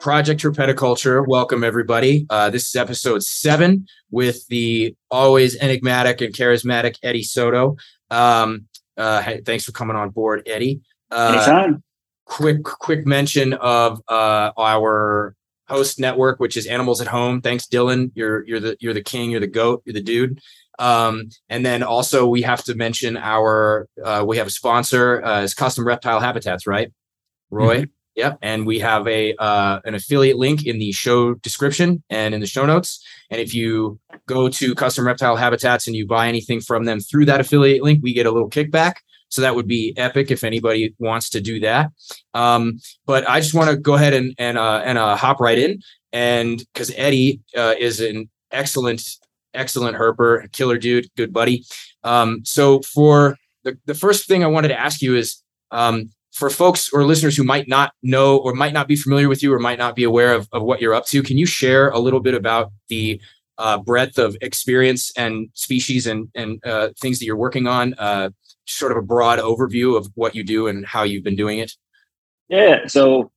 Project Herpetoculture. Welcome, everybody. Uh, this is episode seven with the always enigmatic and charismatic Eddie Soto. Um, uh, hey, thanks for coming on board, Eddie. Uh, Anytime. quick, quick mention of uh, our host network, which is Animals at Home. Thanks, Dylan. You're you're the you're the king. You're the goat. You're the dude. Um, and then also we have to mention our uh, we have a sponsor uh, is Custom Reptile Habitats, right? Roy. Yep. And we have a uh, an affiliate link in the show description and in the show notes. And if you go to Custom Reptile Habitats and you buy anything from them through that affiliate link, we get a little kickback. So that would be epic if anybody wants to do that. Um, but I just want to go ahead and and uh, and uh, hop right in, and because Eddie uh, is an excellent excellent herper, killer dude, good buddy. Um, so for the the first thing I wanted to ask you is. Um, for folks or listeners who might not know or might not be familiar with you or might not be aware of, of what you're up to, can you share a little bit about the uh, breadth of experience and species and and uh, things that you're working on? Uh, sort of a broad overview of what you do and how you've been doing it. Yeah. So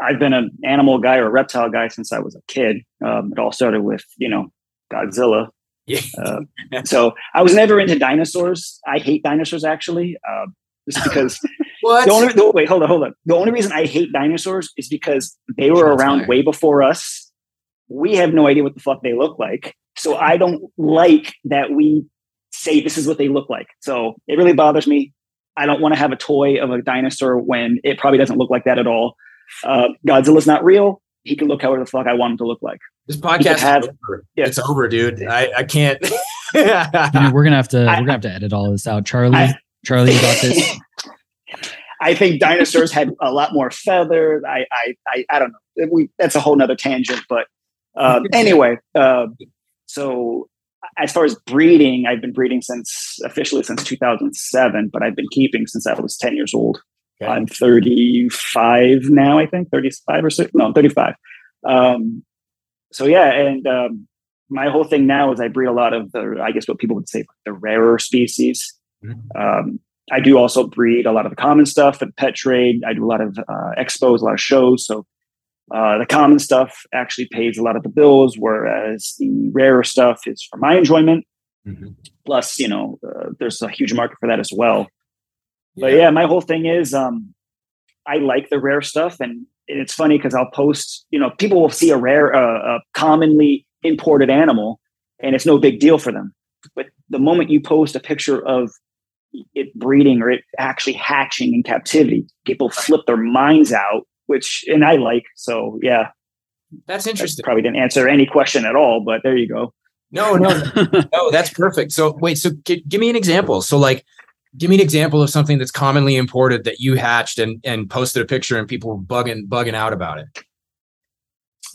I've been an animal guy or a reptile guy since I was a kid. Um, it all started with you know Godzilla. Yeah. Uh, so I was never into dinosaurs. I hate dinosaurs actually, uh, just because. what? The only, the, wait, hold on, hold on. The only reason I hate dinosaurs is because they were Shots around fired. way before us. We have no idea what the fuck they look like. So I don't like that we say this is what they look like. So it really bothers me. I don't want to have a toy of a dinosaur when it probably doesn't look like that at all. Uh, Godzilla's not real. He can look however the fuck I want him to look like. This podcast have- is over. yeah. It's over, dude. I, I can't. You know, we're gonna have to I- we're gonna have to edit all this out. Charlie, I- Charlie, you got this. I think dinosaurs had a lot more feathers. I, I, I, I don't know. We, that's a whole nother tangent. But um, anyway, uh, so as far as breeding, I've been breeding since officially since 2007, but I've been keeping since I was 10 years old. Okay. I'm 35 now, I think 35 or so. No, I'm 35. Um, so yeah, and um, my whole thing now is I breed a lot of the, I guess what people would say, the rarer species. Mhm. Um, I do also breed a lot of the common stuff at pet trade. I do a lot of uh, expos, a lot of shows. So uh, the common stuff actually pays a lot of the bills, whereas the rarer stuff is for my enjoyment. Mhm. Plus, you know, uh, there's a huge market for that as well. But yeah, my whole thing is um, I like the rare stuff, and it's funny because I'll post. You know, people will see a rare, uh, a commonly imported animal, and it's no big deal for them. But the moment you post a picture of it breeding or it actually hatching in captivity, people flip their minds out. Which, and I like. So yeah, That's that interesting. probably didn't answer any question at all, but there you go. No, no, no. That's perfect. So wait. So gi- give me an example. So like, give me an example of something that's commonly imported that you hatched and and posted a picture and people were bugging bugging out about it.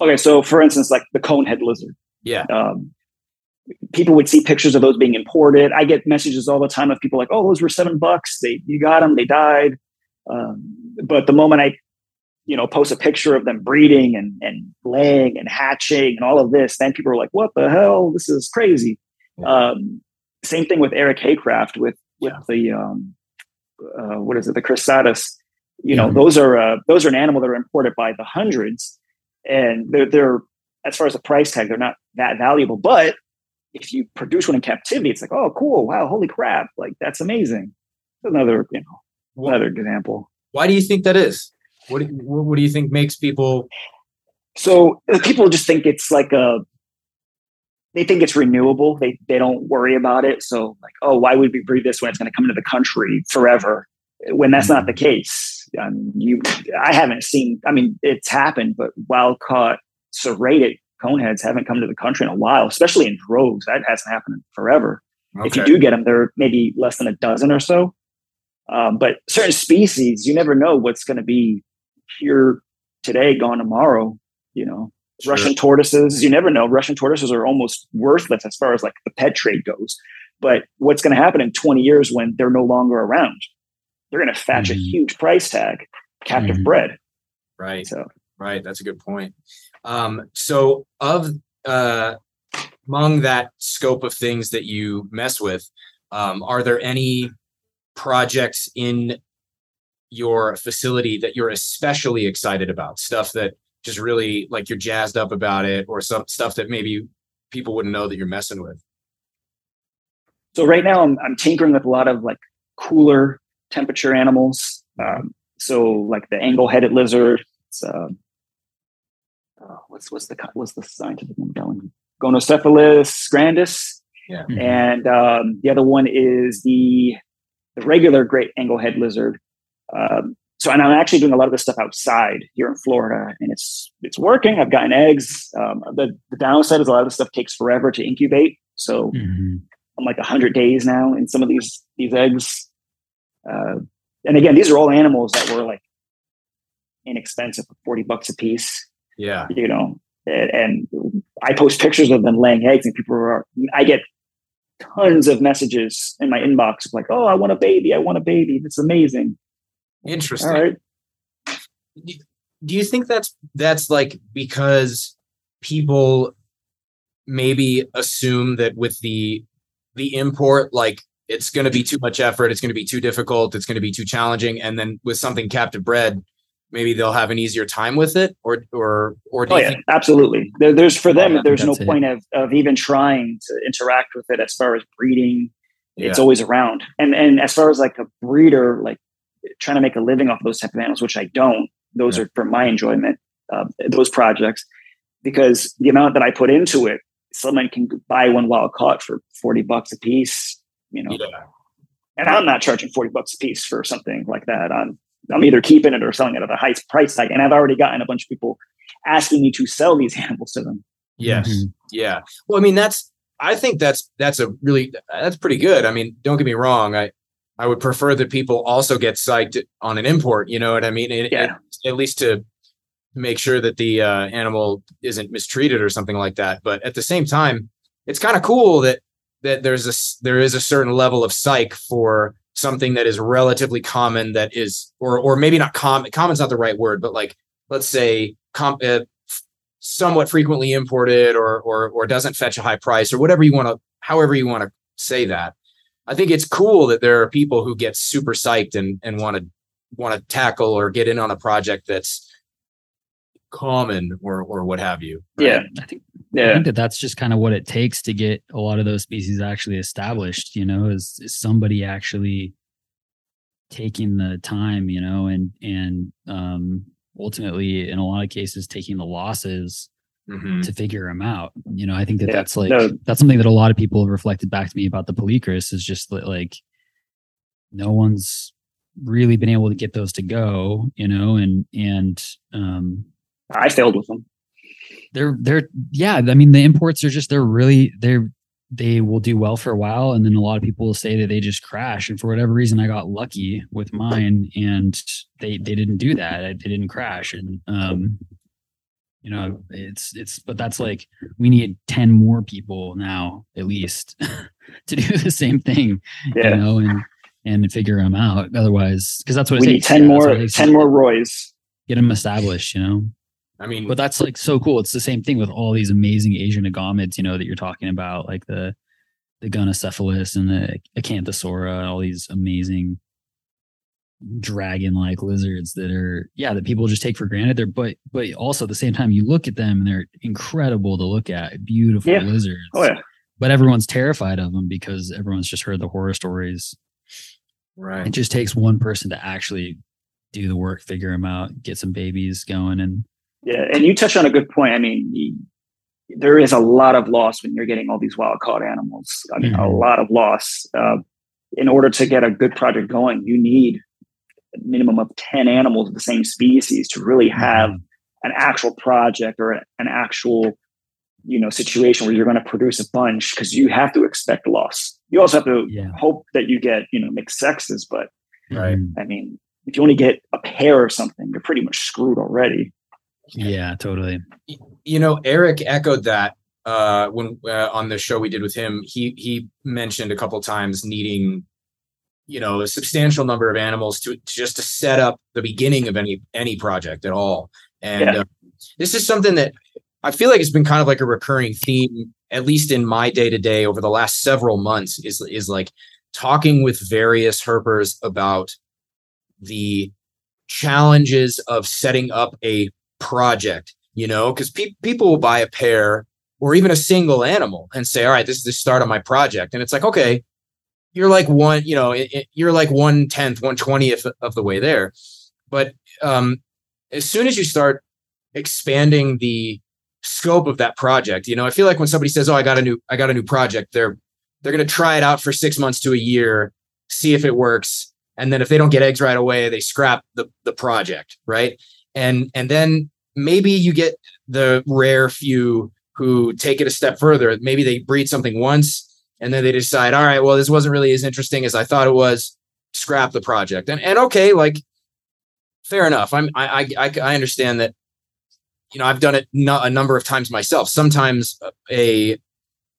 Okay, so for instance, like the conehead lizard. Yeah. Um, people would see pictures of those being imported. I get messages all the time of people like, "Oh, those were seven bucks. They you got them. They died." Um, but the moment I, you know, post a picture of them breeding and and laying and hatching and all of this, then people are like, "What the hell? This is crazy." Um, same thing with Eric Haycraft with with the um, uh, what is it, the Chrysatus. You know, those are uh, those are an animal that are imported by the hundreds, and they're they're as far as the price tag, they're not that valuable. But if you produce one in captivity, it's like, oh, cool, wow, holy crap, like that's amazing. Another, you know, another example. Why do you think that is? What do, what what do you think makes people? So uh, people just think it's like a, they think it's renewable. They they don't worry about it. So like, oh, why would we breed this when it's going to come into the country forever? When that's not the case. Um, you, I haven't seen. I mean, it's happened, but wild caught serrated coneheads haven't come to the country in a while, especially in droves. That hasn't happened in forever. If you do get them, they're maybe less than a dozen or so. Um, but certain species, you never know what's going to be here today, gone tomorrow. You know, Sure. Russian tortoises, you never know. Russian tortoises are almost worthless as far as like the pet trade goes. But what's going to happen in 20 years when they're no longer around? They're going to fetch a Mhm. huge price tag, captive Mhm. bred. Right. So Right. That's a good point. Um, so of uh, among that scope of things that you mess with, um, are there any projects in your facility that you're especially excited about? Stuff that just really like you're jazzed up about it or some stuff that maybe people wouldn't know that you're messing with? So right now I'm, I'm tinkering with a lot of like cooler temperature animals. Um, so like the angle-headed lizard. It's, uh, uh, what's what's the what's the scientific name going? Gonocephalus grandis. Yeah. Mhm. And um, the other one is the the regular great anglehead lizard. Um, so, and I'm actually doing a lot of this stuff outside here in Florida, and it's it's working. I've gotten eggs. Um, the the downside is a lot of the stuff takes forever to incubate. So Mhm. I'm like 100 days now in some of these these eggs. Uh, and again, these are all animals that were like inexpensive, 40 bucks a piece. Yeah. You know, and, and I post pictures of them laying eggs, and people are. I get tons of messages in my inbox like, "Oh, I want a baby! I want a baby! It's amazing!" Interesting. All right, do do you think that's that's like because people maybe assume that with the the import like it's going to be too much effort it's going to be too difficult it's going to be too challenging and then with something captive bred maybe they'll have an easier time with it or or or do Oh yeah, think absolutely. There, there's for them. I think there's no it. point of of even trying to interact with it as far as breeding. It's always around, and and as far as like a breeder, like trying to make a living off those type of animals, which I don't. Those Yeah. are for my enjoyment. Uh, those projects, because the amount that I put into it, someone can buy one wild caught for forty bucks a piece. You know, yeah and I'm not charging 40 bucks a piece for something like that. I'm I'm either keeping it or selling it at a high price tag. And I've already gotten a bunch of people asking me to sell these animals to them. yes Mhm. yeah well i mean that's i think that's that's a really that's pretty good i mean don't get me wrong i i would prefer that people also get psyched on an import you know what i mean It- Yeah. it- at least to make sure that the uh, animal isn't mistreated or something like that but at the same time it's kind of cool that that there's a s- there is a certain level of psych for something that is relatively common that is or or maybe not common common's not the right word but like let's say com- uh, somewhat frequently imported or or or doesn't fetch a high price or whatever you want to however you want to say that. I think it's cool that there are people who get super psyched and and want to want to tackle or get in on a project that's common or or what have you right? Yeah. I think I Yeah. think that that's just kind of what it takes to get a lot of those species actually established. You know, is, is somebody actually taking the time, you know, and and um, ultimately, in a lot of cases, taking the losses Mhm. to figure them out. You know, I think that Yeah, that's like no. that's something that a lot of people have reflected back to me about the Polychrus is just that like no one's really been able to get those to go, you know, and and um I failed with them. they're they're yeah i mean the imports are just they're really they're they will do well for a while and then a lot of people will say that they just crash and for whatever reason i got lucky with mine and they they didn't do that they didn't crash and um you know it's it's but that's like we need 10 more people now at least to do the same thing Yeah. you know and and figure them out otherwise because that's what we need 10 Yeah, more, it takes to 10 more Roys. get them established you know i mean but that's like so cool. It's the same thing with all these amazing Asian agamids, you know, that you're talking about, like the the Gonocephalus and the Acanthosaura, and all these amazing dragon-like lizards that are yeah that people just take for granted. They're but but also at the same time you look at them and they're incredible to look at, beautiful Yeah. lizards. Oh, yeah. But everyone's terrified of them because everyone's just heard the horror stories. right It just takes one person to actually do the work, figure them out, get some babies going, and Yeah. And you touched on a good point. I mean, there is a lot of loss when you're getting all these wild caught animals. I mean, a Mhm. lot of loss. Uh, in order to get a good project going, you need a minimum of 10 animals of the same species to really have an actual project or an actual you know situation where you're going to produce a bunch because you have to expect loss you also have to Yeah. hope that you get you know mixed sexes but Right. I mean if you only get a pair or something you're pretty much screwed already Yeah, totally. you know eric echoed that uh when uh, on the show we did with him he he mentioned a couple times needing you know a substantial number of animals to, to just to set up the beginning of any any project at all and Yeah. uh, this is something that i feel like it's been kind of like a recurring theme at least in my day to day over the last several months is is like talking with various herpers about the challenges of setting up a project, you know, because pe- people will buy a pair or even a single animal and say, all right, this is the start of my project. And it's like, okay, you're like one, you know, it, it, you're like one tenth, one twentieth of the way there. But um, as soon as you start expanding the scope of that project, you know, I feel like when somebody says, "Oh, I got a new, I got a new project," they're they're going to try it out for six months to a year, see if it works, and then if they don't get eggs right away, they scrap the the project, right? And and then maybe you get the rare few who take it a step further. Maybe they breed something once and then they decide, all right, well, this wasn't really as interesting as I thought it was. Scrap the project. And and okay, like fair enough. I'm I I I understand that. You know, I've done it a number of times myself. Sometimes a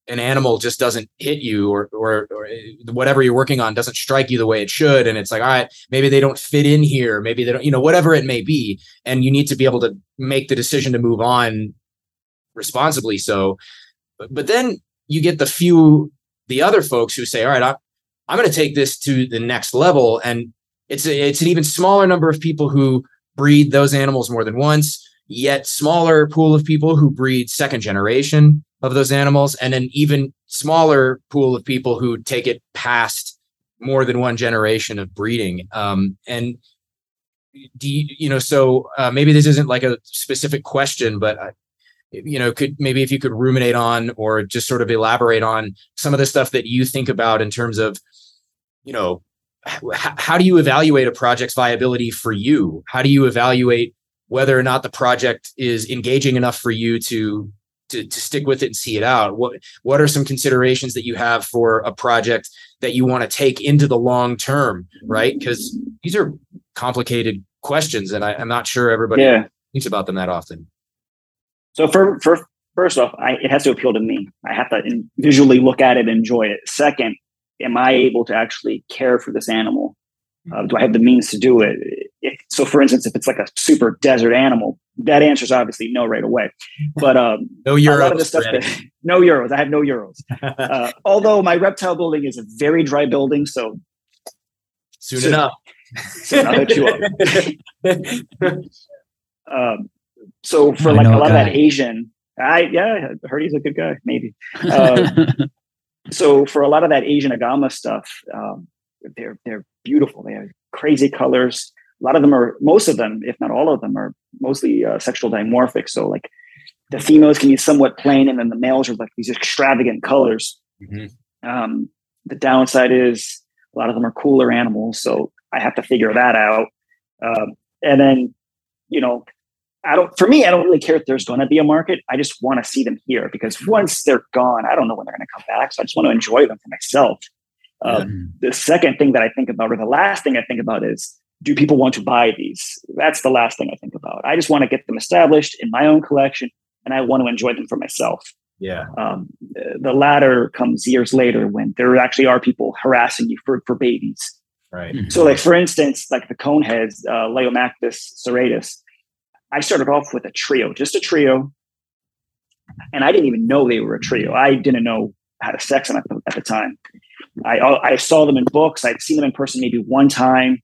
an animal just doesn't hit you or, or, or uh, whatever you're working on doesn't strike you the way it should and it's like all right maybe they don't fit in here. Maybe they don't you know whatever it may be and you need to be able to make the decision to move on responsibly so. But, but then you get the few the other folks who say all right I, i'm going to take this to the next level and it's a, it's an even smaller number of people who breed those animals more than once yet smaller pool of people who breed second generation of those animals and an even smaller pool of people who take it past more than one generation of breeding. Um, and do you, you know so uh, maybe this isn't like a specific question but uh, you know could maybe if you could ruminate on or just sort of elaborate on some of the stuff that you think about in terms of you know h- how do you evaluate a project's viability for you? How do you evaluate whether or not the project is engaging enough for you to to, to stick with it and see it out what what are some considerations that you have for a project that you want to take into the long term right because these are complicated questions and I, am not sure everybody yeah. thinks about them that often so for, for first off, I, it has to appeal to me. I have to in, visually look at it, and enjoy it. Second, am I able to actually care for this animal? Uh, do I have the means to do it? So, for instance, if it's like a super desert animal, that answer is obviously no right away. But um, no Uros. That, no Uros. I have no Uros. Uh, although my reptile building is a very dry building, so soon, soon enough. Soon I'll hit you up. um, so for like a lot of that Asian, I yeah, I heard he's a good guy, maybe. Uh, so for a lot of that Asian agama stuff, um, they're they're beautiful. They have crazy colors. A lot of them are, most of them, if not all of them, are mostly uh, sexual dimorphic. So like the females can be somewhat plain, and then the males are like these extravagant colors. Mm-hmm. Um, the downside is a lot of them are cooler animals, so I have to figure that out. Um, and then, you know, I don't, for me, I don't really care if there's going to be a market. I just want to see them here because once they're gone, I don't know when they're going to come back. So I just want to enjoy them for myself. Um, The second thing that I think about, or the last thing I think about is, do people want to buy these? That's the last thing I think about. I just want to get them established in my own collection and I want to enjoy them for myself. Yeah. Um, the latter comes years later when there actually are people harassing you for, for babies. Right. So, like for instance, like the coneheads, uh, Laemanctus serratus, I started off with a trio, just a trio. And I didn't even know they were a trio. I didn't know how to sex them at the, at the time. I, I saw them in books. I'd seen them in person maybe one time.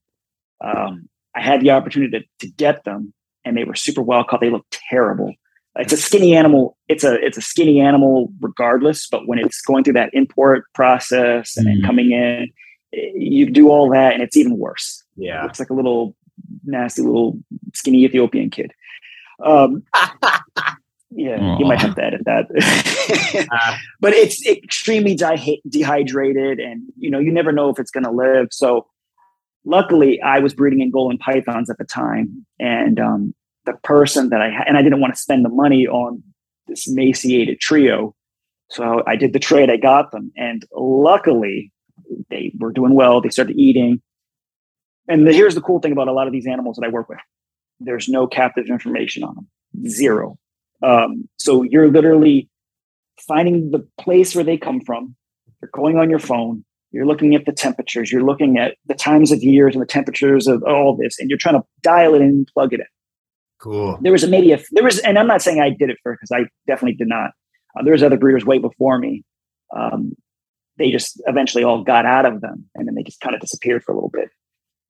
Um, I had the opportunity to, to get them, and they were super well caught. They looked terrible. It's a skinny animal. It's a it's a skinny animal regardless. But when it's going through that import process and mm. coming in, you do all that, and it's even worse. Yeah, it looks like a little nasty little skinny Ethiopian kid. Um, yeah, Aww. you might have to edit that. uh, but it's extremely de- dehydrated, and you know you never know if it's going to live. So, luckily, I was breeding in Angolan pythons at the time, and um, the person that I had, and I didn't want to spend the money on this emaciated trio. So I did the trade. I got them, and luckily, they were doing well. They started eating. And the, here's the cool thing about a lot of these animals that I work with there's no captive information on them, zero. Um, so you're literally finding the place where they come from. You're going on your phone. You're looking at the temperatures. You're looking at the times of years and the temperatures of all this, and you're trying to dial it in plug it in. Cool. There was a maybe a there was, and I'm not saying I did it for because I definitely did not. Uh, there was other breeders way before me. Um, they just eventually all got out of them, and then they just kind of disappeared for a little bit.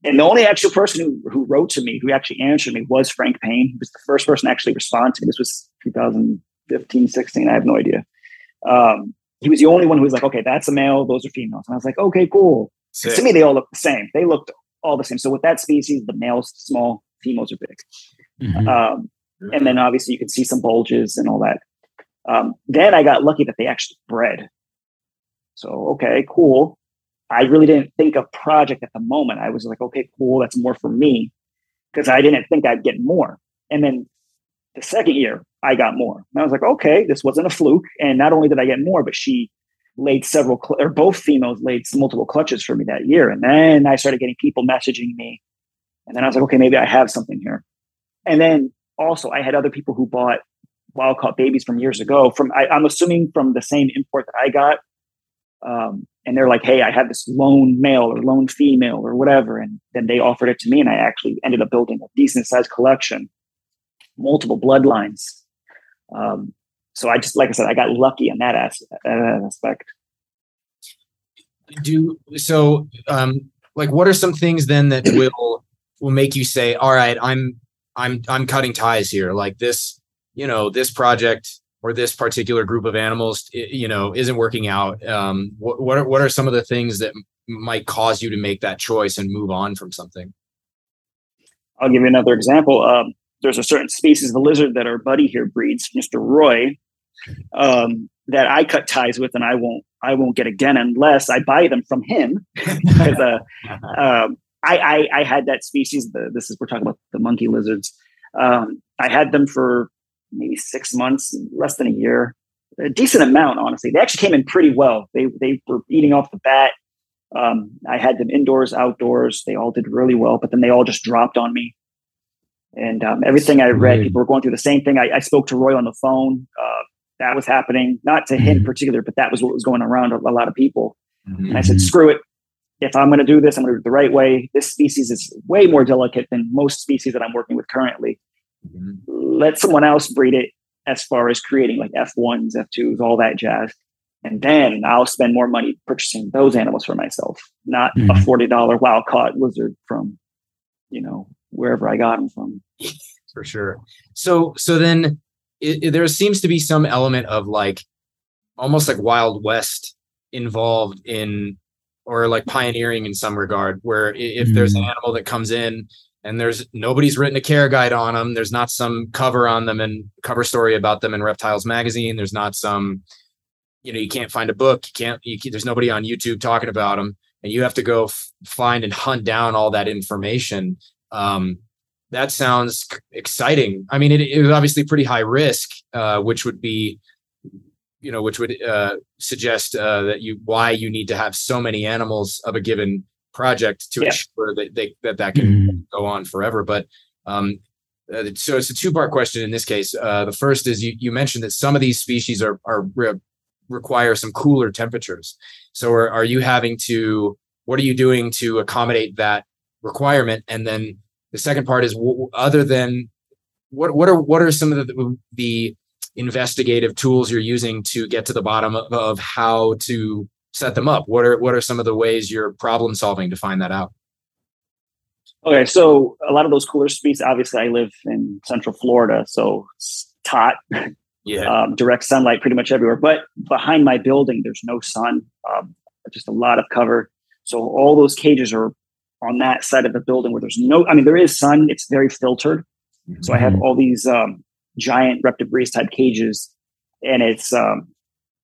and the only actual person who, who wrote to me, who actually answered me, was Frank Payne. He was the first person to actually respond to me. This was 2015, 16. I have no idea. Um, he was the only one who was like, okay, that's a male, those are females. And I was like, okay, cool. To me, they all look the same. They looked all the same. So with that species, the males small, females are big. Mm-hmm. Um, and then obviously you can see some bulges and all that. Um, then I got lucky that they actually bred. So okay, cool. I really didn't think of project at the moment. I was like, okay, cool, that's more for me because I didn't think I'd get more. And then the second year, I got more. And I was like, okay, this wasn't a fluke. And not only did I get more, but she laid several, cl- or both females laid multiple clutches for me that year. And then I started getting people messaging me. And then I was like, okay, maybe I have something here. And then also, I had other people who bought wild caught babies from years ago. From I, am assuming from the same import that I got. Um, and they're like, "Hey, I have this lone male or lone female or whatever," and then they offered it to me, and I actually ended up building a decent sized collection, multiple bloodlines. Um, so I just, like I said, I got lucky in that aspect. Do so. Um, like, what are some things then that will will make you say, "All right, I'm I'm I'm cutting ties here." Like this, you know, this project or this particular group of animals, you know, isn't working out. Um, what what are, what are some of the things that might cause you to make that choice and move on from something? I'll give you another example. Um, there's a certain species of the lizard that our buddy here breeds, Mr. Roy, um, that I cut ties with, and I won't I won't get again unless I buy them from him. because uh, um, I, I, I had that species. The, this is we're talking about the monkey lizards. Um, I had them for maybe six months, less than a year, a decent amount, honestly. They actually came in pretty well. They they were eating off the bat. Um, I had them indoors, outdoors. They all did really well, but then they all just dropped on me. And um, everything I read, people were going through the same thing. I, I spoke to Roy on the phone. Uh, that was happening, not to him in mm-hmm. particular, but that was what was going around a, a lot of people. Mm-hmm. And I said, screw it. If I'm going to do this, I'm going to do it the right way. This species is way more delicate than most species that I'm working with currently. Mm-hmm. Let someone else breed it as far as creating like F1s, F2s, all that jazz. And then I'll spend more money purchasing those animals for myself, not mm-hmm. a $40 wild caught lizard from, you know, wherever I got them from. For sure. So, so then it, it, there seems to be some element of like almost like Wild West involved in or like pioneering in some regard where if mm. there's an mm. animal that comes in and there's nobody's written a care guide on them there's not some cover on them and cover story about them in reptiles magazine there's not some you know you can't find a book you can't, you there's nobody on youtube talking about them and you have to go f- find and hunt down all that information um, that sounds exciting. I mean, it, it was obviously pretty high risk, uh, which would be, you know, which would uh, suggest uh, that you why you need to have so many animals of a given project to yeah. ensure that they that that can mm-hmm. go on forever. But um, uh, so it's a two part question in this case. Uh, the first is you you mentioned that some of these species are are re- require some cooler temperatures. So are, are you having to what are you doing to accommodate that requirement? And then the second part is other than what what are what are some of the, the investigative tools you're using to get to the bottom of, of how to set them up? What are what are some of the ways you're problem solving to find that out? Okay, so a lot of those cooler species. Obviously, I live in Central Florida, so it's hot. Yeah, um, direct sunlight pretty much everywhere. But behind my building, there's no sun. Um, just a lot of cover. So all those cages are on that side of the building where there's no, I mean, there is sun, it's very filtered. Mm-hmm. So I have mm-hmm. all these um, giant ReptiBreeze type cages and it's um,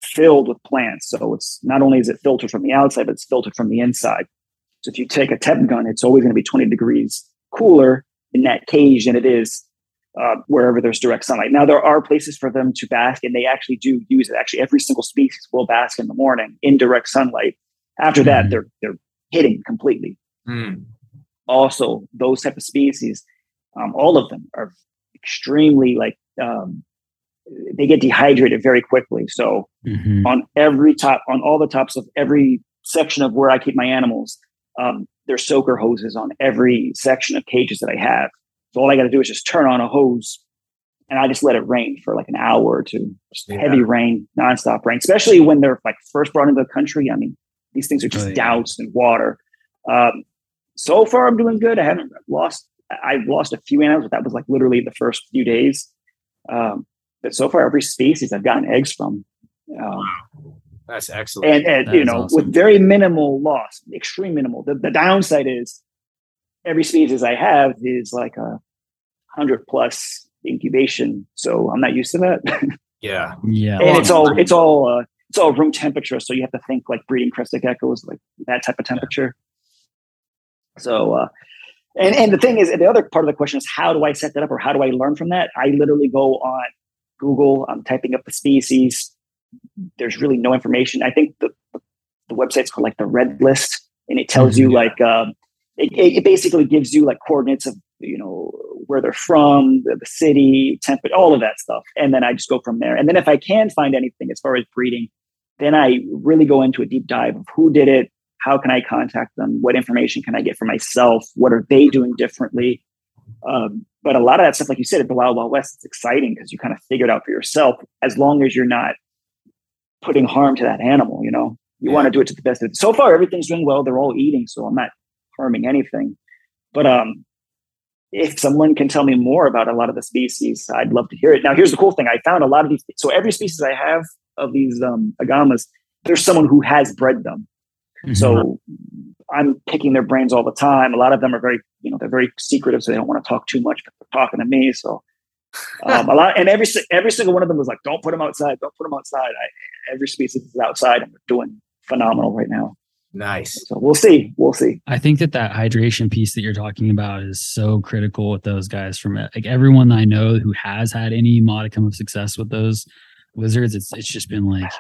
filled with plants. So it's not only is it filtered from the outside, but it's filtered from the inside. So if you take a temp gun, it's always going to be 20 degrees cooler in that cage than it is uh, wherever there's direct sunlight. Now, there are places for them to bask, and they actually do use it. Actually, every single species will bask in the morning in direct sunlight. After that, mm-hmm. they're they're hitting completely. Mm. Also, those type of species, um, all of them are extremely like um, they get dehydrated very quickly. So mm-hmm. on every top, on all the tops of every section of where I keep my animals, um, there's soaker hoses on every section of cages that I have. So all I got to do is just turn on a hose and I just let it rain for like an hour or two. Just yeah. heavy rain, nonstop rain, especially when they're like first brought into the country. I mean, these things are just oh, yeah. doused in water. Um, so far I'm doing good. I haven't lost. I've lost a few animals, but that was like literally the first few days. Um, but so far, every species I've gotten eggs from. Um, That's excellent. and, and That you know awesome. with very minimal loss extreme minimal the, the downside is every species i have is like a 100 plus incubation so i'm not used to that and yeah. Yeah. it's all it's all uh, it's all room temperature so you have to think like breeding crested geckos like that type of temperature so uh and and the thing is the other part of the question is how do i set that up or how do i learn from that? I literally go on google i'm typing up the species. There's really no information. I think the the website's called like the red list and it tells you Mhm. like um it, it it basically gives you like coordinates of you know where they're from the, the city temperature all of that stuff. And then i just go from there. And then if i can find anything as far as breeding then i really go into a deep dive of who did it how can i contact them? What information can i get for myself? What are they doing differently? Um, but a lot of that stuff like you said at the wild wild west it's exciting because you kind of figure it out for yourself as long as you're not putting harm to that animal you know? You Yeah. want to do it to the best of it. so far everything's doing well. They're all eating so i'm not harming anything. But um if someone can tell me more about a lot of the species i'd love to hear it. Now here's the cool thing. I found a lot of these so every species i have of these um agamas there's someone who has bred them Mhm. so I'm picking their brains all the time. A lot of them are very, you know, they're very secretive, so they don't want to talk too much. But they're talking to me, so um, a lot. And every every single one of them was like, "Don't put them outside. Don't put them outside." I, every species is outside, and we're doing phenomenal right now. Nice. So we'll see. We'll see. I think that that hydration piece that you're talking about is so critical with those guys. From it, like everyone I know who has had any modicum of success with those lizards, it's it's just been like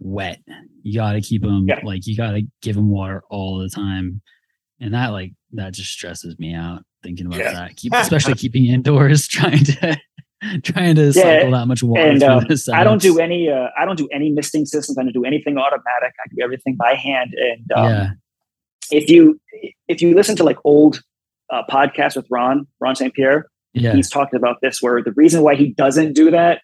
wet. You got to keep them Yeah. like you got to give them water all the time, and that like that just stresses me out thinking about Yeah. that. Keep especially keeping indoors, trying to trying to cycle that much water. and um, I don't do any. Uh, I don't do any misting systems. I don't do anything automatic. I do everything by hand. And um, yeah, if you if you listen to like old uh, podcasts with Ron Ron St Pierre, yeah, he's talked about this where the reason why he doesn't do that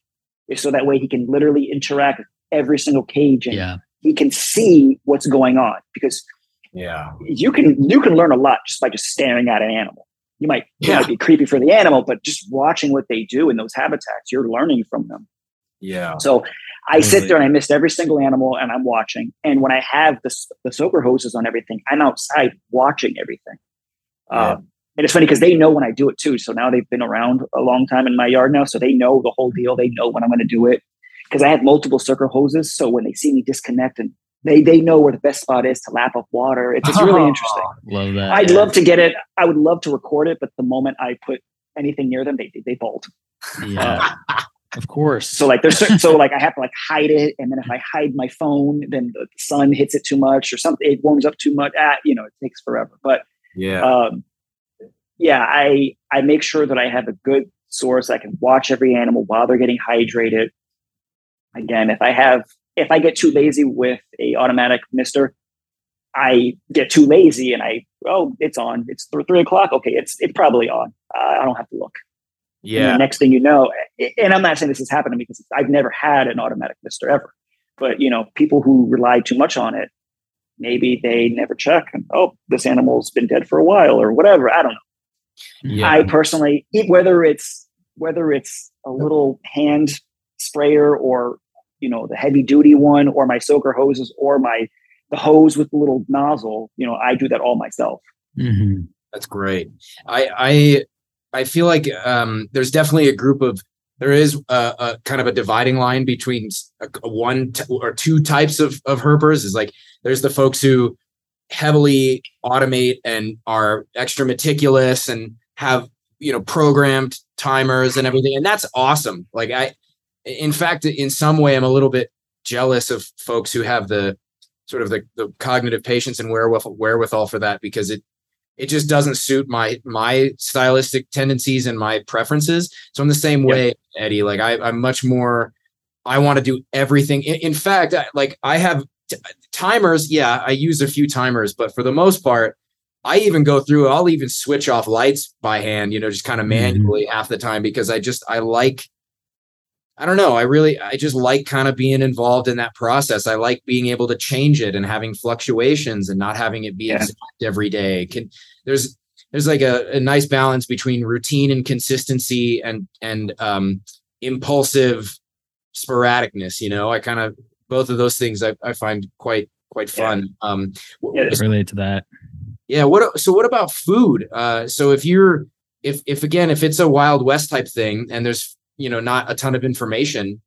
is so that way he can literally interact with every single cage and yeah, he can see what's going on because Yeah. you can you can learn a lot just by just staring at an animal you might it Yeah. might be creepy for the animal but just watching what they do in those habitats you're learning from them Yeah. so I sit there and I missed every single animal and I'm watching. And when I have the, the soaker hoses on everything, I'm outside watching everything. Yeah. Um, and it's funny because they know when I do it too. So now they've been around a long time in my yard now. So they know the whole deal. They know when I'm going to do it because I have multiple soaker hoses. So when they see me disconnect and they, they know where the best spot is to lap up water. It's, it's really interesting. love that. I'd yeah. love to get it. I would love to record it, but the moment I put anything near them, they, they bolt. Yeah, of course. So like there's certain, so like I have to like hide it, and then if I hide my phone, then the sun hits it too much or something. It warms up too much. Ah, you know, it takes forever. But Yeah. um, yeah, I I make sure that I have a good source. I can watch every animal while they're getting hydrated. Again, if I have if I get too lazy with a automatic mister, I get too lazy and I oh it's on. It's th- three o'clock. Okay, it's it's probably on. Uh, I don't have to look. Yeah. next thing you know, and I'm not saying this has happened to me because I've never had an automatic mister ever. But you know, people who rely too much on it, maybe they never check and oh, this animal's been dead for a while or whatever. I don't know. Yeah. I personally, whether it's whether it's a little hand sprayer or you know the heavy duty one or my soaker hoses or my the hose with the little nozzle, you know, I do that all myself. Mhm. That's great. I I I feel like um, there's definitely a group of there is a, a kind of a dividing line between s- a, a one t- or two types of of herpers. Is like there's the folks who heavily automate and are extra meticulous and have you know programmed timers and everything, and that's awesome. Like I, in fact, in some way, I'm a little bit jealous of folks who have the sort of the, the cognitive patience and wherewithal, wherewithal for that because it it just doesn't suit my my stylistic tendencies and my preferences. So I'm the same way, Eddie. Like I, I'm much more. I want to do everything. In, in fact, I, like I have t- timers. Yeah, I use a few timers, but for the most part, I even go through. I'll even switch off lights by hand. You know, just kind of Mhm. manually half the time because I just I like. I don't know. I really, I just like kind of being involved in that process. I like being able to change it and having fluctuations and not having it be Yeah. exact every day. Can there's there's like a, a nice balance between routine and consistency and and um, impulsive sporadicness. You know, I kind of both of those things I, I find quite quite Yeah. fun. Um, Yeah, I relate to that. yeah. What so what about food? Uh, so if you're if if again if it's a Wild West type thing and there's you know not a ton of information,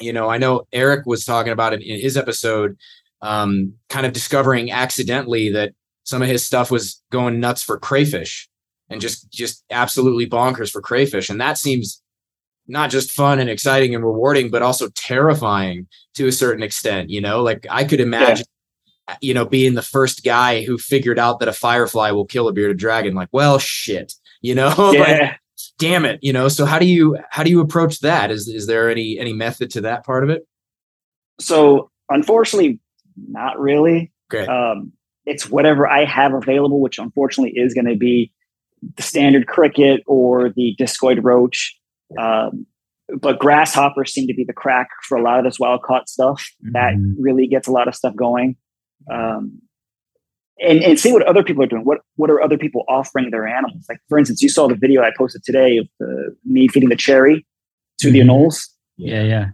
you know I know Eric was talking about it in his episode, um, kind of discovering accidentally that some of his stuff was going nuts for crayfish and just just absolutely bonkers for crayfish, and that seems not just fun and exciting and rewarding, but also terrifying to a certain extent. You know, like I could imagine you know, being the first guy who figured out that a firefly will kill a bearded dragon, like, well, shit, you know, like, yeah. Damn it, you know. So how do you how do you approach that? Is is there any any method to that part of it? So unfortunately, not really. Great. Um, it's whatever I have available, which unfortunately is going to be the standard cricket or the discoid roach. Um, but grasshoppers seem to be the crack for a lot of this wild caught stuff. That Mhm. really gets a lot of stuff going. Um, and, and see what other people are doing. What what are other people offering their animals? Like for instance, you saw the video I posted today of the, me feeding the cherry to the Mhm. anoles Yeah, yeah.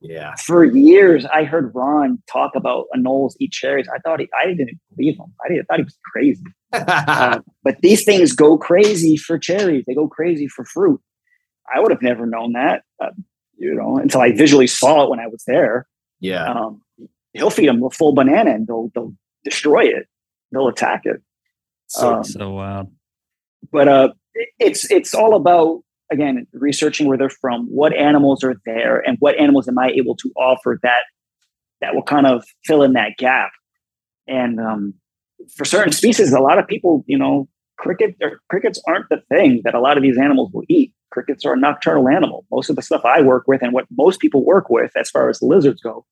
Yeah. for years I heard Ron talk about anoles eat cherries. I thought he, I didn't believe him. I, didn't, I thought he was crazy. Uh, but these things go crazy for cherries. They go crazy for fruit. I would have never known that, uh, you know, until I visually saw it when I was there. yeah. Um, he'll feed them a full banana and they'll they'll destroy it. They'll attack it. So um, So wild. but uh, it's it's all about again researching where they're from, what animals are there, and what animals am I able to offer that that will kind of fill in that gap. And um, for certain species, a lot of people, you know, cricket or crickets aren't the thing that a lot of these animals will eat. Crickets are a nocturnal animal. Most of the stuff I work with and what most people work with, as far as lizards go,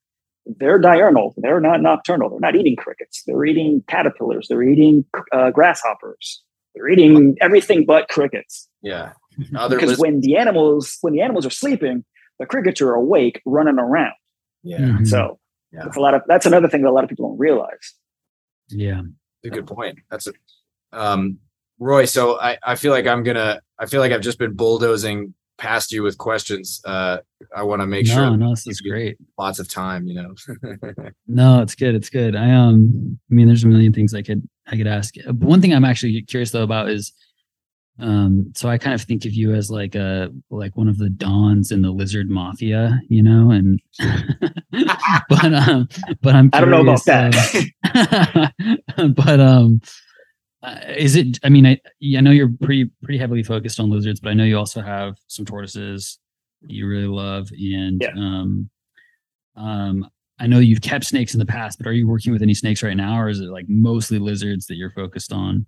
they're diurnal. They're not nocturnal. They're not eating crickets. They're eating caterpillars. They're eating uh, grasshoppers. They're eating everything but crickets. yeah. Because lizards- when the animals when the animals are sleeping, the crickets are awake, running around. yeah. Mhm. So Yeah. that's a lot of that's another thing that a lot of people don't realize. yeah. a good point. That's a um Roy, so I, I feel like I'm gonna I feel like I've just been bulldozing past you with questions. Uh I want to make no, sure no, this is great. lots of time, you know. No, it's good. It's good. I um, I mean, there's a million things I could I could ask. But one thing I'm actually curious though about is, um, so I kind of think of you as like a like one of the dons in the lizard mafia, you know, and but um, but I'm I don't know about that. um, but um, uh, is it? I mean, I I know you're pretty pretty heavily focused on lizards, but I know you also have some tortoises you really love, and Yeah. um, um, I know you've kept snakes in the past, but are you working with any snakes right now, or is it like mostly lizards that you're focused on?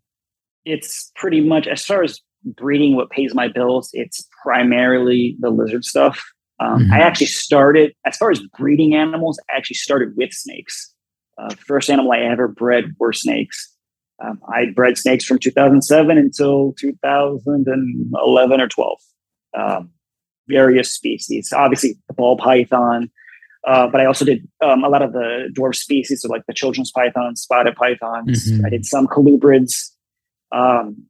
It's pretty much as far as breeding what pays my bills, it's primarily the lizard stuff. Um, I Mhm. actually started as far as breeding animals, I actually started with snakes. Uh, first animal I ever bred were snakes. Um, I bred snakes from 2007 until 2011 or 12. Um, various species, obviously the ball python, uh, but I also did um, a lot of the dwarf species, so like the children's pythons, spotted pythons. Mhm. I did some colubrids. Um,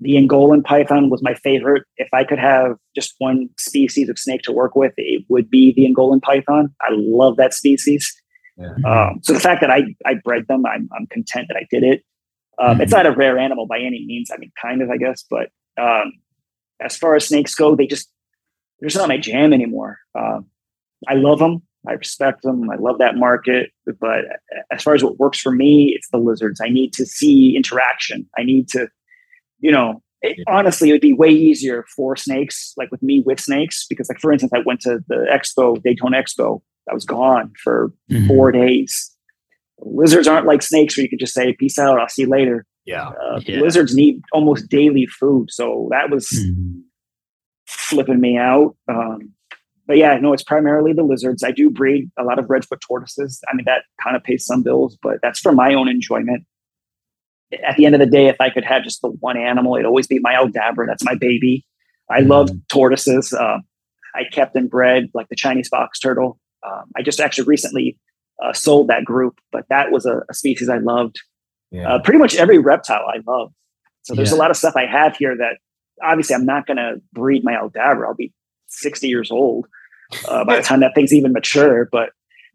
the Angolan python was my favorite. If I could have just one species of snake to work with, it would be the Angolan python. I love that species. Yeah. Um, so the fact that I I bred them, I'm I'm content that I did it. Um, It's not a rare animal by any means. I mean, kind of, I guess. But um, as far as snakes go, they just they're just not my jam anymore. Um, I love them. I respect them. I love that market. But as far as what works for me, it's the lizards. I need to see interaction. I need to, you know, it, honestly, it would be way easier for snakes, like with me with snakes, because, like, for instance, I went to the expo, Daytona Expo. I was gone for Mhm. four days. Lizards aren't like snakes where you can just say, peace out, I'll see you later. Yeah. Uh, Yeah. Lizards need almost daily food. So that was Mhm. flipping me out. Um, but yeah, no, it's primarily the lizards. I do breed a lot of redfoot tortoises. I mean, that kind of pays some bills, but that's for my own enjoyment. At the end of the day, if I could have just the one animal, it'd always be my Aldabra. That's my baby. I love Mhm. tortoises. Uh, I kept and bred like the Chinese box turtle. Um, I just actually recently uh, sold that group, but that was a, a species I loved. Yeah. Uh, pretty much every reptile I love. So there's yeah. a lot of stuff I have here that obviously I'm not going to breed my Aldabra. I'll be 60 years old uh, by the time that thing's even mature. But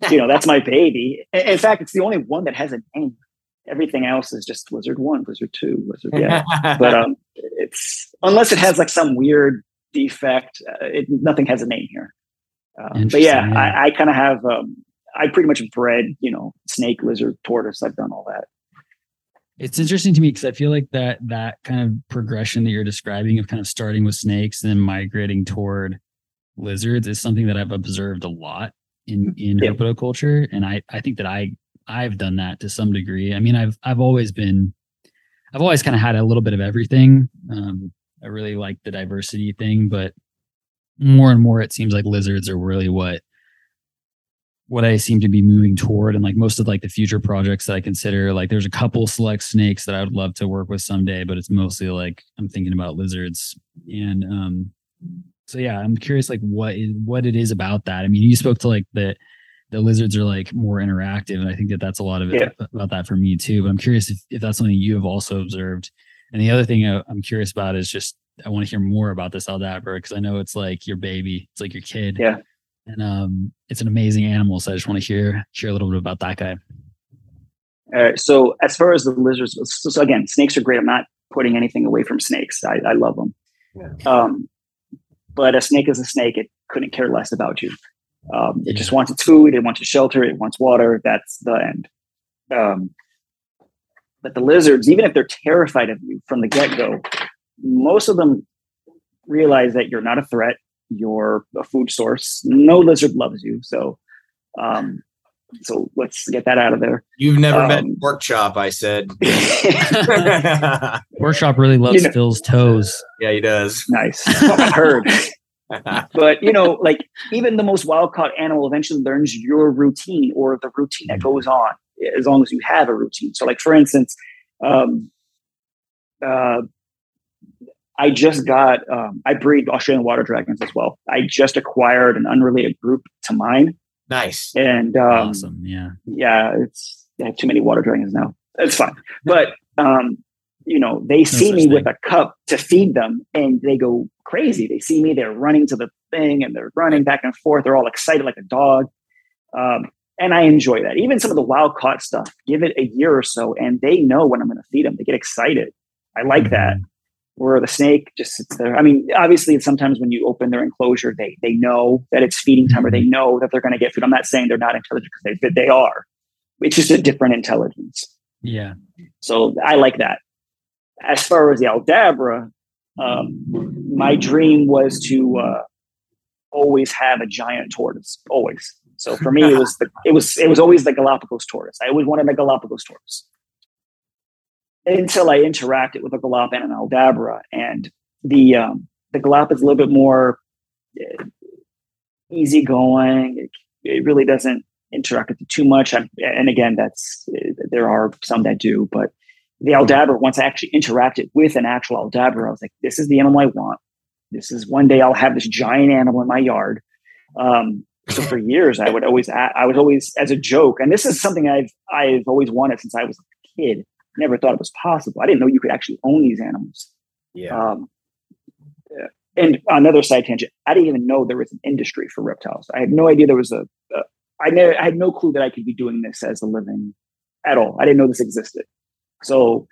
you know, that's my baby. In fact, it's the only one that has a name. Everything else is just Wizard One, Wizard Two, Lizard. Yeah, but um, it's unless it has like some weird defect, uh, it, nothing has a name here. Um, but yeah, yeah. I, I kind of have. Um, I pretty much bred, you know, snake, lizard, tortoise. I've done all that. It's interesting to me because I feel like that that kind of progression that you're describing of kind of starting with snakes and then migrating toward lizards is something that I've observed a lot in in yeah. herpetoculture, and I I think that I I've done that to some degree. I mean, I've I've always been I've always kind of had a little bit of everything. Um, I really like the diversity thing, but more and more it seems like lizards are really what what I seem to be moving toward and like most of like the future projects that I consider like there's a couple select snakes that I would love to work with someday but it's mostly like I'm thinking about lizards. And um so yeah I'm curious like what is what it is about that. I mean you spoke to like the the lizards are like more interactive and I think that that's a lot of it yeah. about that for me too but I'm curious if, if that's something you have also observed. And the other thing I'm curious about is just I want to hear more about this Aldabra because I know it's like your baby it's like your kid. Yeah and um, it's an amazing animal. So I just want to hear hear a little bit about that guy. All right. So as far as the lizards, so, so again, snakes are great. I'm not putting anything away from snakes. I, I love them. Yeah. Um, but a snake is a snake. It couldn't care less about you. Um, it yeah. just wants its food. It wants a shelter. It wants water. That's the end. Um, but the lizards, even if they're terrified of you from the get go, most of them realize that you're not a threat you're a food source. No lizard loves you. So, um, so let's get that out of there. You've never um, met Workshop, I said. Workshop really loves you know, Phil's toes. Yeah, he does. Nice. I heard. but you know, like even the most wild caught animal eventually learns your routine or the routine that goes on as long as you have a routine. So, like for instance, um, uh, I just got, um, I breed Australian water dragons as well. I just acquired an unrelated group to mine. Nice. And um, awesome. Yeah. Yeah. It's, I have too many water dragons now. It's fine. But, um, you know, they see me thing. with a cup to feed them and they go crazy. They see me, they're running to the thing and they're running back and forth. They're all excited like a dog. Um, and I enjoy that. Even some of the wild caught stuff, give it a year or so and they know when I'm going to feed them. They get excited. I like mm-hmm. that where the snake just sits there. I mean, obviously, sometimes when you open their enclosure, they they know that it's feeding time, or they mm-hmm. know that they're going to get food. I'm not saying they're not intelligent because they they are. It's just a different intelligence. Yeah. So I like that. As far as the Aldabra, um, my dream was to uh, always have a giant tortoise. Always. So for me, it was the it was it was always the Galapagos tortoise. I always wanted a Galapagos tortoise until I interacted with a Galap and an Aldabra. And the um, the Galap is a little bit more uh, easygoing. It, it really doesn't interact with you too much. I'm, and again, that's there are some that do, but the Aldabra, once I actually interacted with an actual Aldabra, I was like, this is the animal I want. This is one day I'll have this giant animal in my yard. Um, so for years, I would always, I was always as a joke, and this is something I've I've always wanted since I was a kid never thought it was possible. I didn't know you could actually own these animals. Yeah. Um, and another side tangent, I didn't even know there was an industry for reptiles. I had no idea there was a. a I, never, I had no clue that I could be doing this as a living at all. I didn't know this existed. So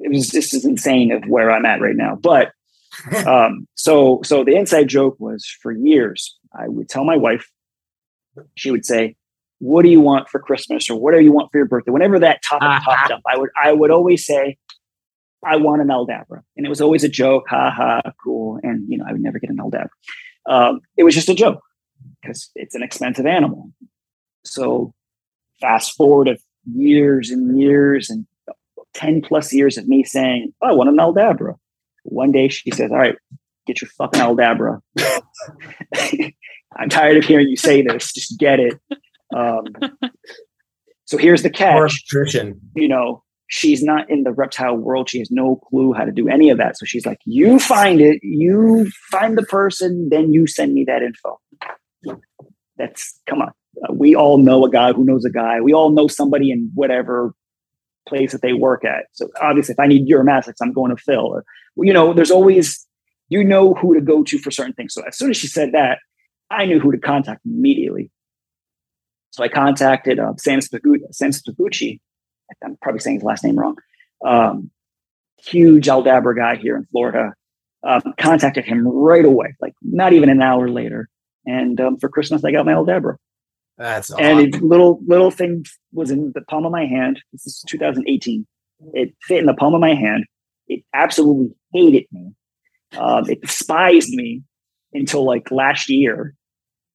it was just as insane of where I'm at right now. But um, so so the inside joke was for years I would tell my wife, she would say, what do you want for Christmas or whatever you want for your birthday? Whenever that topic uh-huh. popped up, I would I would always say, I want an Aldabra. And it was always a joke, ha ha, cool. And you know, I would never get an Aldabra. Um, it was just a joke because it's an expensive animal. So fast forward of years and years and 10 plus years of me saying, oh, I want an Aldabra. One day she says, All right, get your fucking Aldabra. I'm tired of hearing you say this. Just get it. Um, so here's the catch. You know, she's not in the reptile world. She has no clue how to do any of that. So she's like, you find it, you find the person, then you send me that info. That's come on. Uh, we all know a guy who knows a guy. We all know somebody in whatever place that they work at. So obviously, if I need Uromastyx, I'm going to Phil. Or, you know, there's always you know who to go to for certain things. So as soon as she said that, I knew who to contact immediately. So I contacted uh, Sam Spagucci. Sam Spagucci. I'm probably saying his last name wrong. Um, huge Aldabra guy here in Florida. Um, contacted him right away, like not even an hour later. And um, for Christmas, I got my Aldabra. That's awesome. and a little little thing was in the palm of my hand. This is 2018. It fit in the palm of my hand. It absolutely hated me. Um, it despised me until like last year,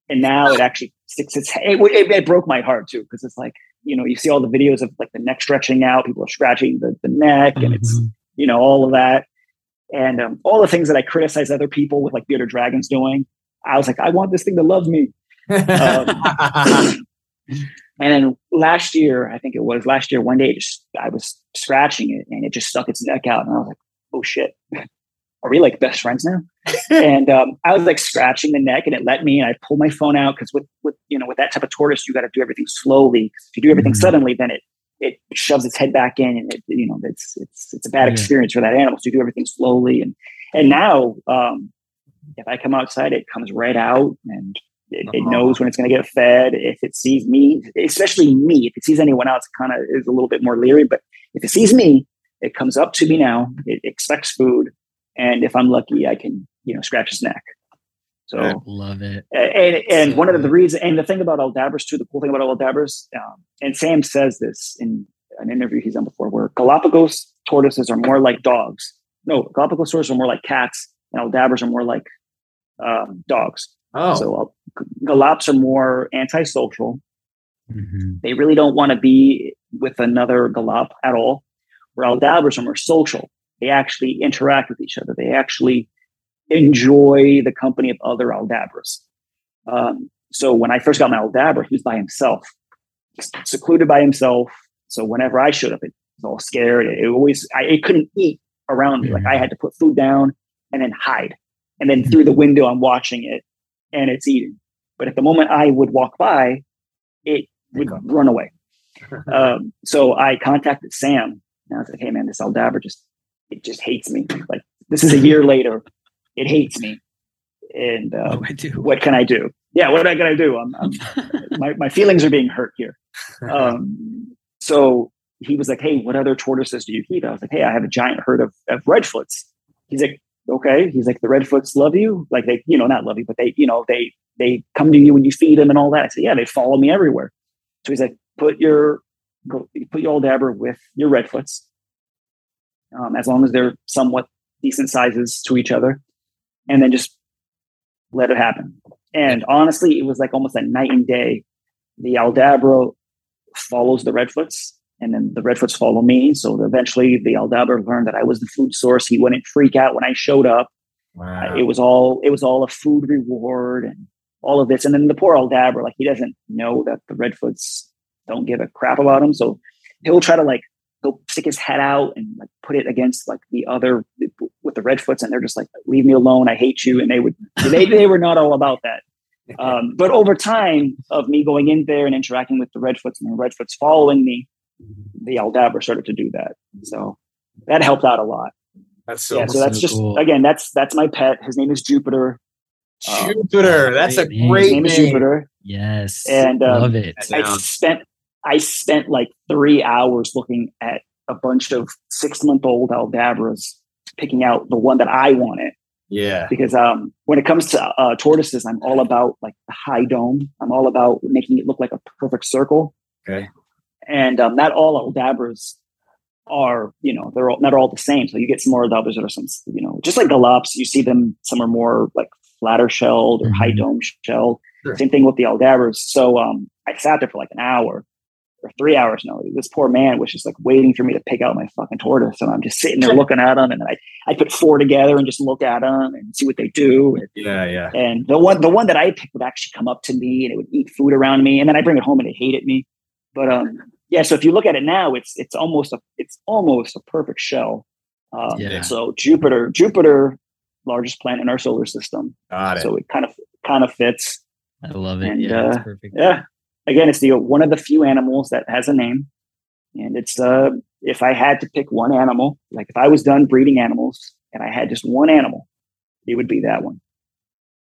and now it actually sticks its. It, it, it broke my heart too because it's like you know you see all the videos of like the neck stretching out, people are scratching the, the neck, and it's Mhm. you know all of that, and um, all the things that I criticize other people with like bearded dragons doing. I was like, I want this thing to love me. Um, and then last year, I think it was last year, one day, just I was scratching it and it just stuck its neck out, and I was like, "Oh shit, are we like best friends now?" and um, I was like scratching the neck, and it let me. And I pulled my phone out because with with you know with that type of tortoise, you got to do everything slowly. If you do everything Mhm. suddenly, then it it shoves its head back in, and it you know it's it's it's a bad Yeah. experience for that animal. So you do everything slowly, and and now um, if I come outside, it comes right out and it, it Uh-huh. knows when it's going to get fed. If it sees me, especially me, if it sees anyone else, it kind of is a little bit more leery. But if it sees me, it comes up to me now. It expects food, and if I'm lucky, I can you know scratch his neck. So Yeah. Love it. and and So one of the reasons and the thing about Aldabras too, the cool thing about Aldabras, um, and Sam says this in an interview he's done before, where Galapagos tortoises are more like dogs. No, Galapagos tortoises are more like cats, and Aldabras are more like um, dogs. oh, So uh, Galaps are more antisocial. Mhm. They really don't want to be with another Galap at all. Where Aldabras are more social. They actually interact with each other. They actually enjoy the company of other Aldabras. Um, so when I first got my Aldabra, he was by himself, secluded by himself. So whenever I showed up, it was all scared. It, always, I, it couldn't eat around me. Like I had to put food down and then hide. And then through the window, I'm watching it and it's eating. But at the moment I would walk by, it would run away. Um, so I contacted Sam and I was like, "Hey man, this Aldabra just it just hates me. Like this is a year later, it hates me, and uh, Oh, what can I do? Yeah, what am I gonna do? I'm, I'm my my feelings are being hurt here. Um, so he was like, "Hey, what other tortoises do you keep?" I was like, "Hey, I have a giant herd of of redfoots." He's like, "Okay." He's like, "The redfoots love you? Like they, you know, not love you, but they, you know, they they come to you when you feed them and all that." I said, "Yeah, they follow me everywhere." So he's like, "Put your go, put your Aldabra with your redfoots, um, as long as they're somewhat decent sizes to each other, and then just let it happen." And honestly, it was like almost a night and day. The Aldabra follows the Redfoots, and then the Redfoots follow me. So eventually, the Aldabra learned that I was the food source. He wouldn't freak out when I showed up. wow. It was all it was all a food reward and all of this. And then the poor Aldabra, like he doesn't know that the Redfoots don't give a crap about him. So he'll try to like go stick his head out and like put it against like the other with the Redfoots, and they're just like, "Leave me alone! I hate you!" And they would they they were not all about that. Um, but over time of me going in there and interacting with the Redfoots and the Redfoots following me, the Aldabra started to do that. So that helped out a lot. That's so yeah, so that's so just cool. again, that's that's my pet. His name is Jupiter. Um, Jupiter. That's a great name. Name is. Jupiter. Yes. And, um, love it. That's- I spent I spent like three hours looking at a bunch of six month old Aldabras, picking out the one that I wanted. Yeah. Because um, when it comes to uh, tortoises, I'm all about like the high dome. I'm all about making it look like a perfect circle. Okay. And um, not all Aldabras are, you know, they're all, not all the same. So you get some more Aldabras that are some, you know, just like Galaps, you see them, some are more like flatter shelled or high Mhm. dome shelled. Sure. Same thing with the Aldabras. So um, I sat there for like an hour or three hours. No, this poor man was just like waiting for me to pick out my fucking tortoise. And I'm just sitting there looking at them. And I, I put four together and just look at them and see what they do. And, Yeah. Yeah. and the one, the one that I picked would actually come up to me and it would eat food around me. And then I bring it home and it hated me. But um, yeah, so if you look at it now, it's it's almost a it's almost a perfect shell. Um, Yeah. So Jupiter, Jupiter, largest planet in our solar system. Got it. So it kind of kind of fits. I love it. And, yeah, it's uh, perfect. Yeah. Again, it's the one of the few animals that has a name, and it's uh if I had to pick one animal, like if I was done breeding animals and I had just one animal, it would be that one.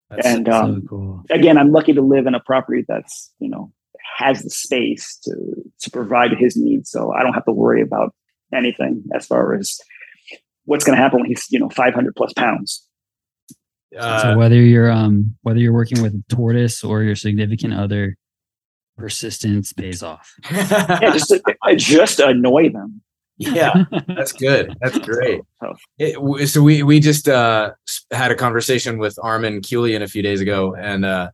That's- and um, so cool. again, I'm lucky to live in a property that's you know has the space to to provide his needs, so I don't have to worry about anything as far as what's going to happen when he's you know 500 plus pounds. uh, so whether you're um whether you're working with a tortoise or your significant other, persistence pays off. Yeah, just just annoy them. yeah, that's good. That's great. So, It, so we we just uh, had a conversation with Armin Kulian a few days ago, and uh,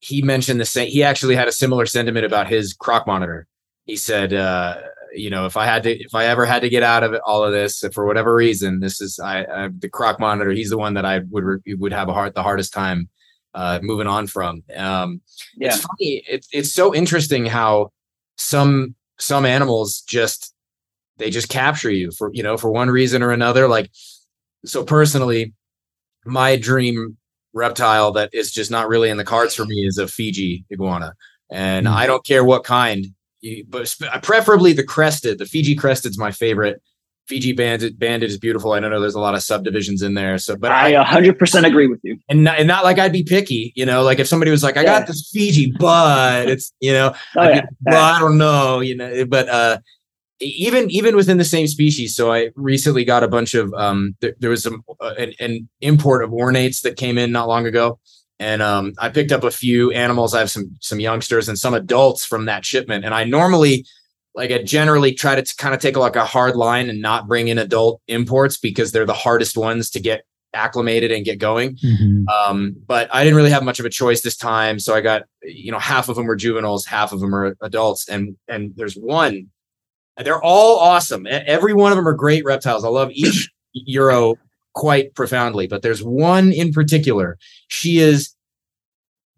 he mentioned the same. He actually had a similar sentiment about his croc monitor. He said, uh, you know, if I had to, if I ever had to get out of it, all of this for whatever reason, this is I, I the croc monitor. He's the one that I would would have a hard the hardest time uh, moving on from. Um, yeah, it's funny. It's it's so interesting how some some animals just they just capture you for you know for one reason or another. Like so personally, my dream reptile that is just not really in the cards for me is a Fiji iguana, and Mm. I don't care what kind. you- But preferably the crested. The Fiji crested's my favorite. Fiji banded banded is beautiful. I don't know there's a lot of subdivisions in there. So, but I 100% agree with you. and not, and not like I'd be picky, you know, like if somebody was like, I Yeah. got this Fiji, but it's, you know, Oh, I'd be well, I don't know, you know, but, uh, even, even within the same species. So I recently got a bunch of, um, th- there was some, uh, an, an import of ornates that came in not long ago. And, um, I picked up a few animals. I have some, some youngsters and some adults from that shipment. And I normally, like I generally try to kind of take like a hard line and not bring in adult imports because they're the hardest ones to get acclimated and get going. Mhm. Um, but I didn't really have much of a choice this time. So I got, you know, half of them were juveniles, half of them are adults. And and there's one, they're all awesome. Every one of them are great reptiles. I love each Uro quite profoundly, but there's one in particular. She is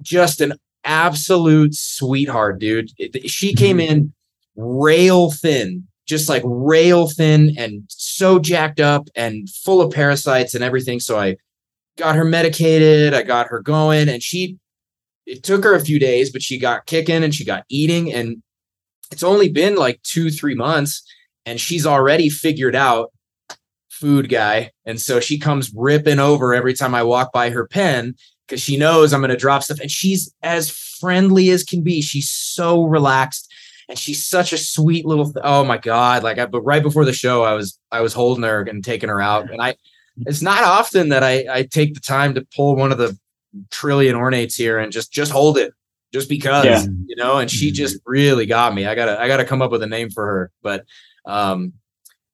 just an absolute sweetheart, dude. She came in rail thin, just like rail thin and so jacked up and full of parasites and everything. So I got her medicated, I got her going, and she it took her a few days, but she got kicking and she got eating. And it's only been like two, three months, and she's already figured out food guy. And so she comes ripping over every time I walk by her pen because she knows I'm going to drop stuff. And she's as friendly as can be. She's so relaxed and she's such a sweet little th- oh my god like I, but right before the show i was i was holding her and taking her out. And i it's not often that i i take the time to pull one of the trillion ornates here and just just hold it just because Yeah. you know and she just really got me. I gotta i gotta come up with a name for her. But um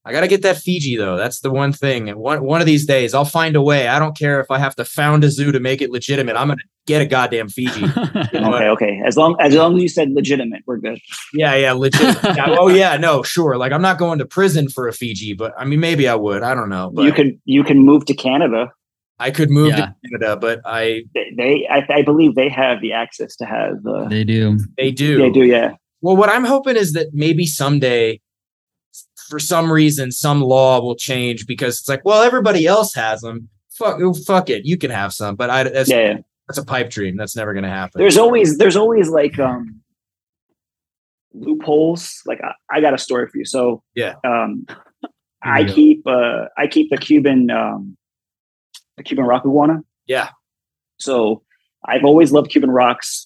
I gotta get that Fiji though. That's the one thing. And one one of these days, I'll find a way. I don't care if I have to found a zoo to make it legitimate. I'm gonna get a goddamn Fiji. You know? Okay, okay. As long as long as you said legitimate, we're good. Yeah, yeah, legit. yeah, oh yeah, no, sure. Like I'm not going to prison for a Fiji, but I mean maybe I would. I don't know. But you can you can move to Canada. I could move Yeah. to Canada, but I They, they I, I believe they have the access to have. Uh, they do. they do. they do, yeah. Well, what I'm hoping is that maybe someday, for some reason, some law will change because it's like, well, everybody else has them. Fuck, oh, fuck it, you can have some. But I that's Yeah, yeah. that's a pipe dream. That's never gonna happen. There's always there's always like um loopholes. Like I, I got a story for you. So Yeah. um, I go. keep uh, I keep the Cuban um, the Cuban rock iguana. Yeah. So I've always loved Cuban rocks.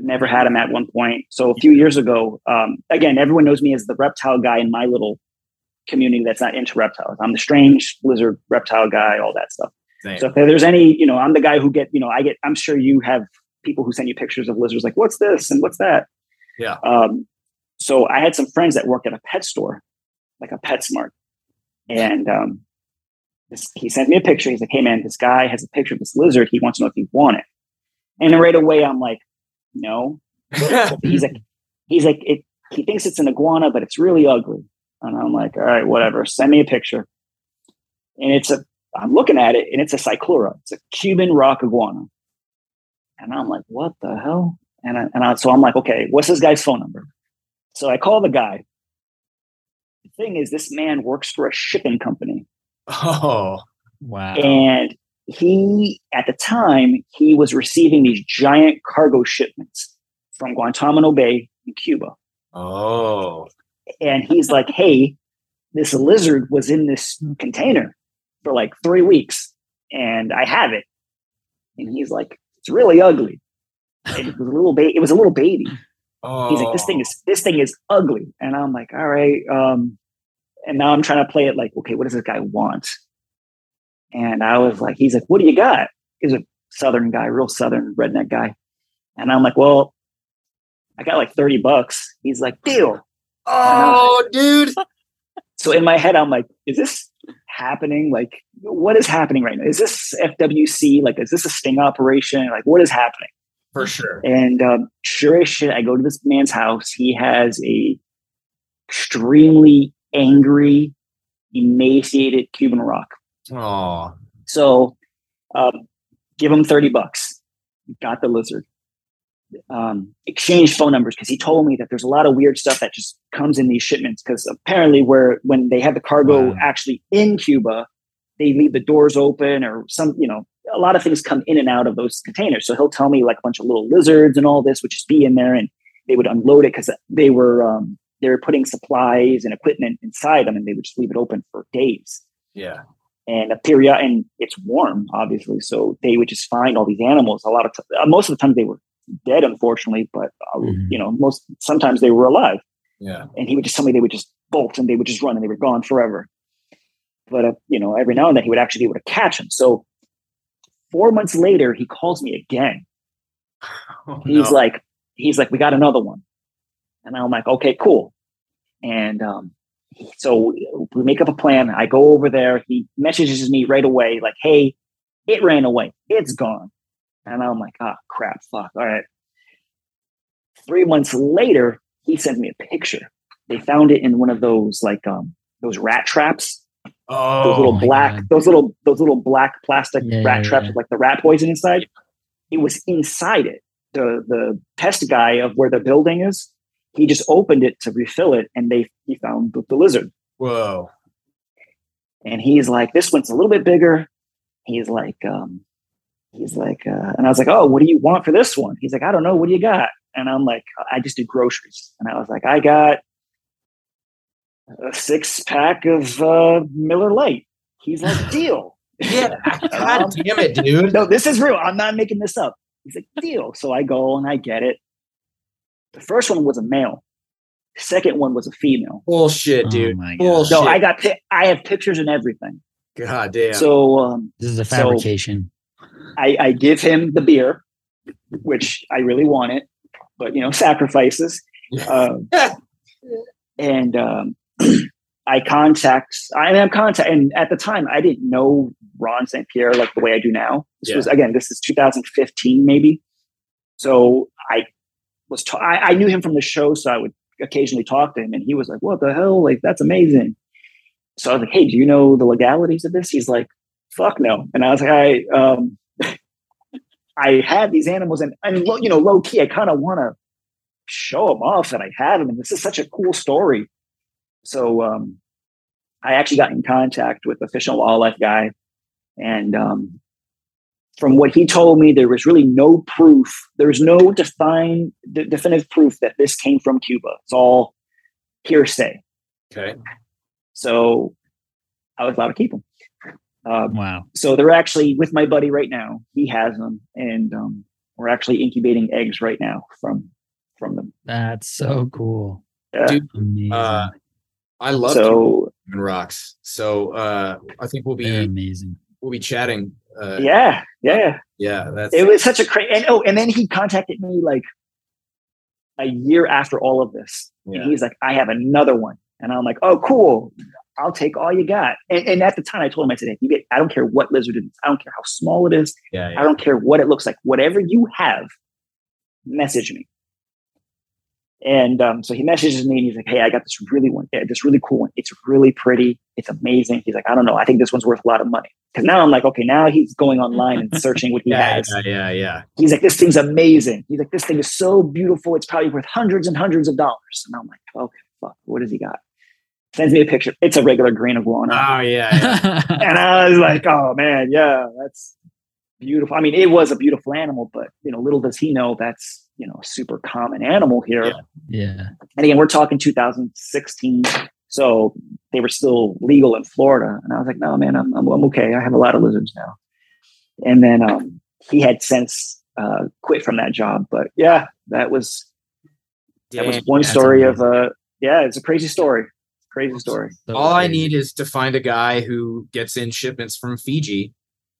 Never had him at one point. So a few years ago, um, again, everyone knows me as the reptile guy in my little community that's not into reptiles. I'm the strange lizard reptile guy, all that stuff. Same. So if there's any, you know, I'm the guy who get, you know, I get. I'm sure you have people who send you pictures of lizards, like what's this and what's that. Yeah. Um, so I had some friends that worked at a pet store, like a PetSmart, and um, this, he sent me a picture. He's like, "Hey man, this guy has a picture of this lizard. He wants to know if you want it." And right away, I'm like, "No." he's like, he's like, it, he thinks it's an iguana, but it's really ugly. And I'm like, all right, whatever. Send me a picture. And it's a, I'm looking at it, and it's a cyclura. It's a Cuban rock iguana. And I'm like, what the hell? And I, and I, so I'm like, okay, what's this guy's phone number? So I call the guy. The thing is, this man works for a shipping company. Oh, Wow. And he, at the time, he was receiving these giant cargo shipments from Guantanamo Bay in Cuba. oh, And he's like, hey, this lizard was in this container for like three weeks and I have it. And he's like, it's really ugly. And it was a little baby. It was a little baby. oh. He's like, this thing is this thing is ugly. And I'm like, all right. Um, and now I'm trying to play it like, okay, what does this guy want? And I was like, he's like, what do you got? He's a southern guy, real southern redneck guy. And I'm like, well, I got like 30 bucks. He's like, deal. Oh, dude. So in my head, I'm like, is this happening? Like, what is happening right now? Is this FWC? Like, is this a sting operation? Like, what is happening? For sure. And um, sure as shit, I go to this man's house. He has a extremely angry, emaciated Cuban rock. Oh, So um, give him 30 bucks. Got the lizard. Um, exchange phone numbers because he told me that there's a lot of weird stuff that just comes in these shipments because apparently where when they have the cargo Wow. actually in Cuba, they leave the doors open or some, you know, a lot of things come in and out of those containers. So he'll tell me like a bunch of little lizards and all this would just be in there and they would unload it because they were um, they were putting supplies and equipment inside them and they would just leave it open for days yeah. And a period and it's warm obviously. So they would just find all these animals. A lot of t- uh, most of the time they were dead unfortunately but uh, Mhm. you know most sometimes they were alive. Yeah. and he would just tell me they would just bolt and they would just run and they were gone forever. But uh, you know every now and then he would actually be able to catch them so four months later he calls me again. Oh, he's no. like he's like we got another one. And i'm like okay cool. And um so we make up a plan. I go over there. He messages me right away like hey it ran away. It's gone. And i'm like ah crap. Fuck. All right. Three months later he sends me a picture. They found it in one of those like um those rat traps. Oh, those oh, little black God. those little those little black plastic Yeah, rat yeah, traps yeah. with like the rat poison inside. It was inside it. The the test guy of where the building is he just opened it to refill it and they he found the, the lizard whoa. and he's like this one's a little bit bigger he's like um he's like uh, and i was like oh what do you want for this one he's like i don't know what do you got and i'm like i just do groceries and i was like i got a six pack of uh Miller Lite he's like deal Yeah. God damn it, dude. no, this is real. I'm not making this up. He's like, deal. So I go and I get it. The first one was a male. The second one was a female. Bullshit, Oh dude. my God. Bullshit. No, I got pi- I have pictures and everything. God damn. So um, This is a So- fabrication. I, I give him the beer, which I really wanted, but you know, sacrifices. Um, and um, I contact, I am contact, and at the time I didn't know Ron St. Pierre like the way I do now. This Yeah. was again, this is 2015 maybe. So I was, ta- I, I knew him from the show, so I would occasionally talk to him, and he was like, "What the hell? Like that's amazing." So I was like, "Hey, do you know the legalities of this?" He's like, "Fuck no," and I was like, "I, um, I had these animals, and and you know, low key, I kind of want to." show them off that I have them. And this is such a cool story. So um, I actually got in contact with and Wildlife guy. And um, from what he told me, there was really no proof. There was no define, de- definitive proof that this came from Cuba. It's all hearsay. okay. So I was allowed to keep them. Um, Wow. so they're actually with my buddy right now. He has them, and um, we're actually incubating eggs right now from from them. That's so cool. Yeah. Dude, Uh, I love so Cuban rocks. So uh, I think we'll be amazing. We'll be chatting. Uh, yeah, yeah. yeah. That's It was such a crazy. And oh, and then he contacted me like a year after all of this. Yeah. And he's like, I have another one. And I'm like, oh, cool. I'll take all you got. And, and at the time, I told him, I said, hey, you get, I don't care what lizard it is. I don't care how small it is. yeah, I don't care what it looks like. Whatever you have, message me. And um, so he messages me and he's like, "Hey, I got this really one, this really cool one. It's really pretty. It's amazing." He's like, "I don't know. I think this one's worth a lot of money." Because now I'm like, okay, now he's going online and searching what he yeah, has. yeah, yeah, yeah. He's like, "This thing's amazing." He's like, "This thing is so beautiful. It's probably worth hundreds and hundreds of dollars." And I'm like, "Okay, fuck. What does he got?" Sends me a picture. It's a regular green iguana. Oh yeah, yeah. and I was like, "Oh man, yeah, that's beautiful." I mean, it was a beautiful animal, but you know, little does he know that's you know a super common animal here. Yeah. yeah. And again, we're talking 2016, so they were still legal in Florida. And I was like, "No, man, I'm I'm, I'm okay. I have a lot of lizards now." And then um, he had since uh, quit from that job, but yeah, that was that was one that's story of uh yeah, it's a crazy story. Crazy story. So All I need is to find a guy who gets in shipments from Fiji,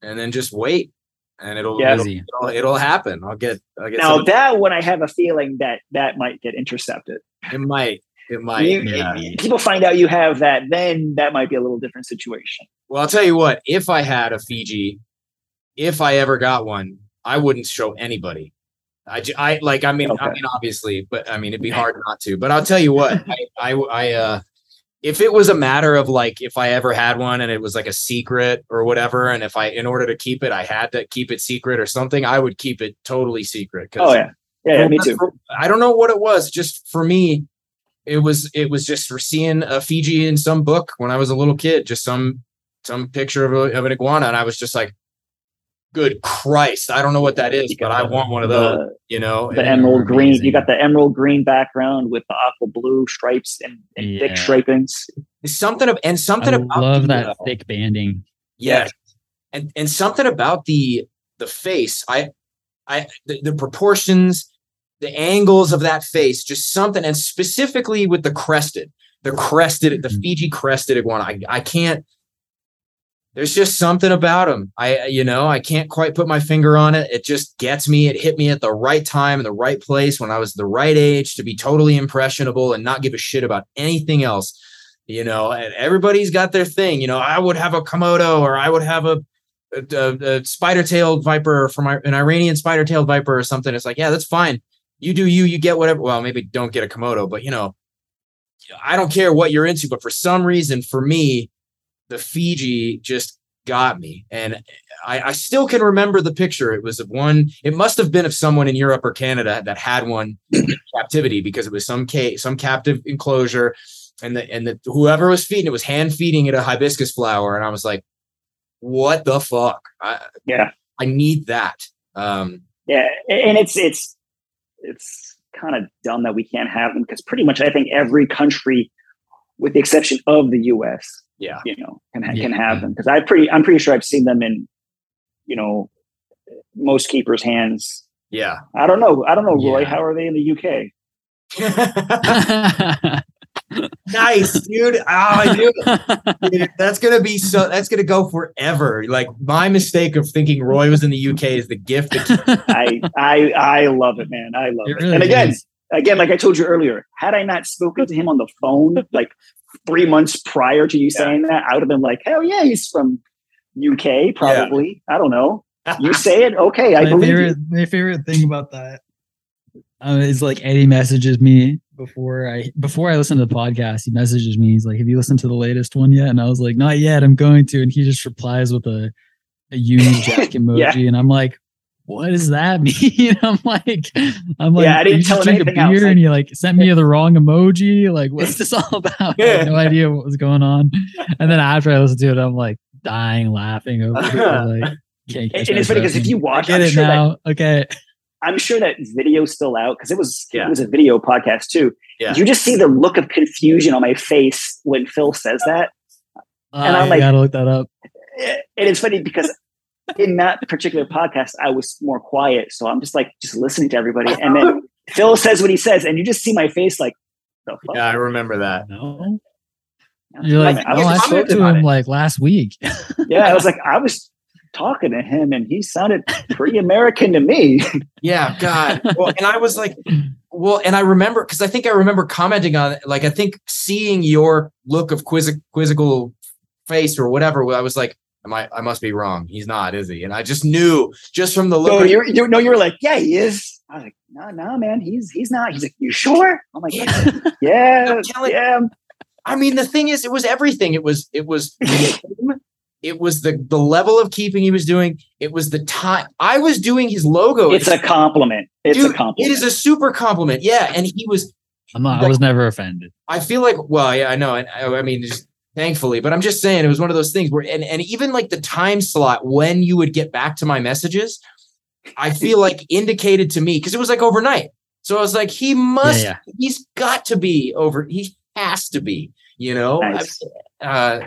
and then just wait, and it'll Yeah. it'll, it'll, it'll happen. I'll get I'll get Now some- that one, I have a feeling that that might get intercepted. it might it might You- yeah. People find out you have that, then that might be a little different situation. Well, I'll tell you what. If I had a Fiji, if I ever got one, I wouldn't show anybody. I, I like. I mean, I mean, obviously, but I mean, it'd be hard not to. But I'll tell you what. I, I, I, uh, if it was a matter of like, if I ever had one and it was like a secret or whatever, and if I, in order to keep it, I had to keep it secret or something, I would keep it totally secret. Oh yeah, yeah, yeah me too. I don't know what it was. Just for me, it was it was just for seeing a Fiji in some book when I was a little kid. Just some some picture of, a, of an iguana, and I was just like, "Good Christ! I don't know what that is, but I want one of those." The, You know, the emerald green. amazing. You got the emerald green background with the aqua blue stripes and, and Yeah. thick stripings. something of and I something about love the, that uh, thick banding. Yes. And and something about the the face. I I the, the proportions, the angles of that face, just something, and specifically with the crested, the crested, the Mhm. Fiji crested iguana. I, I can't there's just something about him. I you know, I can't quite put my finger on it. It just gets me. It hit me at the right time in the right place when I was the right age to be totally impressionable and not give a shit about anything else you know and everybody's got their thing you know i would have a komodo or i would have a, a, a, spider-tailed viper from an iranian spider-tailed viper or something it's like yeah that's fine you do you you get whatever well maybe don't get a komodo but you know i don't care what you're into but for some reason for me the fiji just got me. And I, I still can remember the picture. It was of one it must have been of someone in europe or canada that had one captivity because it was some ca- some captive enclosure and the and the whoever was feeding it was hand feeding it a hibiscus flower. And i was like what the fuck? I Yeah, i need that. Um yeah, and it's it's it's kind of dumb that we can't have them because pretty much I think every country, with the exception of the U.S., yeah you know, can ha- can Yeah. have them because I pretty I'm pretty sure I've seen them in, you know, most keepers' hands. yeah I don't know. I don't know, Roy. Yeah. How are they in the UK? nice dude oh, i knew it. Dude, that's gonna be so that's gonna go forever like my mistake of thinking roy was in the uk is the gift that I I I love it, man. I love It it. really and again, is. Again, like I told you earlier, had I not spoken to him on the phone like three months prior to you saying that, I would have been like, hell yeah, he's from UK, probably. I don't know. You say it, okay, I my believe favorite, you. my favorite thing about that uh, is like Eddie messages me before I before I listen to the podcast. He messages me. He's like, "Have you listened to the latest one yet?" And I was like, "Not yet. I'm going to." And he just replies with a a Uni Jack emoji, and I'm like, "What does that mean?" I'm like, "I'm like, Yeah, I didn't "You tell drink a anything else. beer," and he like sent me the wrong emoji. Like, what's this all about? I had no idea what was going on. And then after I listened to it, I'm like dying laughing over it. Uh-huh. Like, can't And, and it's funny because if you I watch, get I'm it sure, that, now. Okay. I'm sure that video's still out because it was Yeah. it was a video podcast too. Yeah. You just see the look of confusion on my face when Phil says that. Uh, and I'm I like- gotta look that up. Eh, and it's funny because in that particular podcast, I was more quiet. So I'm just like, just listening to everybody. And then Phil says what he says, and you just see my face like, the fuck? yeah i remember that No. You're like, I oh, was I just spoke talking to him it. like last week. Yeah, I was like, I was talking to him, and he sounded pretty American to me. Yeah, God. Well, and I was like, well, and I remember because I think I remember commenting on it. Like, I think seeing your look of quizzic, quizzical face or whatever, I was like, am I? I must be wrong. He's not, is he? And I just knew just from the look. No, of- you're, you no, you were like, yeah, he is. I was like, no, no, man, he's he's not. He's like, you sure? I'm like, Yeah. yeah, I'm yeah. I mean, the thing is, it was everything. It was it was it was the the level of keeping he was doing. It was the time I was doing his logo. It's a compliment. It's Dude, a compliment. It is a super compliment. Yeah, and he was. I'm not. I was never offended. I feel like, well, yeah, I know. and I, I mean, just thankfully, but I'm just saying it was one of those things where, and and even like the time slot when you would get back to my messages, I feel like indicated to me because it was like overnight. So I was like, he must, yeah. he's got to be over. He has to be, you know. Nice. Uh,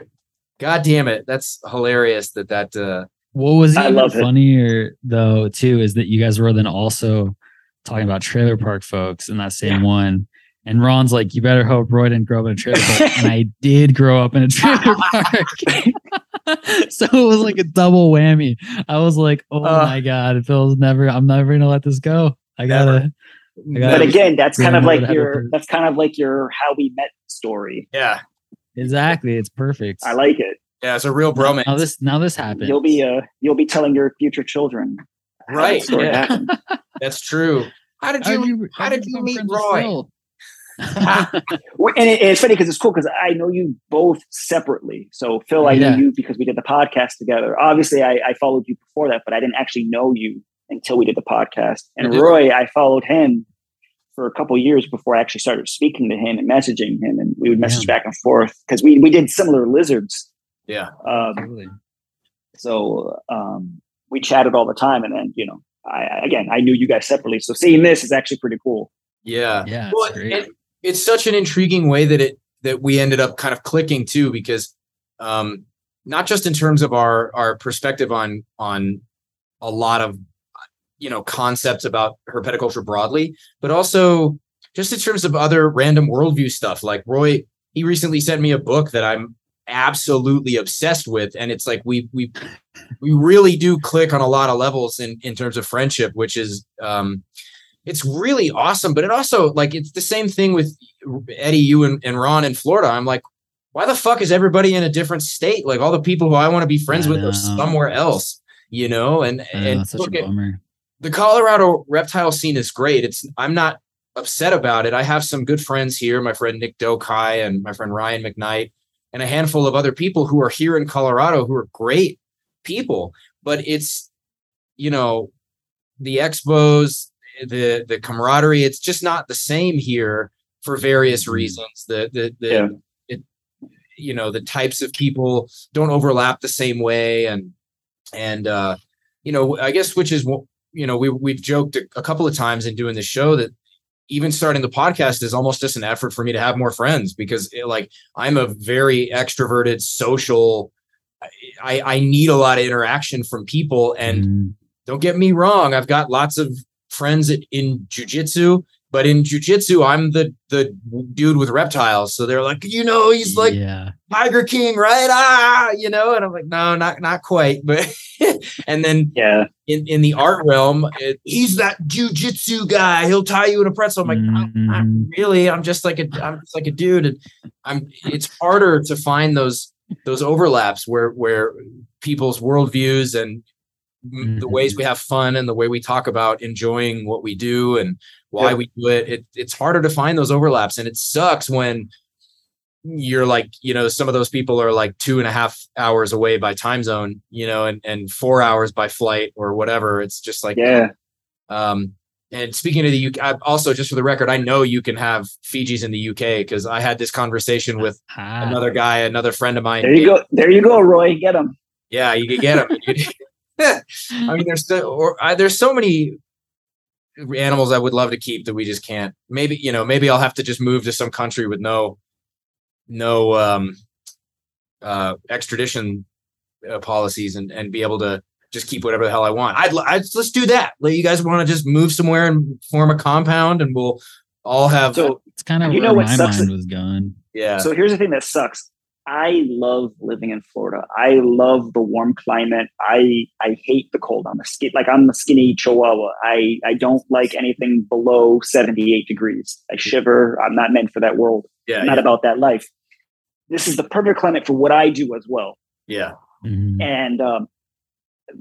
God damn it, that's hilarious. That that. uh What was I even love it. funnier though too is that you guys were then also talking about trailer park folks in that same Yeah. one. And Ron's like, "You better hope Roy didn't grow up in a trailer park." and I did grow up in a trailer park, so it was like a double whammy. I was like, "Oh Uh, my god, it feels never. I'm never gonna let this go. I gotta." I gotta but again, that's kind of like your that's kind of like your how we met story. Yeah, exactly. It's perfect. I like it. yeah, it's a real bromance. Now this. Now this happened. You'll be uh you'll be telling your future children how that Right, yeah. That's true. How did you? how did you become meet friends with Roy? Phil? Well, and, it, it's funny because it's cool because I know you both separately. So Phil, I Yeah. knew you because we did the podcast together. Obviously, I, I followed you before that, but I didn't actually know you until we did the podcast. And Mhm. Roy, I followed him for a couple years before I actually started speaking to him and messaging him, and we would message back and forth because we we did similar lizards. Yeah. Um, so um, we chatted all the time, and then you know, I I- again I knew you guys separately. So seeing this is actually pretty cool. Yeah. Yeah, Well, great. It, it's such an intriguing way that it that we ended up kind of clicking too, because um, not just in terms of our our perspective on on a lot of you know concepts about herpetoculture broadly, but also just in terms of other random worldview stuff. Like Roy, he recently sent me a book that I'm absolutely obsessed with, and it's like we we we really do click on a lot of levels in in terms of friendship, which is um, it's really awesome. But it also like it's the same thing with Eddie, you and, and Ron in Florida. I'm like, why the fuck is everybody in a different state? Like all the people who I want to be friends with are somewhere else, you know? And I and such look a at- the Colorado reptile scene is great. It's I'm not upset about it. I have some good friends here, my friend Nick Dokai and my friend Ryan McKnight, and a handful of other people who are here in Colorado who are great people. But it's you know the expos, the the camaraderie. It's just not the same here for various Mhm. reasons. The the the Yeah. it, you know the types of people don't overlap the same way, and and uh, you know I guess which is you know we we've joked a, a couple of times in doing the show that even starting the podcast is almost just an effort for me to have more friends because it, like I'm a very extroverted social I I need a lot of interaction from people and Mm, don't get me wrong I've got lots of friends at, in jujitsu but in jujitsu I'm the the dude with reptiles so they're like you know he's like yeah, Tiger King right ah you know and I'm like no not not quite but and then Yeah, in, in the art realm, it, he's that jujitsu guy. He'll tie you in a pretzel. I'm like, "I'm not Mhm. really. I'm just like a, I'm just like a dude. And I'm. It's harder to find those those overlaps where where people's worldviews and m the ways we have fun and the way we talk about enjoying what we do and why Yeah. we do it. it. It's harder to find those overlaps, and it sucks when you're like you know some of those people are like two and a half hours away by time zone you know and and four hours by flight or whatever it's just like yeah. um and speaking of the UK, I also just for the record, I know you can have Fijis in the UK because I had this conversation with Ah, another guy, another friend of mine. There you go. There you go, Roy. Get him. Yeah, you could get them. I mean, there's so, or I, there's so many animals I would love to keep that we just can't. Maybe you know, maybe I'll have to just move to some country with no, no um, uh, extradition uh, policies and and be able to just keep whatever the hell I want. I'd, l- I'd let's do that. Like, you guys want to just move somewhere and form a compound, and we'll all have. So it's kind of You know what my sucks? mind was going. yeah, So here's the thing that sucks. I love living in Florida. I love the warm climate. I I hate the cold. I'm a skin like I'm a skinny chihuahua. I I don't like anything below 78 degrees. I shiver. I'm not meant for that world. yeah, I'm not yeah, about that life. This is the perfect climate for what I do as well. yeah. Mhm. And um,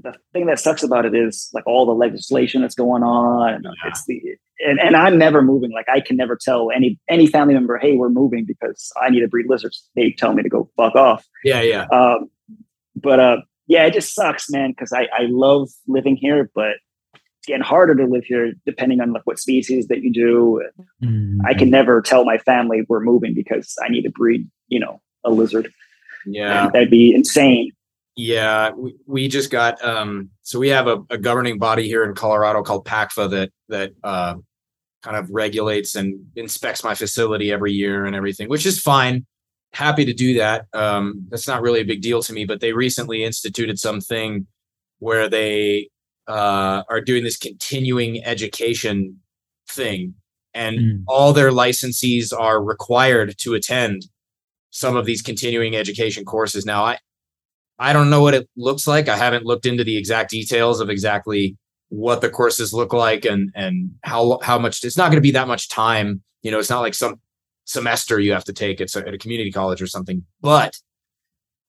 the thing that sucks about it is like all the legislation that's going on. And Yeah. It's the and, and I'm never moving. Like I can never tell any any family member, hey, we're moving because I need to breed lizards. They tell me to go fuck off. Yeah, yeah. Um, but uh, yeah, it just sucks, man, because I, I love living here, but it's getting harder to live here depending on like what species that you do. Mhm. I can never tell my family we're moving because I need to breed, you know, a lizard. Yeah. That'd be insane. Yeah, we, we just got um so we have a, a governing body here in Colorado called PACFA that that uh kind of regulates and inspects my facility every year and everything, which is fine. Happy to do that. Um that's not really a big deal to me, but they recently instituted something where they uh are doing this continuing education thing and Mm. all their licensees are required to attend some of these continuing education courses now i i don't know what it looks like i haven't looked into the exact details of exactly what the courses look like and and how how much it's not going to be that much time you know it's not like some semester you have to take it's at a community college or something but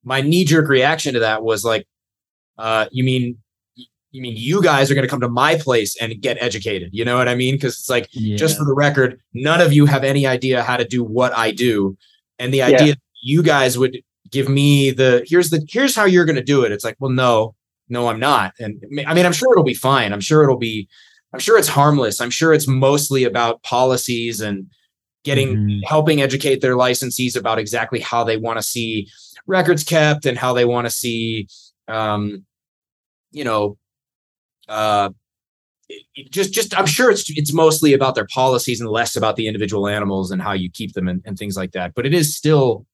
my knee jerk reaction to that was like uh you mean you mean you guys are going to come to my place and get educated you know what i mean because it's like Yeah. just for the record, none of you have any idea how to do what I do. And the Yeah. idea that you guys would give me the here's the here's how you're gonna do it. It's like, well, no, no, I'm not. And I mean, I'm sure it'll be fine. I'm sure it'll be, I'm sure it's harmless. I'm sure it's mostly about policies and getting Mhm. helping educate their licensees about exactly how they want to see records kept and how they want to see um, you know, uh just just i'm sure it's it's mostly about their policies and less about the individual animals and how you keep them and, and things like that but it is still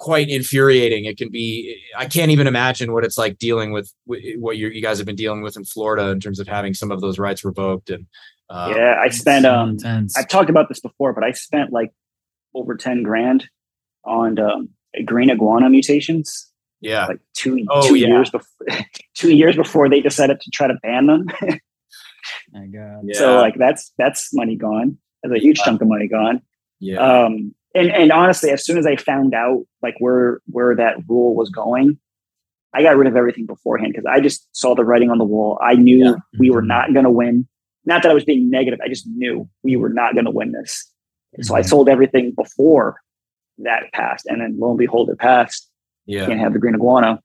quite infuriating it can be i can't even imagine what it's like dealing with what you you guys have been dealing with in florida in terms of having some of those rights revoked and uh, yeah, I spent So um intense. I've talked about this before, but I spent like over 10 grand on um, green iguana mutations yeah like two Oh, two yeah. years before two years before they decided to try to ban them. My God. yeah So like that's that's money gone. That's a huge chunk of money gone. yeah Um, and and honestly, as soon as I found out like where where that rule was going, I got rid of everything beforehand because I just saw the writing on the wall. I knew Yeah. we were Mhm. not going to win. Not that I was being negative. I just knew we were not going to win this. So I Mhm. sold everything before that passed, and then lo and behold, it passed. yeah Can't have the green iguana,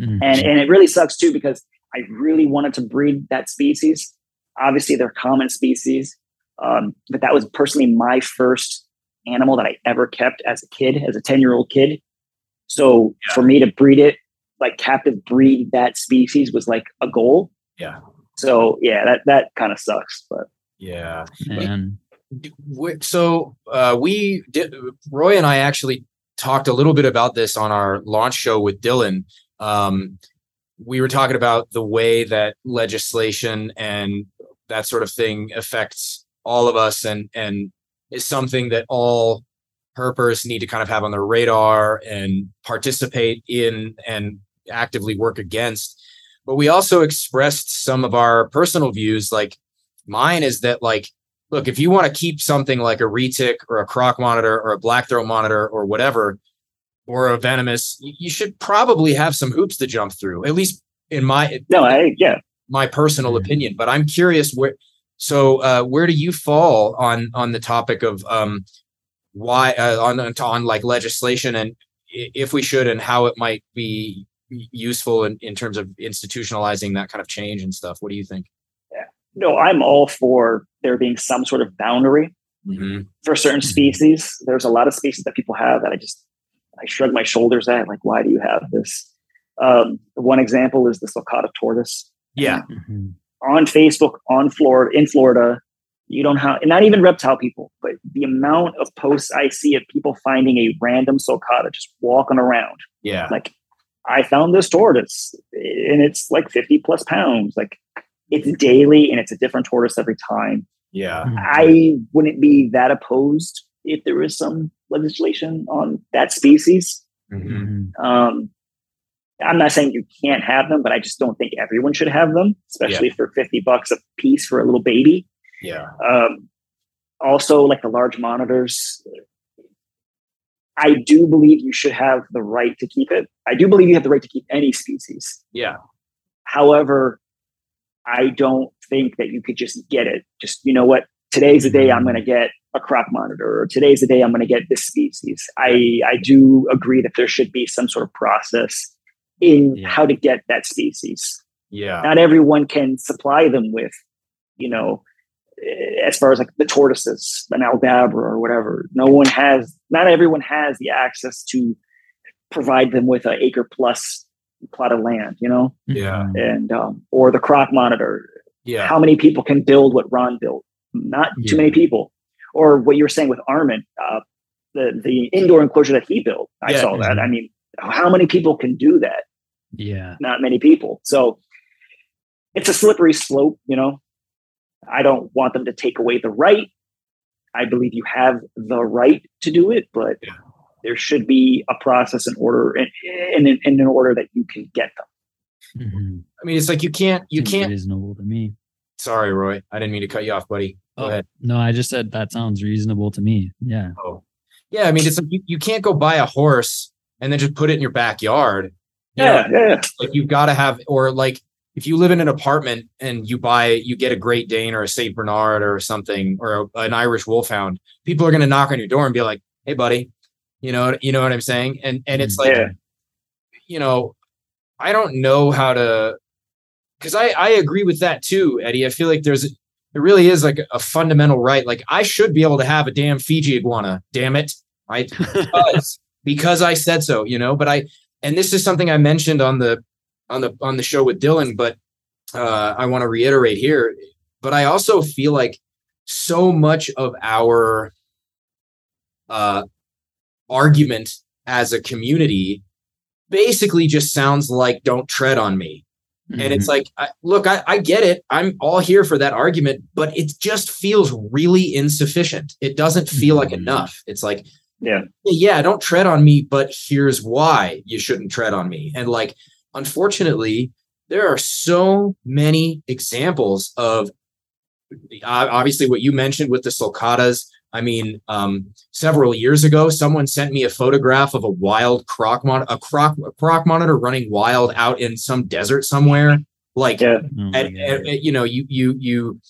Mhm. and and it really sucks too because I really wanted to breed that species. Obviously, they're common species, um, but that was personally my first animal that I ever kept as a kid, as a ten year old kid. So Yeah. for me to breed it, like captive breed that species, was like a goal. Yeah. So yeah, that that kind of sucks, but yeah Man. D- w- so uh, we did roy and i actually talked a little bit about this on our launch show with dylan um, we were talking about the way that legislation and that sort of thing affects all of us and and is something that all herpers need to kind of have on their radar and participate in and actively work against but we also expressed some of our personal views like mine is that like look, if you want to keep something like a retic or a croc monitor or a black throat monitor or whatever, or a venomous, you should probably have some hoops to jump through. At least in my no, I yeah. my personal opinion. But I'm curious where. So uh, where do you fall on on the topic of um, why uh, on on on, like legislation and if we should and how it might be useful in, in terms of institutionalizing that kind of change and stuff? What do you think? No, I'm all for there being some sort of boundary Mm-hmm. for certain Mhm. species. There's a lot of species that people have that I just I shrug my shoulders at. Like, why do you have this? Um, one example is the sulcata tortoise Yeah. Mhm. On Facebook on Florida in Florida. You don't have, and not even reptile people, but the amount of posts I see of people finding a random sulcata just walking around. Yeah. Like, I found this tortoise, and it's like 50 plus pounds. Like, it's daily, and it's a different tortoise every time. Yeah. Mhm. I wouldn't be that opposed if there was some legislation on that species. Mhm. Mhm. Um, I'm not saying you can't have them, but I just don't think everyone should have them, especially for 50 bucks a piece for a little baby. Yeah. Um, also, like the large monitors, I do believe you should have the right to keep it. I do believe you have the right to keep any species. Yeah. However, I don't think that you could just get it. Just you know what? Today's the day I'm going to get a croc monitor, or today's the day I'm going to get this species. I I do agree that there should be some sort of process in Yeah. how to get that species. Yeah. Not everyone can supply them with, you know, eh, as far as like the tortoises, an aldabra or whatever. No one has. Not everyone has the access to provide them with an acre plus plot of land. You know Yeah. Mhm. and um, or the croc monitor. Yeah. How many people can build what Ron built? Not too Yeah. many people. Or what you were saying with Armin, uh, the the indoor enclosure that he built. I Yeah. saw that. I mean, how many people can do that? Yeah. Not many people. So it's a slippery slope. You know, I don't want them to take away the right. I believe you have the right to do it, but Yeah. there should be a process in order and in, in, in order that you can get them. Mhm. I mean, it's like you can't, you Seems can't. reasonable to me. Sorry, Roy. I didn't mean to cut you off, buddy. Go Oh, ahead. No, I just said that sounds reasonable to me. Yeah. Oh, yeah. I mean, it's like you, you can't go buy a horse and then just put it in your backyard. You know, Yeah, yeah, yeah. like you've got to have, or like if you live in an apartment and you buy, you get a Great Dane or a Saint Bernard or something, or a, an Irish Wolfhound. People are going to knock on your door and be like, "Hey, buddy," you know, you know what I'm saying? And and it's like, Yeah. you know, I don't know how to, because I I agree with that too, Eddie. I feel like there's it really is like a fundamental right. Like I should be able to have a damn Fiji iguana. Damn it, I because because I said so, you know. But I and this is something I mentioned on the on the on the show with Dylan, but uh, I want to reiterate here. But I also feel like so much of our uh, argument as a community basically just sounds like "Don't tread on me." And Mm-hmm. it's like, I, look, I, I get it. I'm all here for that argument, but it just feels really insufficient. It doesn't feel like Mhm. enough. It's like, Yeah. yeah, don't tread on me, but here's why you shouldn't tread on me. And like, unfortunately, there are so many examples of uh, obviously what you mentioned with the sulcatas. I mean, um, several years ago, someone sent me a photograph of a wild croc mon- a croc a croc monitor running wild out in some desert somewhere. Like, Yeah. My and, God. and, and, you know, you you you.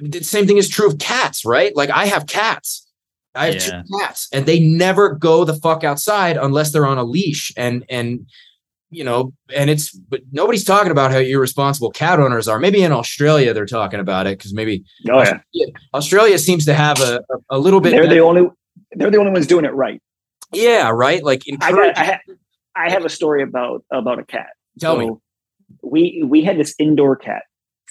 The same thing is true of cats, right? Like, I have cats. I have Yeah. two cats, and they never go the fuck outside unless they're on a leash. And and you know, and it's but nobody's talking about how irresponsible cat owners are. Maybe in Australia they're talking about it because maybe Oh yeah. Australia seems to have a a, a little bit. They're the only they're the only ones doing it right. yeah, right. Like I got I, ha- I have a story about about a cat. tell me. We we had this indoor cat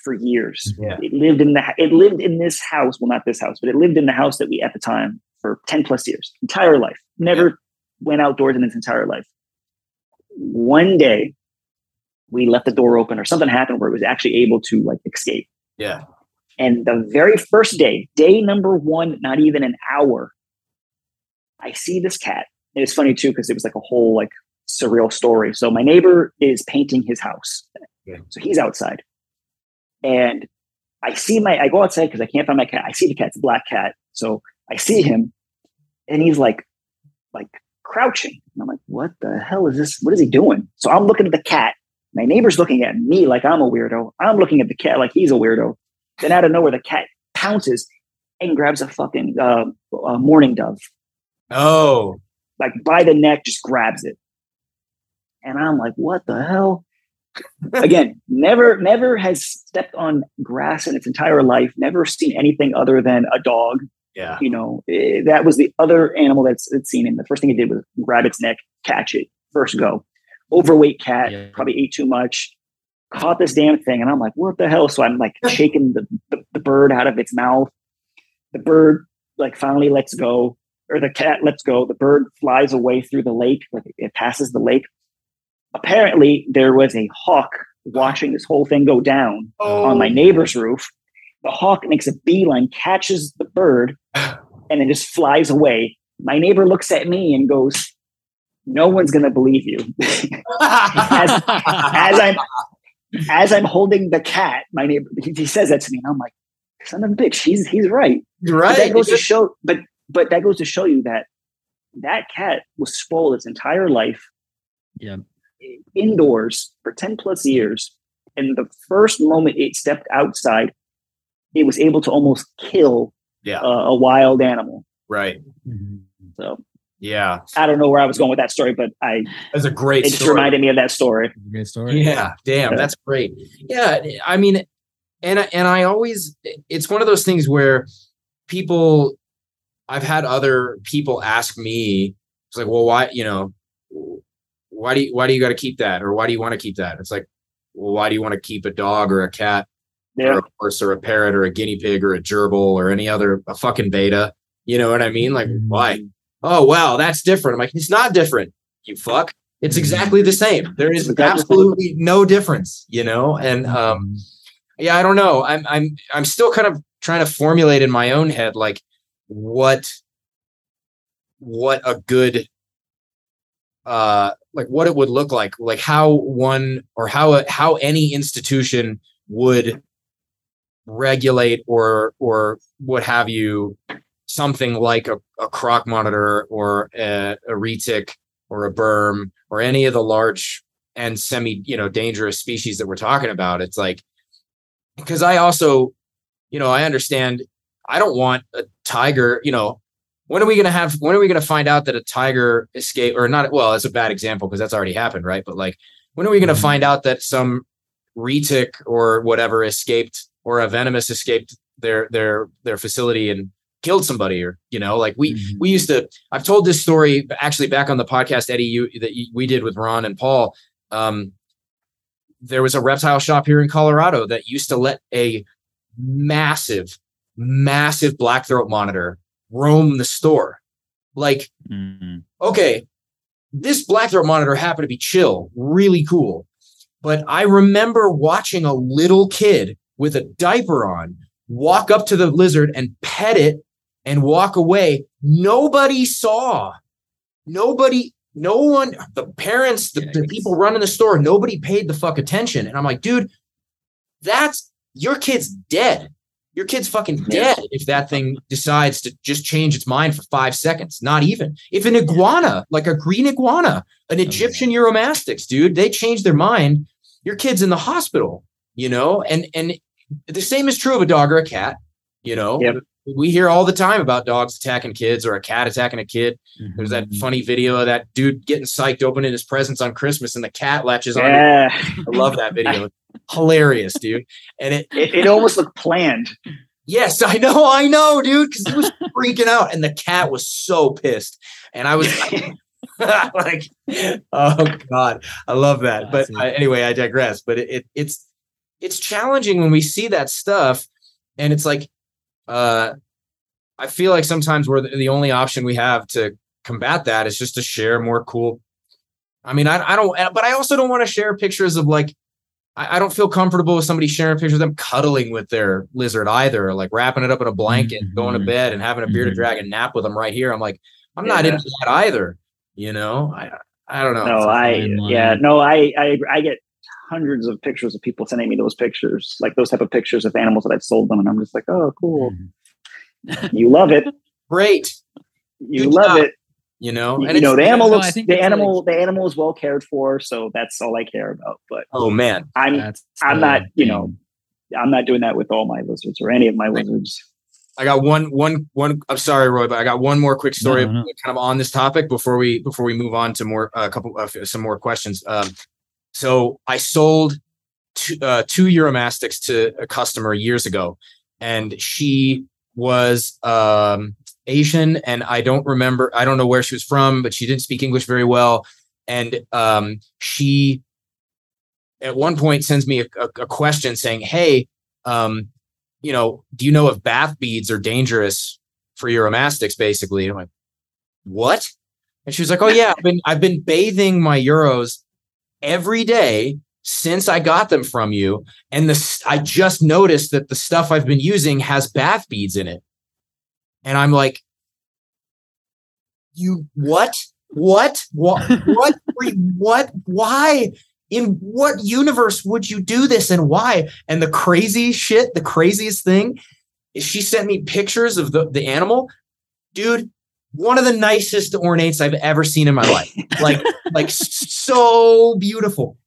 for years. Yeah. It lived in the it lived in this house. Well, not this house, but it lived in the house that we at the time for ten plus years, entire life. Never went outdoors in its entire life. One day, we left the door open, or something happened where it was actually able to like escape. Yeah. And the very first day, day number one, not even an hour, I see this cat. And it's funny too, because it was like a whole like surreal story. So my neighbor is painting his house. Yeah. So he's outside. And I see my I go outside because I can't find my cat. I see the cat, it's a black cat. So I see him and he's like like crouching. And I'm like, what the hell is this? What is he doing? So I'm looking at the cat. My neighbor's looking at me like I'm a weirdo. I'm looking at the cat like he's a weirdo. Then out of nowhere, the cat pounces and grabs a fucking uh, mourning dove, Oh, like by the neck, just grabs it. And I'm like, what the hell? Again, never, never has stepped on grass in its entire life. Never seen anything other than a dog. Yeah. You know, eh, that was the other animal that's it's seen. And the first thing it did was grab its neck, catch it, first go. Overweight cat, Yeah. probably ate too much. Caught this damn thing, and I'm like, what the hell? So I'm like shaking the, the, the bird out of its mouth. The bird like finally lets go, or the cat lets go. The bird flies away through the lake, like it passes the lake. Apparently, there was a hawk watching this whole thing go down on my neighbor's roof. The hawk makes a beeline, catches the bird, and then just flies away. My neighbor looks at me and goes, "No one's gonna believe you." as, as I'm as I'm holding the cat, my neighbor he, he says that to me, and I'm like, "Son of a bitch, he's he's right." But right. that goes to show, but but that goes to show you that that cat was spoiled its entire life Yeah. indoors for 10 plus years and the first moment it stepped outside, it was able to almost kill Yeah. a, a wild animal. Right. Mm-hmm. So Yeah. I don't know where I was going with that story, but I That's a great it just reminded me of that story. Great story. Yeah, damn, Yeah. that's great. Yeah, I mean, and I- and I always, it's one of those things where people, I've had other people ask me, it's like, well, why, you know, why do you why do you got to keep that, or why do you want to keep that? It's like, well, why do you want to keep a dog or a cat or a horse or a parrot or a guinea pig or a gerbil or any other a fucking betta? You know what I mean? Like, why? Oh, wow, that's different. I'm like, it's not different. You fuck. It's exactly the same. There is absolutely no difference, you know? And um yeah, I don't know. I'm I'm I'm still kind of trying to formulate in my own head like what what a good uh like what it would look like, like how one or how a, how any institution would regulate or or what have you something like a, a croc monitor or a, a retic or a berm or any of the large and semi you know dangerous species that we're talking about it's like because i also you know i understand i don't want a tiger you know when are we going to have when are we going to find out that a tiger escape or not well that's a bad example because that's already happened right but like when are we going to Mhm. find out that some retic or whatever escaped or a venomous escaped their their their facility and killed somebody or you know like we Mhm. we used to i've told this story actually back on the podcast eddie you that you, we did with ron and paul um there was a reptile shop here in colorado that used to let a massive massive black throat monitor roam the store like Mhm. okay, this black throat monitor happened to be chill, really cool. But I remember watching a little kid with a diaper on walk up to the lizard and pet it and walk away. Nobody saw. Nobody, no one, the parents, the, the people running the store, nobody paid the fuck attention. And I'm like, dude, that's your kid's dead. Your kid's fucking dead if that thing decides to just change its mind for five seconds. Not even. If an iguana, like a green iguana, an oh, Egyptian Uromastyx, dude, they change their mind, your kid's in the hospital, you know? And and the same is true of a dog or a cat, you know. Yep. We hear all the time about dogs attacking kids or a cat attacking a kid. There's that Mhm. funny video of that dude getting psyched opening his presents on Christmas and the cat latches on. Yeah, I love that video. Hilarious, dude. And it it, it almost looked planned. Yes, I know, I know, dude, because he was freaking out, and the cat was so pissed, and I was like, "Oh God, I love that." But uh, anyway, I digress. But it, it it's it's challenging when we see that stuff, and it's like, uh, I feel like sometimes we're the, only option we have to combat that is just to share more cool. I mean, I, I don't, but I also don't want to share pictures of like I, I don't feel comfortable with somebody sharing pictures of them cuddling with their lizard either, like wrapping it up in a blanket, and going to Mhm. bed, and having a bearded Mhm. dragon nap with them right here. I'm like, I'm not into that either. You know, I I don't know. No, I yeah, no, I I I get hundreds of pictures of people sending me those pictures, like those type of pictures of animals that I've sold them, and I'm just like, oh, cool. Mm-hmm. You love it. Great. You Good love job. it. You know, You, and you know, the animal looks think the that's animal the animal is well cared for, so that's all I care about. But oh man, I'm That's I'm the not, you know, I'm not doing that with all my lizards or any of my lizards. I got one one one. I'm sorry, Roy, but I got one more quick story, No, no. kind of on this topic before we before we move on to more a couple of some more questions. Um, so I sold two, uh, two Uromastyx to a customer years ago, and she was um, Asian, and I don't remember. I don't know where she was from, but she didn't speak English very well, and um, she at one point sends me a, a, a question saying, "Hey." Um, you know, do you know if bath beads are dangerous for Uromastyx? Basically, and I'm like, what? And she was like, oh yeah, I've been I've been bathing my Uros every day since I got them from you, and this I just noticed that the stuff I've been using has bath beads in it, and I'm like, you what? What? What? What? what? Why? In what universe would you do this and why? And the crazy shit, the craziest thing is she sent me pictures of the, the animal. Dude, one of the nicest ornates I've ever seen in my life. Like, like so beautiful.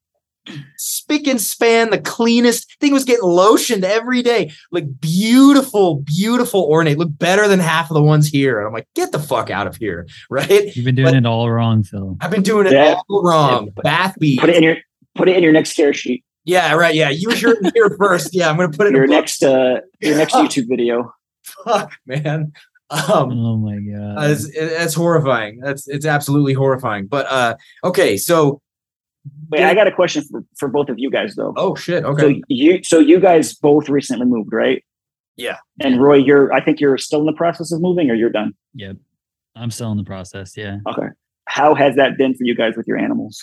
spick and span, the cleanest thing was getting lotioned every day. Like beautiful, beautiful ornate. Look better than half of the ones here. And I'm like, get the fuck out of here. Right. You've been doing but it all wrong, Phil. I've been doing it yeah. all wrong. Yeah. Bath beads. Put it in your put it in your next care sheet. Yeah, right. Yeah. Use your it here first. Yeah, I'm gonna put it in your next uh your next YouTube video. Fuck, man. Um, oh my god, uh, it's, it's horrifying. That's it's absolutely horrifying. But uh, okay, so wait, I got a question for, for both of you guys though. Oh shit, okay. So you so you guys both recently moved, right? Yeah. And Roy, you're I think you're still in the process of moving, or you're done. Yep, I'm still in the process. Yeah. Okay. How has that been for you guys with your animals?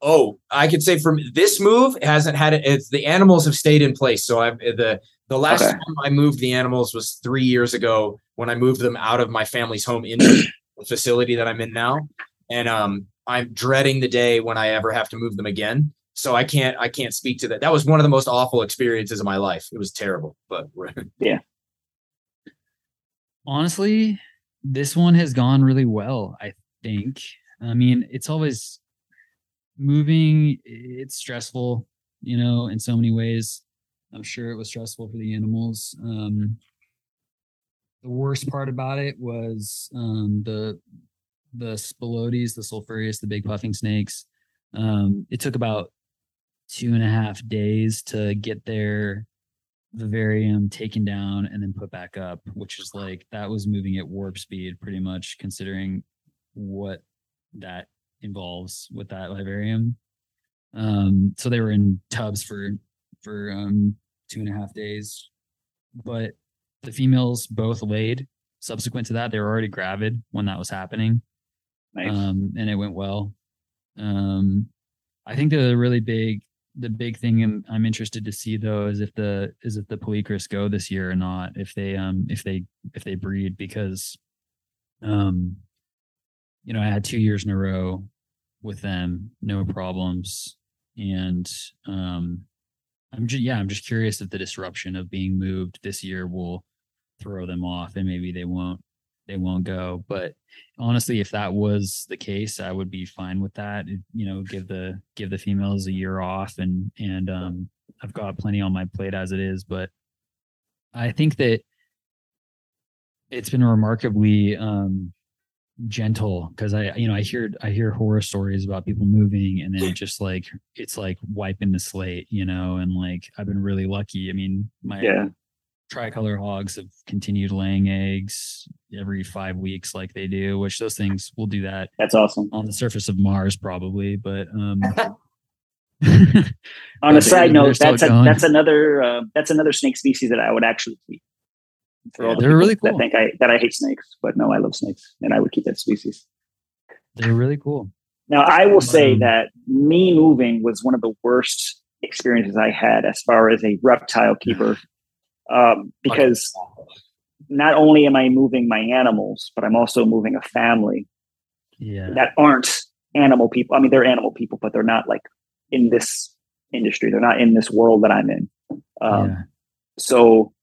Oh, I could say from this move hasn't had it. It's the animals have stayed in place. So I've the the last okay. time I moved the animals was three years ago when I moved them out of my family's home into the facility that I'm in now. And um, I'm dreading the day when I ever have to move them again. So I can't I can't speak to that. That was one of the most awful experiences of my life. It was terrible, but yeah. Honestly, this one has gone really well, I think. I mean, it's always moving, it's stressful, you know, in so many ways. I'm sure it was stressful for the animals. Um, the worst part about it was um, the the spilotes, the sulphureus, the big puffing snakes. Um, it took about two and a half days to get their vivarium taken down and then put back up, which is like that was moving at warp speed, pretty much considering what that involves with that vivarium. Um, so they were in tubs for for um, two and a half days. But the females both laid. Subsequent to that, they were already gravid when that was happening. Nice. Um, and it went well. Um, I think the really big, the big thing I'm, I'm interested to see though is if the is if the Polychrus go this year or not. If they um if they if they breed because, um, you know I had two years in a row with them, no problems, and um I'm just yeah, I'm just curious if the disruption of being moved this year will throw them off and maybe they won't they won't go. But honestly, if that was the case, I would be fine with that. You know, give the give the females a year off and and um I've got plenty on my plate as it is, but I think that it's been remarkably um gentle because I you know I hear I hear horror stories about people moving and then just like it's like wiping the slate, you know, and like I've been really lucky. I mean, my yeah. tricolor hogs have continued laying eggs every five weeks like they do, which those things will do that. That's awesome. On the surface of Mars, probably, but um on a side note, that's a, that's another uh, that's another snake species that I would actually keep for all the they're really cool. that think I that I hate snakes, but no, I love snakes, and I would keep that species. They're really cool. Now, I will say um, that me moving was one of the worst experiences I had as far as a reptile keeper, um, because not only am I moving my animals, but I'm also moving a family yeah. that aren't animal people. I mean, they're animal people, but they're not like in this industry. They're not in this world that I'm in. Um, yeah. So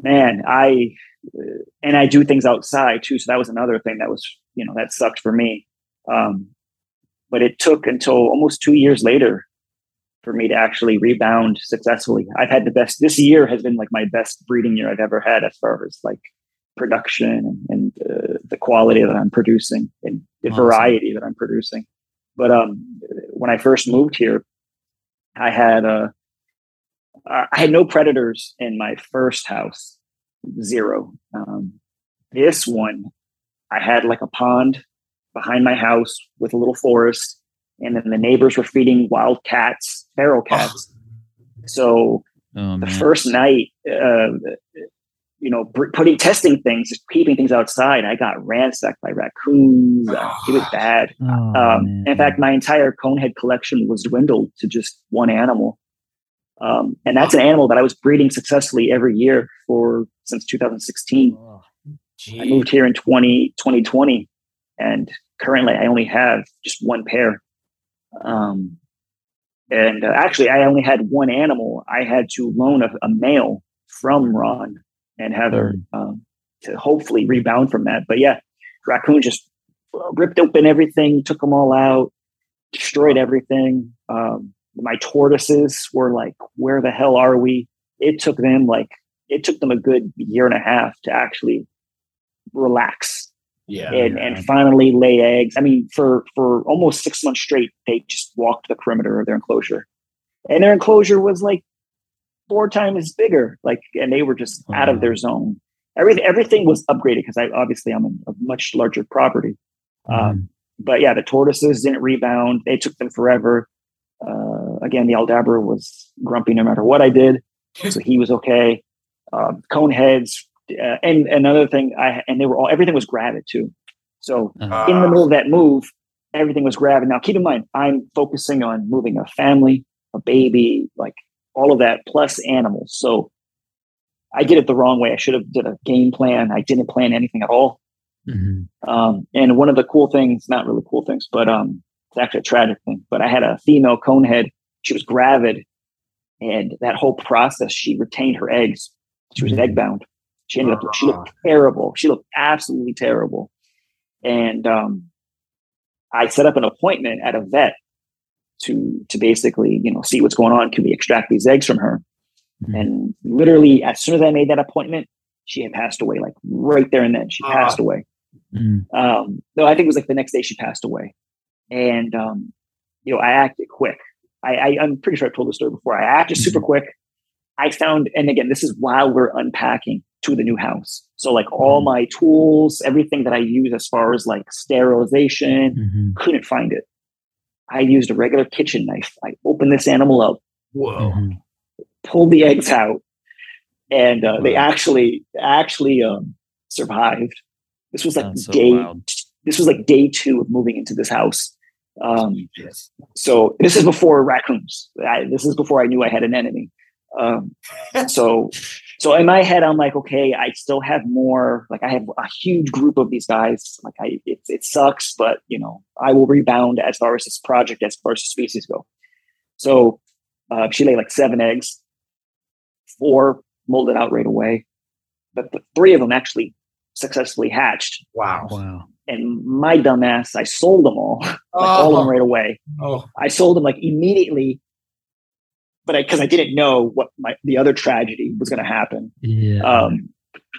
man, I and I do things outside too. So that was another thing that was, you know, that sucked for me. Um, but it took until almost two years later for me to actually rebound successfully. I've had the best. This year has been like my best breeding year I've ever had as far as like production and, uh, the quality that I'm producing and the awesome. variety that I'm producing. But um, when I first moved here, I had a uh, I had no predators in my first house, zero. Um, this one, I had like a pond behind my house with a little forest, and then the neighbors were feeding wild cats, feral oh. cats. Oh. So oh, the first night, uh, you know, putting testing things, keeping things outside, I got ransacked by raccoons. Uh, it was bad. Oh, um, in fact, my entire conehead collection was dwindled to just one animal. Um, and that's an animal that I was breeding successfully every year for since 2016. Oh, I moved here in 20, 2020, and currently I only have just one pair. Um, and uh, actually, I only had one animal. I had to loan a, a male from Ron and Heather um, to hopefully rebound from that. But yeah, raccoon just ripped open everything, took them all out. destroyed everything. Um, my tortoises were like, where the hell are we? It took them like, it took them a good year and a half to actually relax Yeah. and, and finally lay eggs. I mean, for, for almost six months straight, they just walked the perimeter of their enclosure. And their enclosure was like four times bigger. Like, and they were just out of their zone. Everything, everything was upgraded because I obviously I'm in a much larger property. Um, but yeah, the tortoises didn't rebound. They took them forever. Uh, again, the Aldabra was grumpy no matter what I did, so he was okay. Um, cone heads, uh, and another thing, I and they were all everything was gravid too. So Uh, in the middle of that move, everything was gravid. Now, keep in mind, I'm focusing on moving a family, a baby, like all of that, plus animals. So I did it the wrong way. I should have did a game plan. I didn't plan anything at all. mhm. Um, and one of the cool things, not really cool things, but um, it's actually a tragic thing. But I had a female conehead. She was gravid, and that whole process, she retained her eggs. She was Mhm. egg bound. She ended up. She looked terrible. She looked absolutely terrible. And um, I set up an appointment at a vet to to basically, you know, see what's going on. Can we extract these eggs from her? Mhm. And literally, as soon as I made that appointment, she had passed away. Like right there and then, she Ah. passed away Mhm. um no i think it was like the next day she passed away and um you know i acted quick i, I i'm pretty sure i told the story before i acted super quick i found and again this is while we're unpacking to the new house so like all my tools everything that i use as far as like sterilization Mhm. couldn't find it i used a regular kitchen knife i opened this animal up Whoa. Mhm. pulled the eggs out and uh, they actually actually um survived this was like That's day wild. this was like day two of moving into this house. Um, so this is before raccoons. I, this is before I knew I had an enemy. Um, so, so in my head, I'm like, okay, I still have more. Like I have a huge group of these guys. Like I, it, it sucks, but you know, I will rebound as far as this project, as far as the species go. So, uh, she laid like seven eggs. Four molded out right away, but the three of them actually successfully hatched Wow. Wow. And my dumbass, I sold them all, like all of them right away. Oh. I sold them like immediately, but I because I didn't know what my the other tragedy was going to happen. Yeah. Um,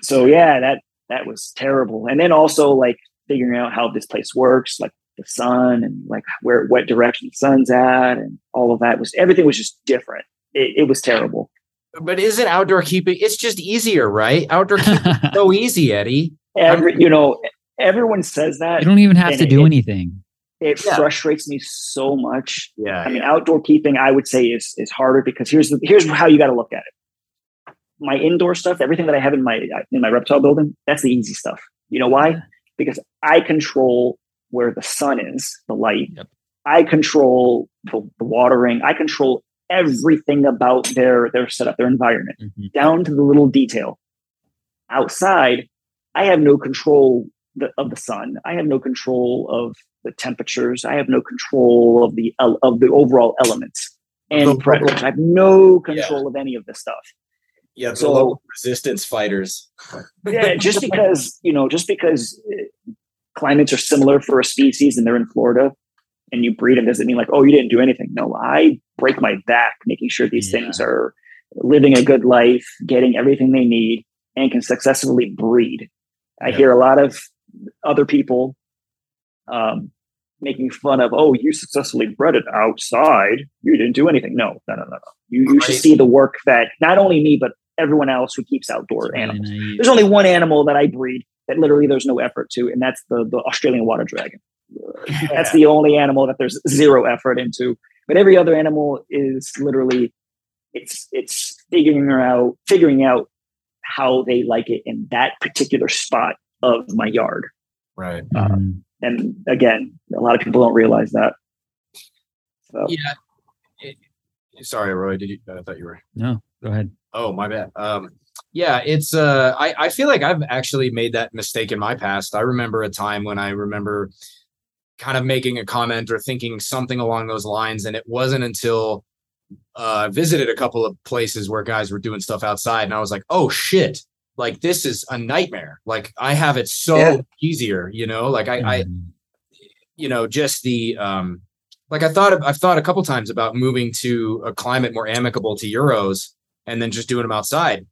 so yeah, that that was terrible. And then also like figuring out how this place works, like the sun and like where what direction the sun's at, and all of that was everything was just different. It, it was terrible. But isn't outdoor keeping? It's just easier, right? Outdoor keeping so easy, Eddie. Every you know, everyone says that. you don't even have to do it- anything. It Yeah. frustrates me so much. Yeah. I mean, outdoor keeping, I would say, is is harder because here's the, here's how you got to look at it. My indoor stuff, everything that I have in my in my reptile building, that's the easy stuff. You know why? Because I control where the sun is, the light. Yep. I control the, the watering. I control everything about their their setup, their environment, Mhm. down to the little detail. Outside, I have no control the, of the sun. I have no control of the temperatures. I have no control of the of the overall elements and The- predators. I have no control of any of this stuff. Yeah. The So- local resistance fighters. Yeah, just because you know, just because uh, climates are similar for a species and they're in Florida, and you breed them doesn't mean like, oh, you didn't do anything. No, I break my back making sure these Yeah. things are living a good life, getting everything they need, and can successfully breed. I Yeah. hear a lot of other people um, making fun of, oh, you successfully bred it outside. You didn't do anything. No, no, no, no, no. You, you should see the work that not only me, but everyone else who keeps outdoor really animals. naive. There's only one animal that I breed that literally there's no effort to, and that's the, the Australian water dragon. That's the only animal that there's zero effort into. But every other animal is literally it's it's figuring out figuring out how they like it in that particular spot of my yard. Right. Mhm. And again, a lot of people don't realize that. So Yeah. It- sorry, Roy. Did you? I thought you were. No, go ahead. Oh, my bad. Um, yeah, it's uh I, I feel like I've actually made that mistake in my past. I remember a time when I remember kind of making a comment or thinking something along those lines, and it wasn't until uh I visited a couple of places where guys were doing stuff outside, and I was like, oh shit, like this is a nightmare. Like I have it so Yeah. easier, you know, like I, I Mhm. you know just the um like I thought I've thought a couple times about moving to a climate more amicable to uros and then just doing them outside.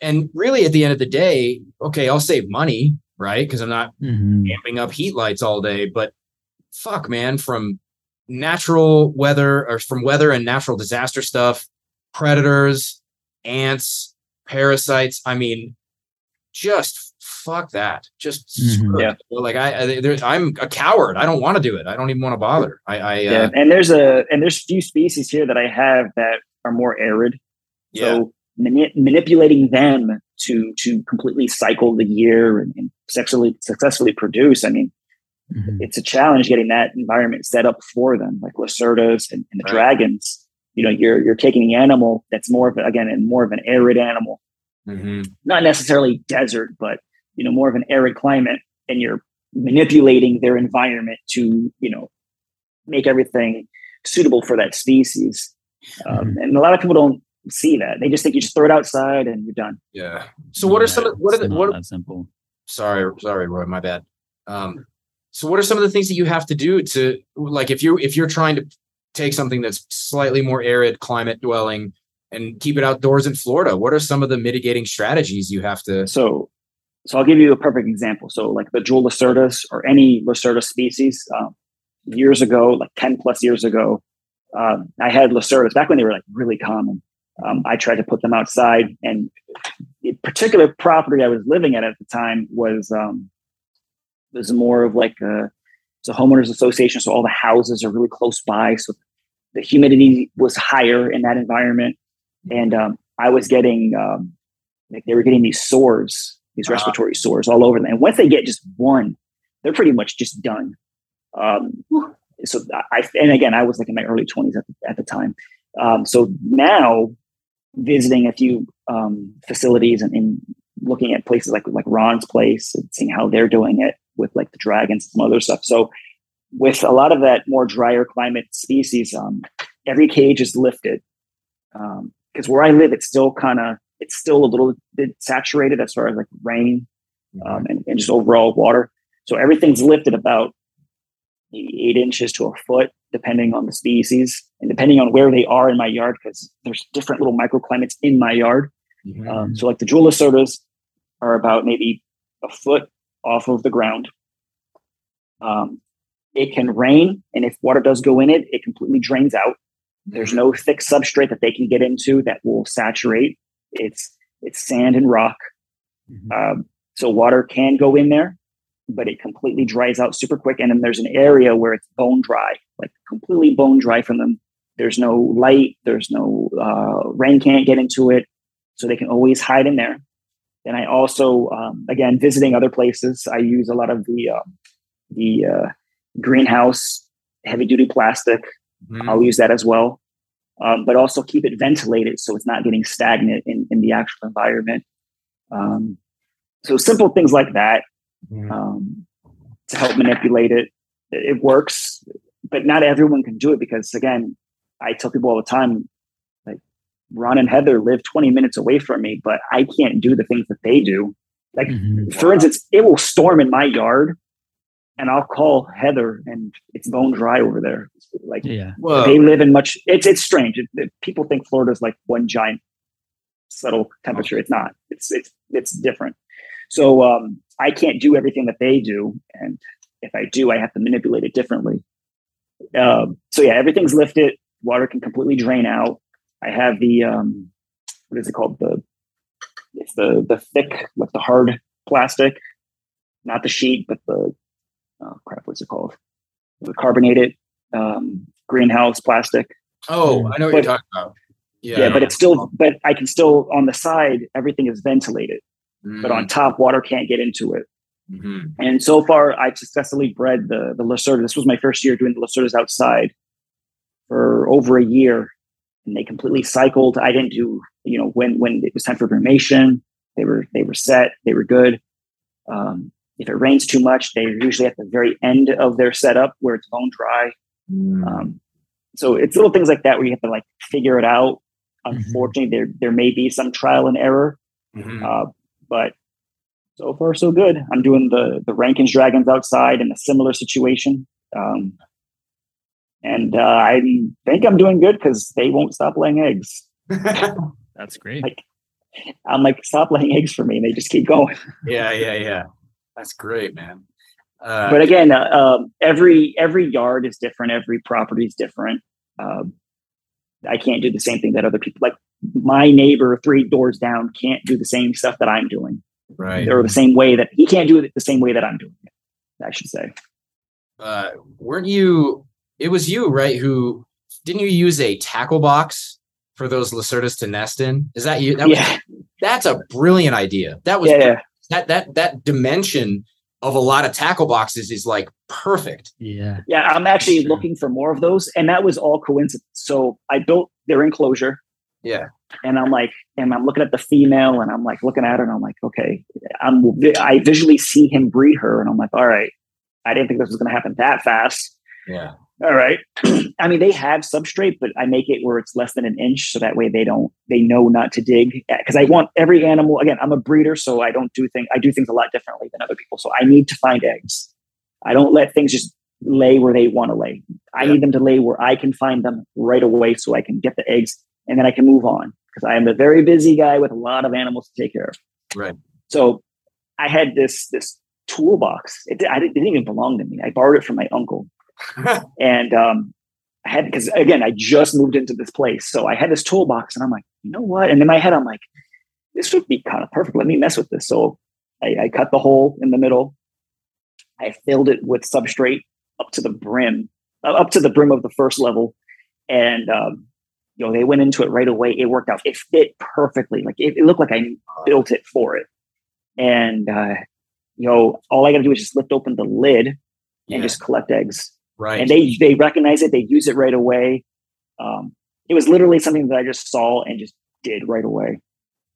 And really at the end of the day, okay, I'll save money, right? Because I'm not Mhm. amping up heat lights all day, but fuck man, from natural weather or from weather and natural disaster stuff, predators, ants, parasites. I mean, just fuck that. Just Mhm. screw it. Yeah. like I, I there, I'm a coward. I don't want to do it. I don't even want to bother. I, I Yeah, uh, and there's a and there's a few species here that I have that are more arid. yeah. So mani- manipulating them to to completely cycle the year and, and successfully successfully produce. I mean, Mhm. it's a challenge getting that environment set up for them, like Lacertas and, and the Right. dragons. You know, you're you're taking the animal that's more of a, again and more of an arid animal, Mhm. not necessarily desert, but you know, more of an arid climate, and you're manipulating their environment to you know make everything suitable for that species. Um, and a lot of people don't see that; they just think you just throw it outside and you're done. Yeah. So what are some of what are the not what that simple? sorry sorry roy my bad um so what are some of the things that you have to do to like if you're if you're trying to take something that's slightly more arid climate dwelling and keep it outdoors in florida what are some of the mitigating strategies you have to So, so I'll give you a perfect example. So, like the jewel lacertas or any lacerta species, um, years ago, like ten plus years ago, um, I had lacertas back when they were like really common. Um, I tried to put them outside, and the particular property I was living at at the time was um, was more of like a it's a homeowners association, so all the houses are really close by, so the humidity was higher in that environment, and um, I was getting um, like they were getting these sores, these Ah. respiratory sores all over them. And once they get just one, they're pretty much just done. Um, so I, and again, I was like in my early twenties at, the- at the time. Um, so now visiting a few um, facilities and, and looking at places like, like Ron's place and seeing how they're doing it with like the dragons and some other stuff. So with a lot of that more drier climate species, um, every cage is lifted. Um, because where I live, it's still kind of it's still a little bit saturated as far as like rain um, and, and just overall water. So everything's lifted about eight inches to a foot, depending on the species and depending on where they are in my yard, because there's different little microclimates in my yard. Mhm. Um, so like the jewel sodas are about maybe a foot off of the ground. Um, it can rain, and if water does go in it, it completely drains out. There's no thick substrate that they can get into that will saturate. It's it's sand and rock. Mhm. Um, so water can go in there, but it completely dries out super quick. And then there's an area where it's bone dry, like completely bone dry from them. There's no light. There's no uh, rain can't get into it, so they can always hide in there. And I also, um, again, visiting other places, I use a lot of the um, the uh, greenhouse heavy duty plastic Mhm. I'll use that as well. Um, but also keep it ventilated so it's not getting stagnant in, in the actual environment. Um, so simple things like that Mhm. um, to help manipulate it. It works, but not everyone can do it because, again, I tell people all the time, like Ron and Heather live 20 minutes away from me, but I can't do the things that they do. Like, Mhm. for instance, it will storm in my yard, and I'll call Heather, and it's bone dry over there. Like, Yeah. Whoa. they live in much it's it's strange. It, it- people think florida is like one giant subtle temperature. It's not. It's it's it's different. So um i can't do everything that they do and if i do i have to manipulate it differently. Um so yeah everything's lifted. Water can completely drain out. I have the um what is it called? The it's the the thick like the hard plastic. Not the sheet but the oh crap what's it called the carbonated um, greenhouse plastic. oh i know what you're talking about yeah, Yeah, but it's still, but I can still on the side, everything is ventilated, but on top, water can't get into it. Mhm. And so far, I've successfully bred the the Lacerta. This was my first year doing the Lacertas outside for over a year, and they completely cycled. I didn't do, you know, when when it was time for brumation, they were they were set, they were good. Um, if it rains too much, they're usually at the very end of their setup where it's bone dry. Mhm. Um, so it's little things like that where you have to like figure it out. Mhm. Unfortunately, there there may be some trial and error, Mhm. uh, but so far so good. I'm doing the the Rankins Dragons outside in a similar situation. Um, and uh, I think I'm doing good because they won't stop laying eggs. That's great. Like, I'm like, stop laying eggs for me, and they just keep going. yeah, yeah, yeah. That's great, man. Uh, but again, uh, um, every every yard is different. Every property is different. Um, I can't do the same thing that other people like. My neighbor three doors down can't do the same stuff that I'm doing, right? or the same way that he can't do it the same way that I'm doing it. I should say. Uh, weren't you? It was you, right? Who didn't you use a tackle box for those lacertas to nest in? Is that you? That yeah, was, that's a brilliant idea. That was yeah, yeah. That that that dimension of a lot of tackle boxes is like perfect. Yeah. Yeah, I'm actually looking for more of those. And that was all coincidence. So I built their enclosure. Yeah. And I'm like, and I'm looking at the female and I'm like looking at her and I'm like, okay, I'm I visually see him breed her and I'm like, all right, I didn't think this was gonna happen that fast. Yeah. All right. I mean, they have substrate, but I make it where it's less than an inch, so that way they don't they know not to dig. Because I want every animal. Again, I'm a breeder, so I don't do things. I do things a lot differently than other people. So I need to find eggs. I don't let things just lay where they want to lay. I yeah. need them to lay where I can find them right away, so I can get the eggs, and then I can move on. Because I am a very busy guy with a lot of animals to take care of. Right. So I had this this toolbox. It, I didn't, it didn't even belong to me. I borrowed it from my uncle and um, I had because again, I just moved into this place, so I had this toolbox, and I'm like, you know what? And in my head, I'm like, this would be kind of perfect. Let me mess with this. So I, I cut the hole in the middle. I filled it with substrate up to the brim, up to the brim of the first level, and um, you know they went into it right away. It worked out. It fit perfectly. Like it, it looked like I built it for it. And uh, you know, all I got to do is just lift open the lid and Yeah. just collect eggs Right. and they they recognize it they use it right away um, it was literally something that i just saw and just did right away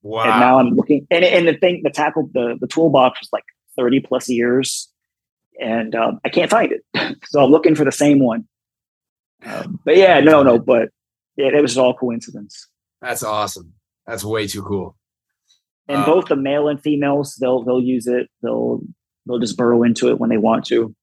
wow. and now i'm looking and, and the thing the tackle the, the toolbox was like 30 plus years and um, i can't find it so i'm looking for the same one um, but yeah no no but it, it was all coincidence That's awesome. That's way too cool. and Uh, both the male and females they'll they'll use it they'll they'll just burrow into it when they want to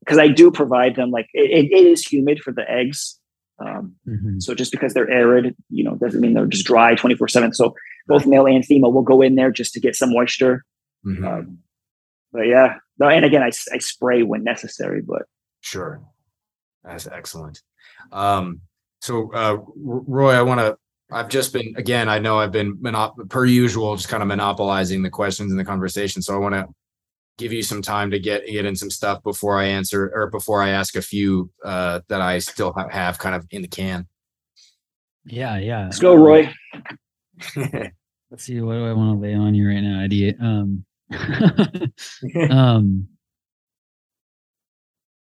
because i do provide them like it, it, is humid for the eggs um, Mhm. So just because they're arid, you know, doesn't mean they're just dry 24 seven. So both male and female will go in there just to get some moisture. Mhm. Um, but yeah, no, and again, I, I spray when necessary, but Sure. That's excellent. Um, so, uh, Roy, I want to, I've just been, again, I know I've been monop- per usual, just kind of monopolizing the questions and the conversation. So I want to give you some time to get, get in some stuff before I answer or before I ask a few, uh, that I still ha- have kind of in the can. Yeah, yeah. let's go, Roy. Let's see. What do I want to lay on you right now? Idea. Um, um.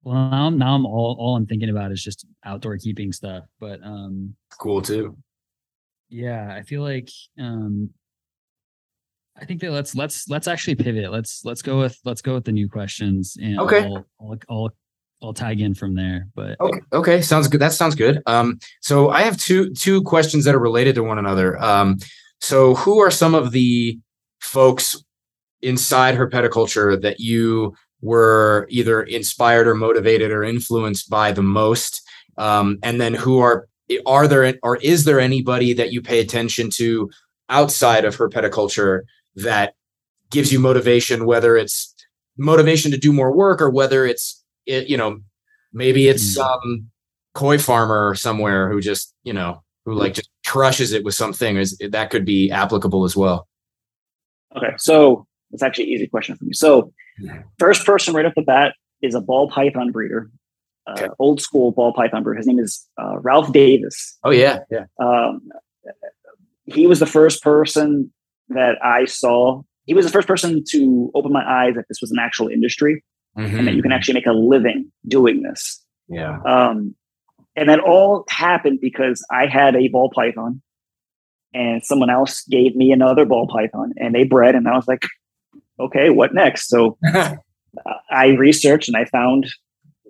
Well, now, I'm- now I'm all all I'm thinking about is just outdoor keeping stuff. But um, cool too. yeah, I feel like um, I think that let's let's let's actually pivot. Let's let's go with let's go with the new questions and Okay. I'll I'll, I'll, I'll tag in from there. But Okay. Okay. Sounds good. That sounds good. Um, so I have two two questions that are related to one another. Um, so who are some of the folks inside herpetoculture that you were either inspired or motivated or influenced by the most? Um, and then who are are there or is there anybody that you pay attention to outside of herpetoculture that gives you motivation, whether it's motivation to do more work or whether it's it, you know maybe it's some koi farmer somewhere who just you know who like just crushes it with something is that could be applicable as well Okay. So it's actually an easy question for me. So first person right off the bat is a ball python breeder, uh, Okay. old school ball python breeder. His name is uh, Ralph Davis. oh yeah yeah um, he was the first person that I saw. He was the first person to open my eyes that this was an actual industry and that you can actually make a living doing this. yeah Um, and that all happened because I had a ball python and someone else gave me another ball python and they bred. And I was like, okay, what next? So I researched and I found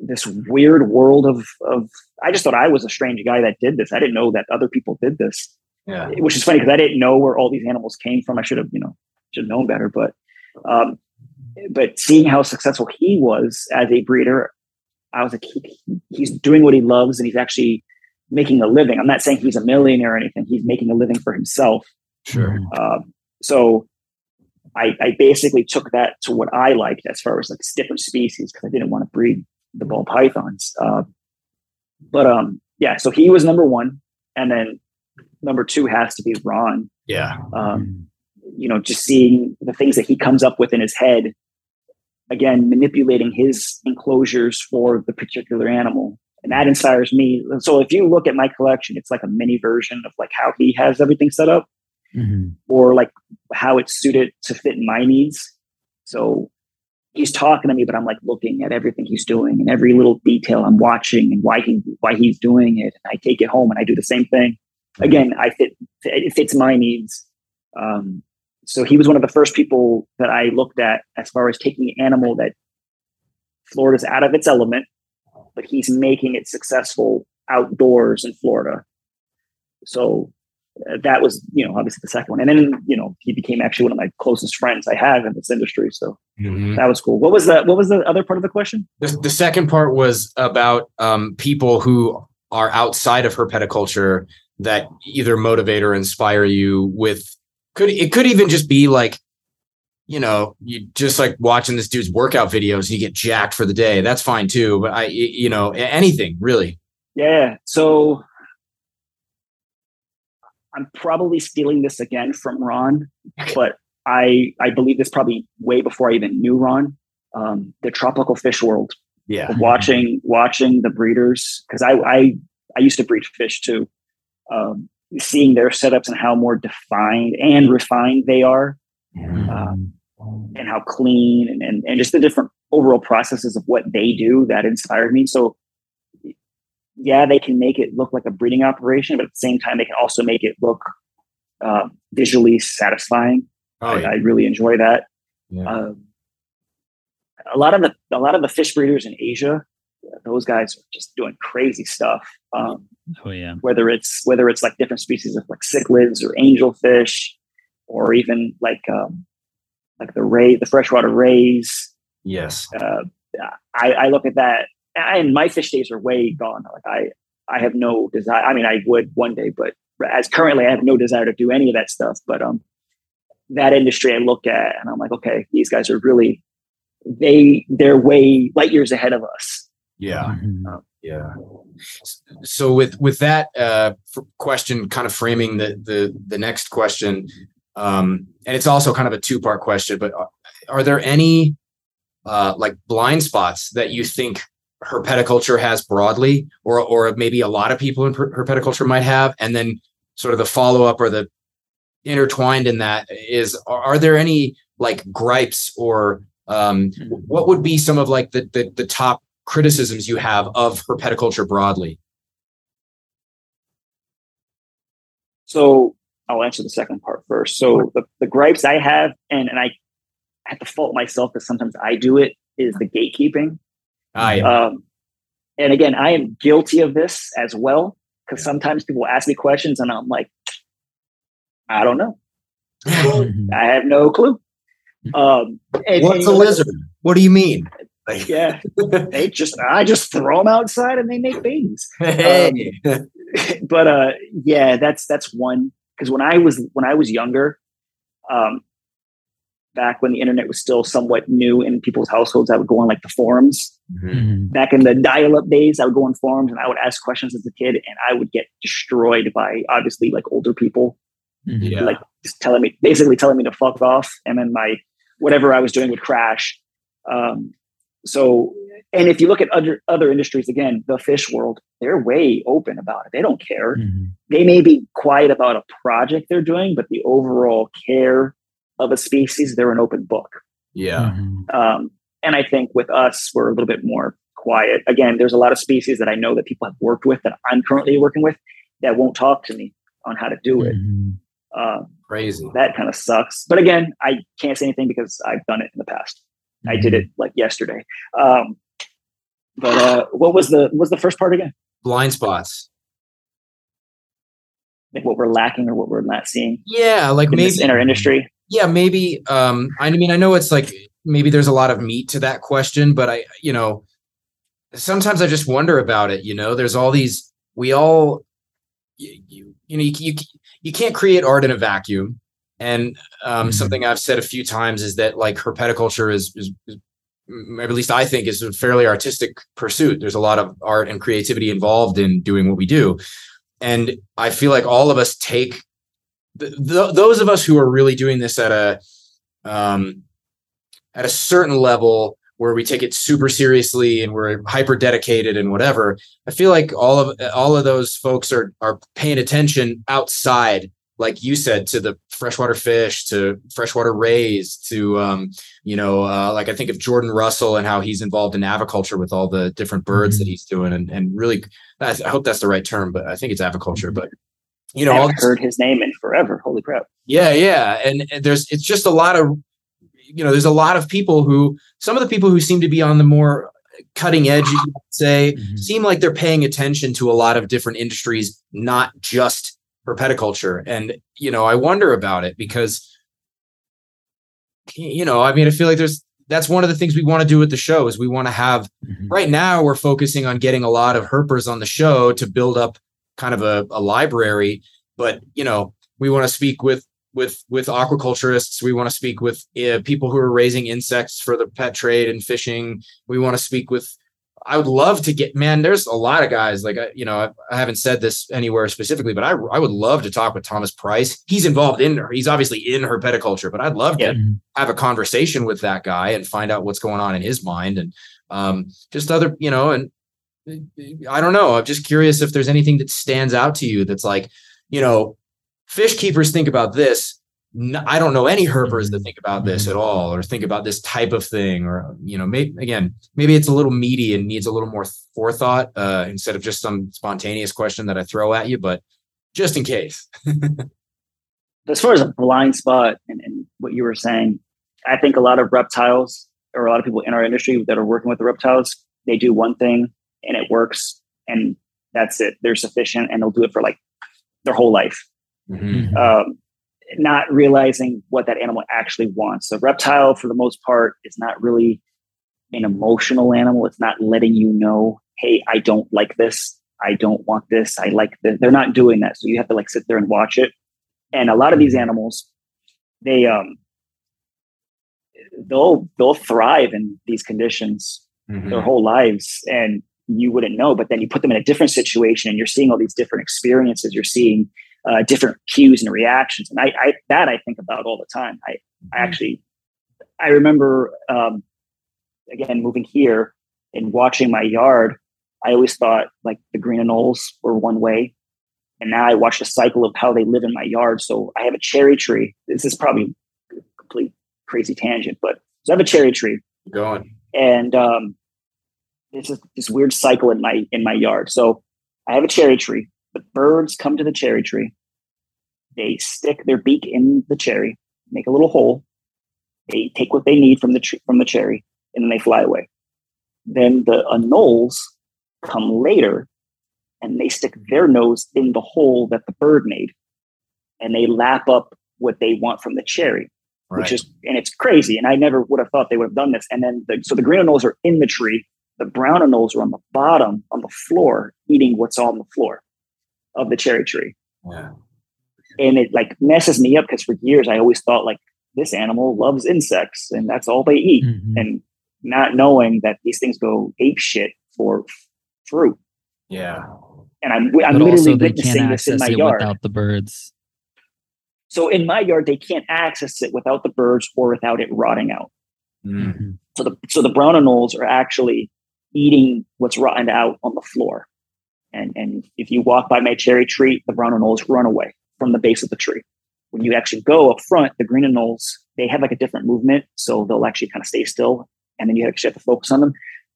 this weird world of, of, I just thought I was a strange guy that did this. I didn't know that other people did this yeah which is funny because I didn't know where all these animals came from. I should have, you know, should have known better. But, um, but seeing how successful he was as a breeder, I was like, he, he's doing what he loves and he's actually making a living. I'm not saying he's a millionaire or anything. He's making a living for himself. Sure. Um, so I, I basically took that to what I liked as far as like different species because I didn't want to breed the ball pythons. Uh, but um, yeah, so he was number one, and then number two has to be Ron. Yeah. Um, you know, just seeing the things that he comes up with in his head. Again, manipulating his enclosures for the particular animal, and that inspires me. So if you look at my collection, it's like a mini version of like how he has everything set up, Mm-hmm. or like how it's suited to fit my needs. So he's talking to me, but I'm like looking at everything he's doing and every little detail I'm watching and why he why he's doing it. And I take it home and I do the same thing. Again, I fit it fits my needs. Um, so he was one of the first people that I looked at as far as taking an animal that Florida's out of its element, but he's making it successful outdoors in Florida. So uh, that was, you know, obviously the second one. And then, you know, he became actually one of my closest friends I have in this industry. So Mhm. that was cool. What was the what was the other part of the question? The, the second part was about um, people who are outside of herpetoculture that either motivate or inspire you with could it could even just be like you know you just like watching this dude's workout videos and you get jacked for the day that's fine too but i you know anything really Yeah. So I'm probably stealing this again from Ron, but I I believe this probably way before I even knew Ron. Um, the tropical fish world. yeah Watching watching the breeders because I I I used to breed fish too. Um, seeing their setups and how more defined and refined they are, um, and how clean and, and and just the different overall processes of what they do that inspired me. So yeah, they can make it look like a breeding operation, but at the same time, they can also make it look uh, visually satisfying. oh, I, yeah. I really enjoy that. Yeah. Um, a lot of the a lot of the fish breeders in Asia, those guys are just doing crazy stuff. Um, Oh yeah. whether it's whether it's like different species of like cichlids or angelfish, or even like um, like the ray, the freshwater rays. yes Uh, I, I look at that, and my fish days are way gone. Like I, I have no desire. I mean, I would one day, but as currently, I have no desire to do any of that stuff. But um, that industry, I look at, and I'm like, okay, these guys are really they they're way light years ahead of us. Yeah Mhm. Yeah. So with with that uh, question, kind of framing the the the next question, um, and it's also kind of a two part question. But are, are there any uh, like blind spots that you think herpetoculture has broadly, or or maybe a lot of people in her- herpetoculture might have, and then sort of the follow up or the intertwined in that is are, are there any like gripes or um, what would be some of like the the, the top criticisms you have of herpetoculture broadly. So I'll answer the second part first. So the, the gripes I have, and and I have to fault myself because sometimes I do it, is the gatekeeping. I Um, and again, I am guilty of this as well because sometimes people ask me questions and I'm like, I don't know. I have no clue. Um, and- what's and, a know, lizard? What do you mean? Like, Yeah, they just I just throw them outside and they make babies. hey. but uh, yeah, that's that's one because when I was when I was younger, um, back when the internet was still somewhat new in people's households, I would go on like the forums. Mhm. Mhm. Back in the dial-up days, I would go on forums and I would ask questions as a kid, and I would get destroyed by obviously like older people, Mhm. Yeah. like just telling me basically telling me to fuck off, and then my whatever I was doing would crash. Um, so, and if you look at other other industries, again, the fish world, they're way open about it. They don't care. Mhm. They may be quiet about a project they're doing, but the overall care of a species, they're an open book. yeah. Mhm. Um, and I think with us, we're a little bit more quiet. Again, there's a lot of species that I know that people have worked with that I'm currently working with that won't talk to me on how to do it. Mhm. Um, Crazy. that kind of sucks. But again, I can't say anything because I've done it in the past. I did it like yesterday. Um, but uh, what was the what was the first part again? Blind spots. Like what we're lacking or what we're not seeing Yeah, like in, maybe in our industry? yeah maybe um i mean i know it's like maybe there's a lot of meat to that question but i you know sometimes I just wonder about it. You know, there's all these. We all, you, you, you know, you, you you can't create art in a vacuum. And um, mm-hmm. something I've said a few times is that like herpetoculture is, is, is at least I think is a fairly artistic pursuit. There's a lot of art and creativity involved in doing what we do. And I feel like all of us take th- th- those of us who are really doing this at a um, at a certain level where we take it super seriously and we're hyper dedicated and whatever. I feel like all of all of those folks are are paying attention outside like you said, to the freshwater fish, to freshwater rays, to um, you know, uh, like I think of Jordan Russell and how he's involved in aviculture with all the different birds mm-hmm. that he's doing, and and really, I hope that's the right term, but I think it's aviculture. But you know, I've heard his name in forever. Holy crap! Yeah, yeah, and, and there's it's just a lot of you know, there's a lot of people who some of the people who seem to be on the more cutting edge, you could say, mm-hmm. seem like they're paying attention to a lot of different industries, not just herpetoculture. And, you know, I wonder about it because, you know, I mean, I feel like there's, that's one of the things we want to do with the show is we want to have mm-hmm. right now we're focusing on getting a lot of herpers on the show to build up kind of a, a library but you know we want to speak with with with aquaculturists we want to speak with uh, people who are raising insects for the pet trade and fishing we want to speak with I would love to get man. There's a lot of guys like you know I, I, haven't said this anywhere specifically, but I I would love to talk with Thomas Price. He's involved in her. He's obviously in herpetoculture, but I'd love yeah. to have a conversation with that guy and find out what's going on in his mind and um, just other you know and I don't know. I'm just curious if there's anything that stands out to you that's like you know fish keepers think about this I don't know any herpers that mm-hmm. think about this mm-hmm. at all or think about this type of thing or you know maybe again maybe it's a little meaty and needs a little more forethought uh, instead of just some spontaneous question that I throw at you but just in case as far as a blind spot and, and, what you were saying I think a lot of reptiles or a lot of people in our industry that are working with the reptiles they do one thing and it works and that's it they're sufficient and they'll do it for like their whole life mm-hmm. um, not realizing what that animal actually wants. So reptile, for the most part, is not really an emotional animal. It's not letting you know, hey, I don't like this. I don't want this. I like this. They're not doing that. So you have to like sit there and watch it. And a lot of these animals, they um they'll they'll thrive in these conditions mm-hmm. their whole lives. And you wouldn't know, but then you put them in a different situation and you're seeing all these different experiences. You're seeing uh, different cues and reactions. And I, I, that I think about all the time. I, I mm-hmm. actually, I remember, um, again, moving here and watching my yard, I always thought like the green anoles were one way. And now I watch the cycle of how they live in my yard. So I have a cherry tree. This is probably a complete crazy tangent, but so I have a cherry tree. Go on. And um, it's just this weird cycle in my in my yard. So I have a cherry tree. The birds come to the cherry tree. They stick their beak in the cherry, make a little hole. They take what they need from the tree, from the cherry, and then they fly away. Then the anoles come later, and they stick their nose in the hole that the bird made, and they lap up what they want from the cherry. Right. Which is and it's crazy, and I never would have thought they would have done this. And then the, so the green anoles are in the tree, the brown anoles are on the bottom on the floor, eating what's on the floor of the cherry tree. Yeah. And it like messes me up because for years I always thought like this animal loves insects and that's all they eat. Mm-hmm. And not knowing that these things go ape shit for fruit. Yeah. And I'm I'm but literally witnessing this in my yard without the birds. So in my yard, they can't access it without the birds or without it rotting out. Mm-hmm. So the so the brown anoles are actually eating what's rotten out on the floor. And, and if you walk by my cherry tree, the brown anoles run away from the base of the tree. When you actually go up front, the green anoles, they have like a different movement. So they'll actually kind of stay still. And then you actually have to focus on them.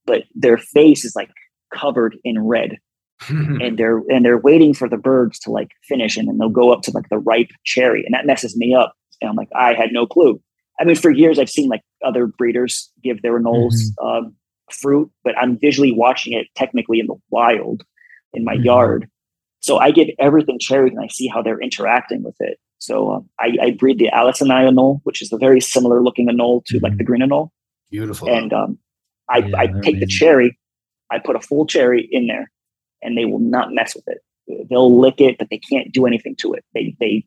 But their face is like covered in red. and they're and they're waiting for the birds to like finish and then they'll go up to like the ripe cherry. And that messes me up. And I'm like, I had no clue. I mean, for years I've seen like other breeders give their anoles mm-hmm. um, fruit, but I'm visually watching it technically in the wild in my mm-hmm. yard. So I give everything cherry and I see how they're interacting with it. So um, I, I, breed the allisoni anole, which is a very similar looking anole to mm-hmm. like the green anole. Beautiful. And um, I, yeah, I take the cherry I put a full cherry in there, and they will not mess with it. They'll lick it, but they can't do anything to it. They they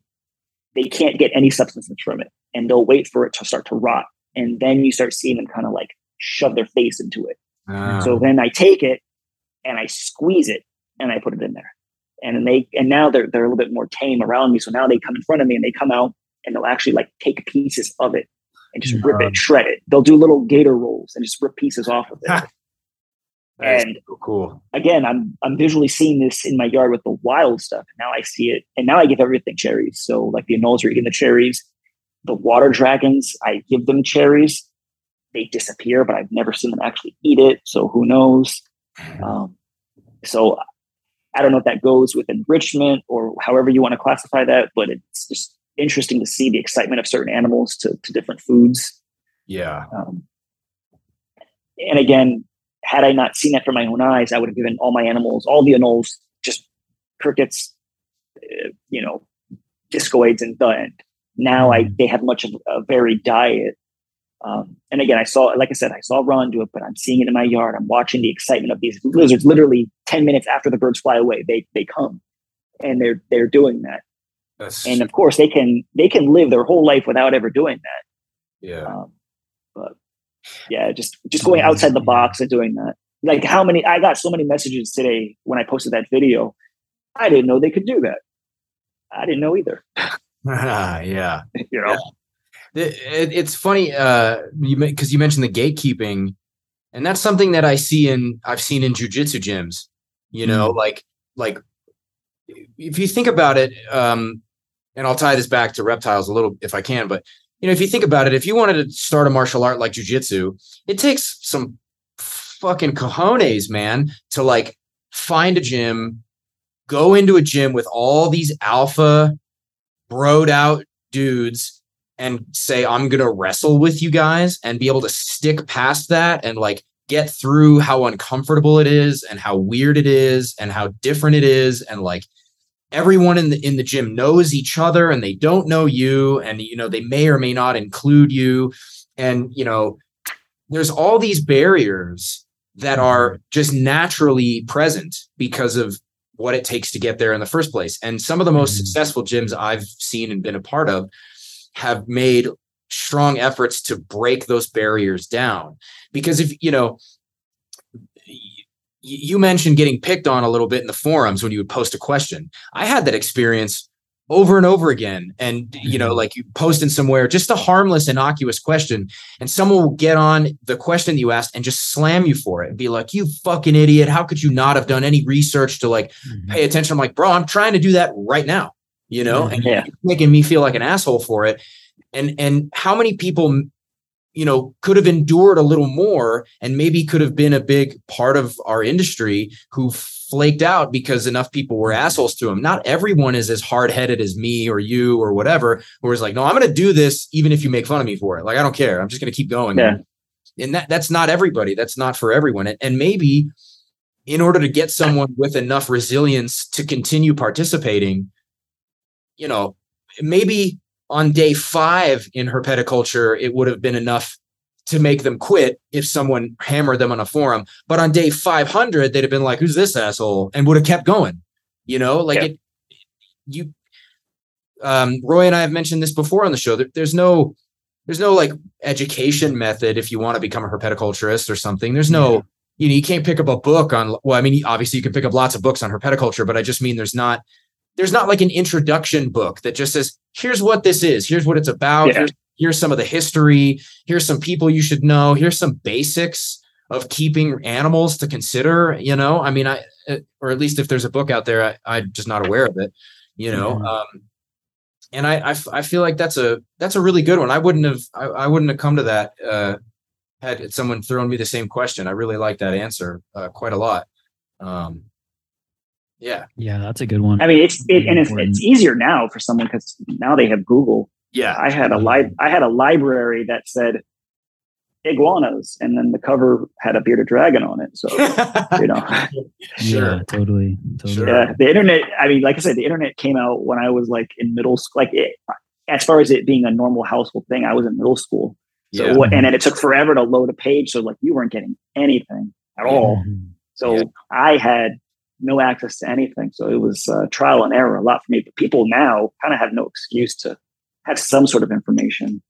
they can't get any substances from it, and they'll wait for it to start to rot, and then you start seeing them kind of like shove their face into it. Ah. So then I take it and I squeeze it and I put it in there. And then they and now they're they're a little bit more tame around me. So now they come in front of me and they come out and they'll actually like take pieces of it and just rip it, shred it. They'll do little gator rolls and just rip pieces off of it. And so cool. again, I'm I'm visually seeing this in my yard with the wild stuff. Now I see it, and now I give everything cherries. So like the anoles are eating the cherries. The water dragons, I give them cherries. They disappear, but I've never seen them actually eat it. So who knows? Um, so I don't know if that goes with enrichment or however you want to classify that, but it's just interesting to see the excitement of certain animals to, to different foods. Yeah. Um, and again, had I not seen that from my own eyes, I would have given all my animals, all the anoles, just crickets, uh, you know, discoids and done. Now I they have much of a varied diet. Um, and again, I saw, like I said, I saw Ron do it, but I'm seeing it in my yard. I'm watching the excitement of these lizards. Literally, ten minutes after the birds fly away, they they come, and they're they're doing that. That's And of course, they can they can live their whole life without ever doing that. yeah. Um, but yeah, just just going outside the box and doing that. Like how many? I got so many messages today when I posted that video. I didn't know they could do that. I didn't know either. yeah. You know, It, it- it's funny uh you because you mentioned the gatekeeping and that's something that I see in I've seen in jujitsu gyms you know Mm. like like if you think about it um and I'll tie this back to reptiles a little if I can but you know if you think about it if you wanted to start a martial art like jujitsu it takes some fucking cojones man to like find a gym go into a gym with all these alpha broed out dudes and say I'm going to wrestle with you guys and be able to stick past that and like get through how uncomfortable it is and how weird it is and how different it is and like everyone in the in the gym knows each other and they don't know you and you know they may or may not include you. And you know there's all these barriers that are just naturally present because of what it takes to get there in the first place. And some of the most Mhm. successful gyms I've seen and been a part of have made strong efforts to break those barriers down because if you know you mentioned getting picked on a little bit in the forums when you would post a question i had that experience over and over again and you know Mhm. like you posting somewhere just a harmless innocuous question and someone will get on the question that you asked and just slam you for it and be like you fucking idiot how could you not have done any research to like Mhm. pay attention. I'm like, bro, I'm trying to do that right now, you know, and Yeah. you're making me feel like an asshole for it. And and how many people, you know, could have endured a little more and maybe could have been a big part of our industry who flaked out because enough people were assholes to them. Not everyone is as hard headed as me or you or whatever, who is like, no, I'm going to do this even if you make fun of me for it. Like, I don't care. I'm just going to keep going. Yeah. And that that's not everybody. That's not for everyone. And, and maybe in order to get someone with enough resilience to continue participating, you know, maybe on day five in herpetoculture, it would have been enough to make them quit if someone hammered them on a forum. But on day 500, they'd have been like, who's this asshole? And would have kept going, you know, like Yeah. it, you, um, Roy and I have mentioned this before on the show. There, there's no, there's no like education method if you want to become a herpetoculturist or something. There's no, you know, you can't pick up a book on, well, I mean, obviously you can pick up lots of books on herpetoculture, but I just mean there's not, there's not like an introduction book that just says, here's what this is, here's what it's about, Yeah. here's, here's some of the history, here's some people you should know, here's some basics of keeping animals to consider, you know, I mean, I, uh, or at least if there's a book out there, I, I'm just not aware of it, you know, Mhm. um, and I, I feel like that's a, that's a really good one. I wouldn't have, I, I wouldn't have come to that, uh, had someone thrown me the same question. I really like that answer, uh, quite a lot. Um, yeah. Yeah, that's a good one. I mean, it's it, and it's, it's easier now for someone because now they have Google. Yeah. I had a li- I had a library that said iguanas, and then the cover had a bearded dragon on it. So you know, Sure. Yeah, totally. Totally. Sure. yeah, the internet. I mean, like I said, the internet came out when I was like in middle school. Like it, as far as it being a normal household thing, I was in middle school. So Yeah. what, and then it took forever to load a page. So like you weren't getting anything at all. Mhm. So Yeah. I had no access to anything. So it was uh, trial and error a lot for me. But people now kind of have no excuse to have some sort of information.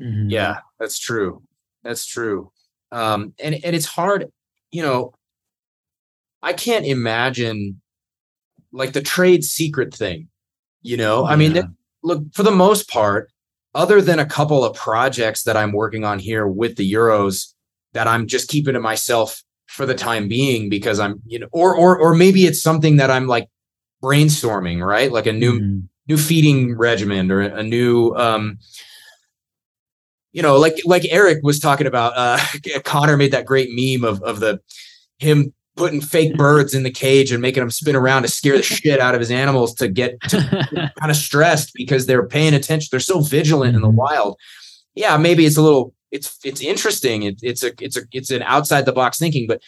Mhm. Yeah, that's true. That's true. Um, and and it's hard, you know. I can't imagine like the trade secret thing. You know, I mean, th- look for the most part, other than a couple of projects that I'm working on here with the Uros, that I'm just keeping to myself for the time being because I'm, you know, or or or maybe it's something that I'm like brainstorming, right? Like a new Mhm. new feeding regimen or a new um you know like like eric was talking about uh connor made that great meme of of the him putting fake birds in the cage and making them spin around to scare the shit out of his animals to get to kind of stressed because they're paying attention they're so vigilant in the Mhm. wild yeah maybe it's a little it's it's interesting it, it's a it's a it's an outside the box thinking but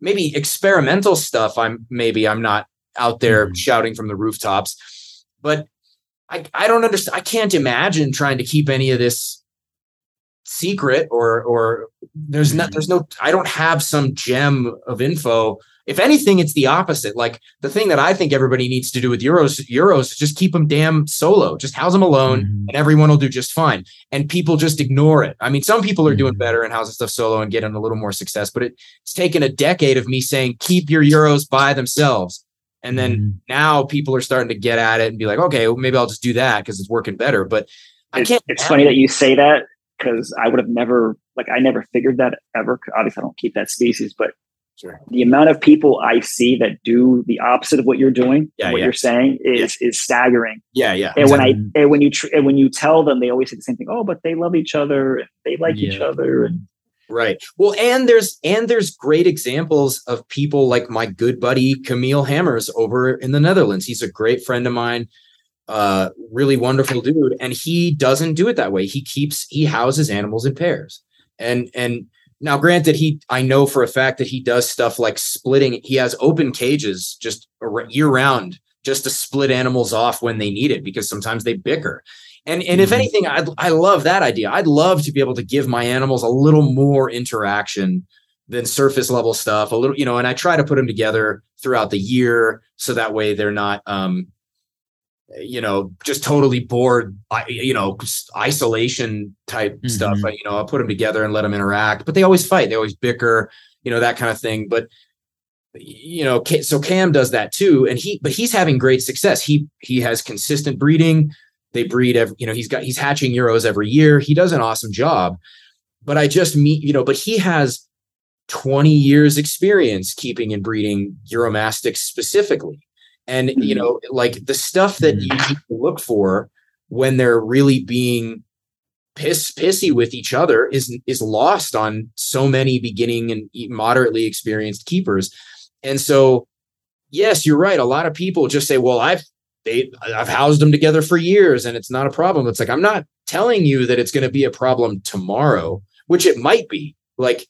maybe experimental stuff i'm maybe i'm not out there Mhm. shouting from the rooftops but I, I don't understand. I can't imagine trying to keep any of this secret or or there's not there's no I don't have some gem of info. If anything, it's the opposite. Like the thing that I think everybody needs to do with Uros Uros is just keep them damn solo. Just house them alone Mhm. and everyone will do just fine. And people just ignore it. I mean, some people are doing Mhm. better and housing stuff solo and getting a little more success, but it, it's taken a decade of me saying keep your Uros by themselves. And then Mhm. now people are starting to get at it and be like, okay, well, maybe I'll just do that because it's working better. But I It's, can't. it's funny that you say that because I would have never, like, I never figured that ever. Obviously, I don't keep that species, but Sure. the amount of people I see that do the opposite of what you're doing, Yeah, what yeah. you're saying, is is staggering. Yeah, yeah. And when I and when you tr- and when you tell them, they always say the same thing. Oh, but they love each other. And they like each other. And Right. Well, and there's and there's great examples of people like my good buddy Camille Hammers over in the Netherlands. He's a great friend of mine, uh, really wonderful dude, and he doesn't do it that way. He keeps he houses animals in pairs, and and now granted, he I know for a fact that he does stuff like splitting. He has open cages just year round, just to split animals off when they need it because sometimes they bicker. And and if Mhm. anything, I I love that idea. I'd love to be able to give my animals a little more interaction than surface level stuff. A little, you know, and I try to put them together throughout the year so that way they're not, um, you know, just totally bored. You know, isolation type stuff. Mhm. But, you know, I put them together and let them interact. But they always fight. They always bicker. You know that kind of thing. But you know, so Cam does that too, and he, but he's having great success. He he has consistent breeding. They breed every, you know, he's got he's hatching uros every year. He does an awesome job. But I just meet, you know, but he has 20 years experience keeping and breeding Uromastyx specifically. And you Mhm. know, like the stuff that you need to look for when they're really being piss pissy with each other is is lost on so many beginning and moderately experienced keepers. And so, yes, you're right. A lot of people just say, "Well, I've they I've housed them together for years and it's not a problem." It's like I'm not telling you that it's going to be a problem tomorrow, which it might be. Like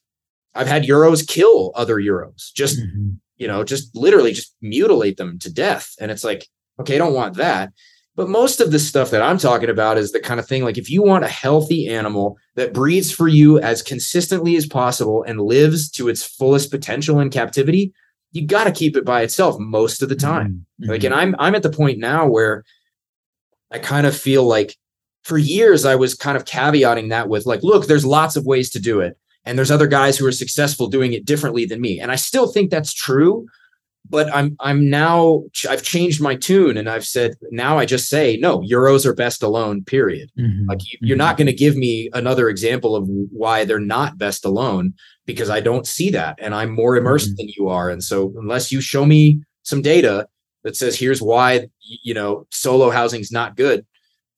I've had uros kill other uros, just Mhm. You know, just literally just mutilate them to death. And it's like, okay, I don't want that. But most of the stuff that I'm talking about is the kind of thing like if you want a healthy animal that breeds for you as consistently as possible and lives to its fullest potential in captivity, you got to keep it by itself most of the time. Mhm. Like, and I'm I'm at the point now where I kind of feel like for years I was kind of caveating that with like, look, there's lots of ways to do it. And there's other guys who are successful doing it differently than me. And I still think that's true. But I'm I'm now I've changed my tune and I've said now I just say no uros are best alone period Mhm. like you, you're not going to give me another example of why they're not best alone because I don't see that and I'm more immersed Mhm. than you are. And so unless you show me some data that says here's why you know solo housing's not good,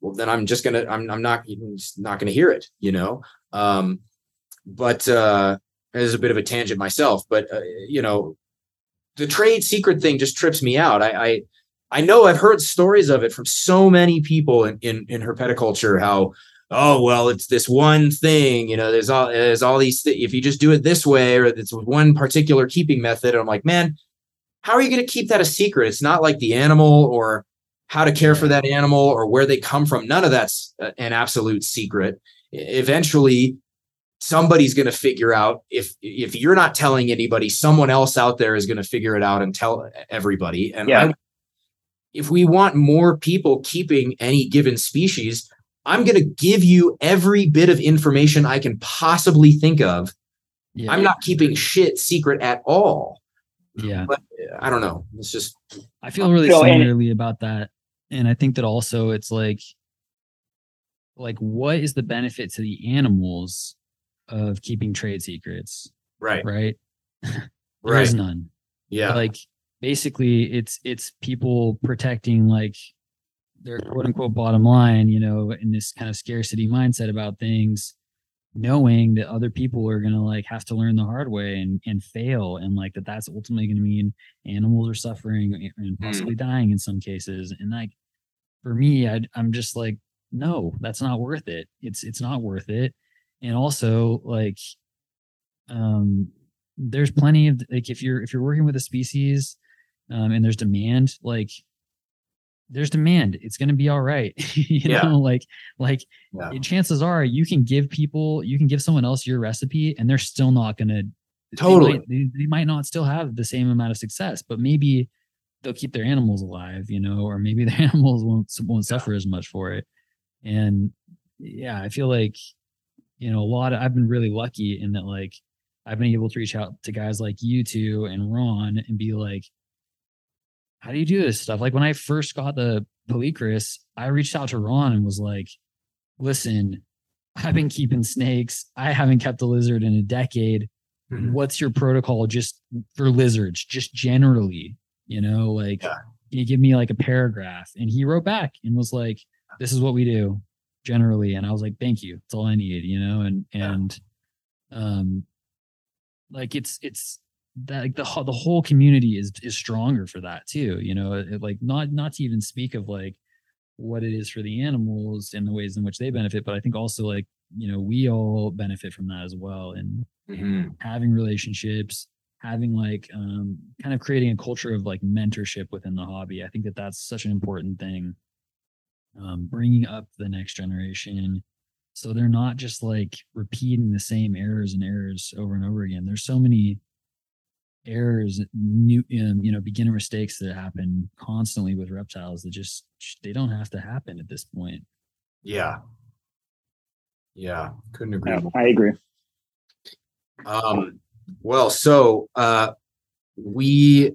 well then I'm just gonna I'm I'm not even not gonna hear it. You know, um, but uh, there's a bit of a tangent myself. But uh, you know, the trade secret thing just trips me out. I, I I know I've heard stories of it from so many people in in, in herpetoculture. How oh well, it's this one thing. You know, there's all there's all these. Th- if you just do it this way, or it's one particular keeping method, I'm like, man, how are you going to keep that a secret? It's not like the animal or how to care for that animal or where they come from. None of that's an absolute secret. Eventually, somebody's going to figure out if if you're not telling anybody someone else out there is going to figure it out and tell everybody and Yeah. I, if we want more people keeping any given species i'm going to give you every bit of information i can possibly think of Yeah. i'm not keeping shit secret at all yeah. but uh, i don't know it's just I feel really So, and- similarly about that. And I think that also it's like like what is the benefit to the animals of keeping trade secrets? right Right? There right is none. yeah Like basically it's it's people protecting like their quote unquote bottom line, you know, in this kind of scarcity mindset about things, knowing that other people are gonna like have to learn the hard way and and fail, and like that that's ultimately gonna mean animals are suffering and mm-hmm. possibly dying in some cases. And like for me, I, I'm just like, no, that's not worth it. It's it's not worth it. And also like, um, there's plenty of like if you're if you're working with a species, um, and there's demand, like there's demand. It's gonna be all right. you Yeah. know, like like Yeah. chances are you can give people you can give someone else your recipe and they're still not gonna they Totally. might- they, they might not still have the same amount of success but maybe they'll keep their animals alive you know or maybe their animals won't won't suffer as much for it and yeah i feel like you know a lot of i've been really lucky in that like i've been able to reach out to guys like you two and ron and be like how do you do this stuff? Like when i first got the Polychrus i reached out to ron and was like listen i've been keeping snakes. I haven't kept a lizard in a decade. Mhm. what's your protocol just for lizards just generally you know like Yeah. can you give me like a paragraph? And he wrote back and was like this is what we do generally and i was like thank you it's all i need you know and Yeah. and um like it's it's that like the whole- the whole community is is stronger for that too you know it, like not not to even speak of like what it is for the animals and the ways in which they benefit but i think also like you know we all benefit from that as well and Mhm. having relationships having like um kind of creating a culture of like mentorship within the hobby i think that that's such an important thing um bringing up the next generation so they're not just like repeating the same errors and errors over and over again there's so many errors new um, you know beginner mistakes that happen constantly with reptiles that just they don't have to happen at this point yeah yeah couldn't agree Yeah, more. I agree. Um, well, so uh, we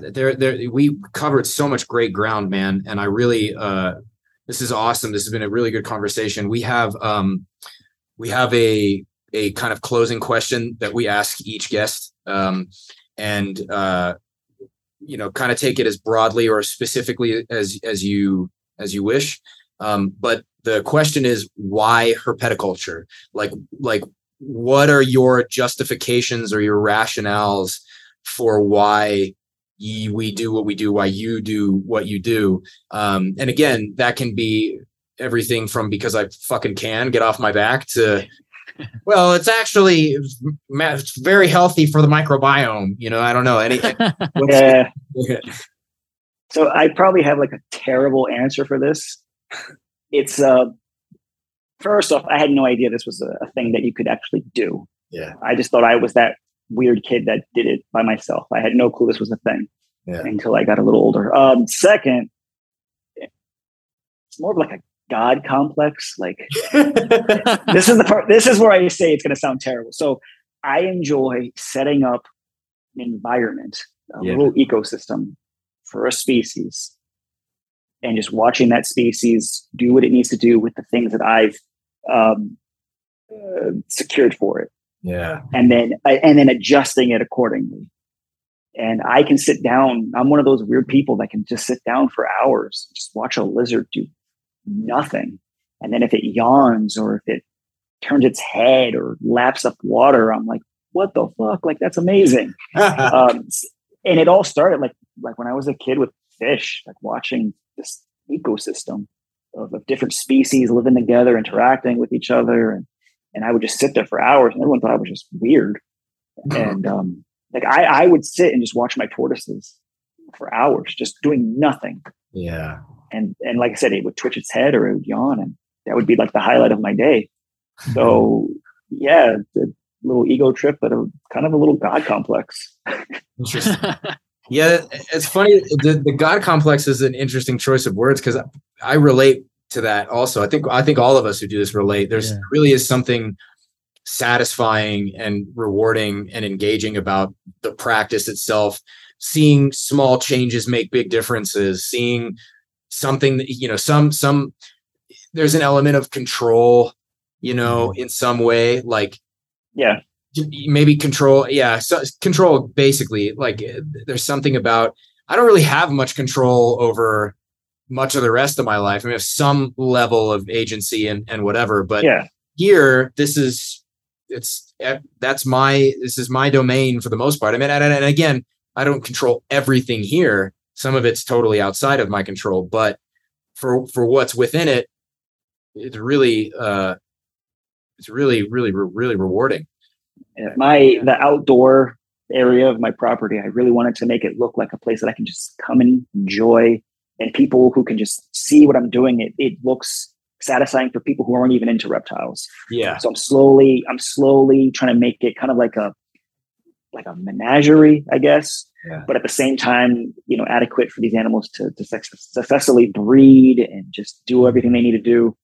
there there we covered so much great ground, man, and I really uh, this is awesome. This has been a really good conversation. We have um, we have a a kind of closing question that we ask each guest, um, and uh, you know, kind of take it as broadly or specifically as as you as you wish. Um, but the question is why herpetoculture? Like like what are your justifications or your rationales for why we do what we do, why you do what you do? Um, and again, that can be everything from because I fucking can get off my back to, well, it's actually it's very healthy for the microbiome. You know, I don't know anything. Yeah. So I probably have like a terrible answer for this. It's uh first off, I had no idea this was a, a thing that you could actually do. Yeah. I just thought I was that weird kid that did it by myself. I had no clue this was a thing Yeah. until I got a little older. Um, second, it's more of like a God complex. Like this is the part. This is where I say it's going to sound terrible. So I enjoy setting up an environment, a Yeah. little ecosystem for a species, and just watching that species do what it needs to do with the things that I've um, uh, secured for it yeah. and then uh, and then adjusting it accordingly. And I can sit down. I'm one of those weird people that can just sit down for hours, just watch a lizard do nothing. And then if it yawns or if it turns its head or laps up water, I'm like, what the fuck? Like that's amazing. um, and it all started like like when I was a kid with fish, like watching this ecosystem of, of different species living together, interacting with each other, and and I would just sit there for hours, and everyone thought I was just weird. And um, like I, I would sit and just watch my tortoises for hours, just doing nothing. yeah. And and like I said, it would twitch its head or it would yawn, and that would be like the highlight of my day. So yeah, a little ego trip, but a kind of a little god complex. Interesting. yeah, it's funny. The, the God complex is an interesting choice of words because I relate to that also. I think I think all of us who do this relate. There's Yeah. really is something satisfying and rewarding and engaging about the practice itself. Seeing small changes make big differences. Seeing something that you know, some some there's an element of control, you know, mm-hmm. in some way, like Yeah, maybe control yeah so control basically like there's something about i don't really have much control over much of the rest of my life. I mean I have some level of agency and and whatever but yeah, here this is it's eh, that's my this is my domain for the most part. I mean and, and again i don't control everything here. Some of it's totally outside of my control but for for what's within it it's really uh it's really really really rewarding. My the outdoor area of my property i really wanted to make it look like a place that i can just come and enjoy and people who can just see what i'm doing it it looks satisfying for people who aren't even into reptiles yeah so i'm slowly i'm slowly trying to make it kind of like a like a menagerie i guess Yeah. but at the same time you know adequate for these animals to, to successfully breed and just do everything they need to do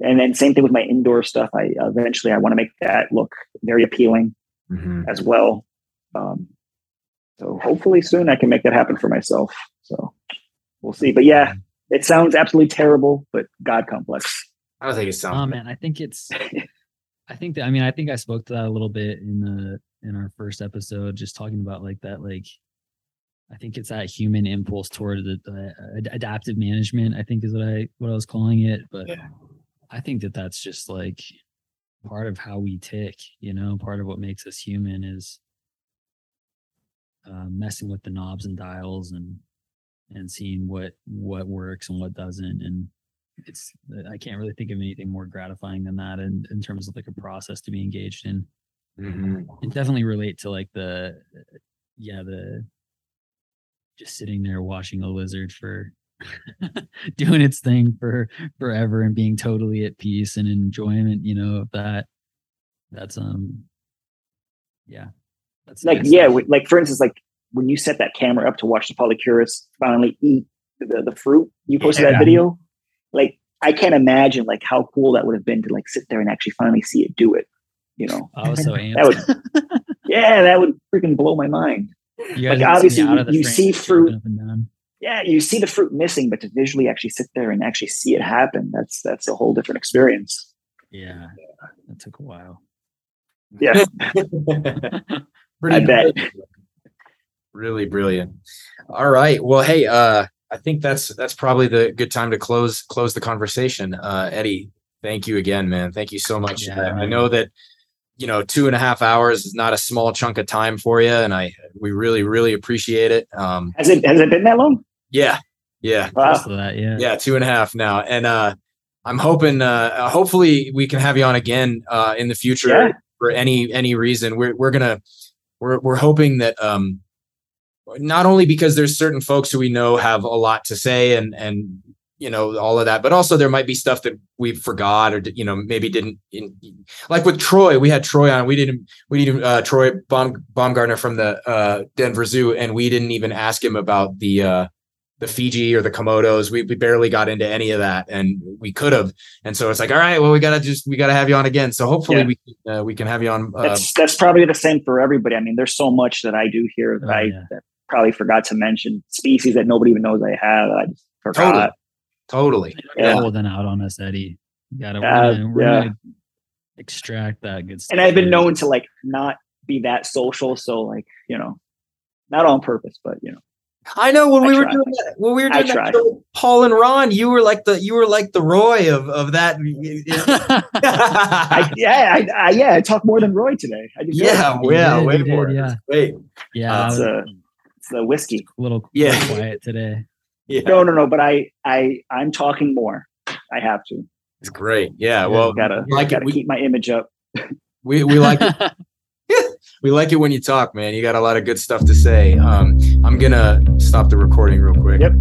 and then same thing with my indoor stuff i eventually i want to make that look very appealing Mhm. as well. Um, so hopefully soon I can make that happen for myself. So we'll see. But yeah, it sounds absolutely terrible, but God complex. I don't think it sounds. Oh man, I think it's. I think that I mean I think I spoke to that a little bit in the in our first episode, just talking about like that like. I think it's that human impulse toward the, the ad- adaptive management. I think is what I what I was calling it, but Yeah. I think that that's just like part of how we tick. You know, part of what makes us human is uh, messing with the knobs and dials and and seeing what what works and what doesn't and it's i can't really think of anything more gratifying than that in, in terms of like a process to be engaged in Mhm. and definitely relate to like the yeah the just sitting there watching a lizard for doing its thing for forever and being totally at peace and enjoyment you know of that that's um yeah that's Like, nice yeah, stuff. like for instance, like when you set that camera up to watch the Polychrus finally eat the, the fruit, you posted Yeah. that video. Like, I can't imagine like how cool that would have been to like sit there and actually finally see it do it. You know, oh, i was so that would, yeah, that would freaking blow my mind. You Like, guys didn't see me obviously you- you see fruit- up and down. yeah, you see the fruit missing, but to visually actually sit there and actually see it happen, that's that's a whole different experience. Yeah, that took a while. Yeah, Pretty I bet. Brilliant. Really brilliant. All right. Well, hey, uh, I think that's that's probably the good time to close close the conversation. Uh, Eddie, thank you again, man. Thank you so much. Yeah, I, I know that you know two and a half hours is not a small chunk of time for you, and I we really really appreciate it. Um, Has it has it been that long? yeah, yeah. Wow. That, yeah. yeah two and a half now and uh i'm hoping uh hopefully we can have you on again uh in the future Yeah. for any any reason we're we're gonna we're we're hoping that um not only because there's certain folks who we know have a lot to say and and you know all of that but also there might be stuff that we forgot or you know maybe didn't in, like with troy we had troy on we didn't we didn't uh troy Baum, baumgartner from the uh denver zoo and we didn't even ask him about the uh the Fiji or the Komodos. We, we barely got into any of that, and we could have. And so it's like, all right, well, we gotta just we gotta have you on again. So hopefully Yeah. we can, uh, we can have you on. Uh, That's that's probably the same for everybody. I mean, there's so much that I do here that Oh, I yeah. that probably forgot to mention. Species that nobody even knows I have. I just forgot. totally. You're Yeah. holding out on us, Eddie. You gotta, Uh, we're gonna, we're yeah. gonna extract that good stuff. And I've been man. known to like not be that social. So like you know, not on purpose, but you know, I know when I we were doing that, when we were I doing that show Paul and Ron, you were like the you were like the Roy of of that. I, yeah, I, I, yeah, I talk more than Roy today. I yeah, yeah, did, way did, more. yeah. Wait, yeah, it's, uh, it's the whiskey. little, Yeah. little quiet today. yeah, No, no, no. But I, I, I'm talking more. I have to. it's great. Yeah, well, gotta, we like it. gotta We, keep my image up. we we like it. we like it when you talk, man. You got a lot of good stuff to say. Um, I'm gonna stop the recording real quick. Yep.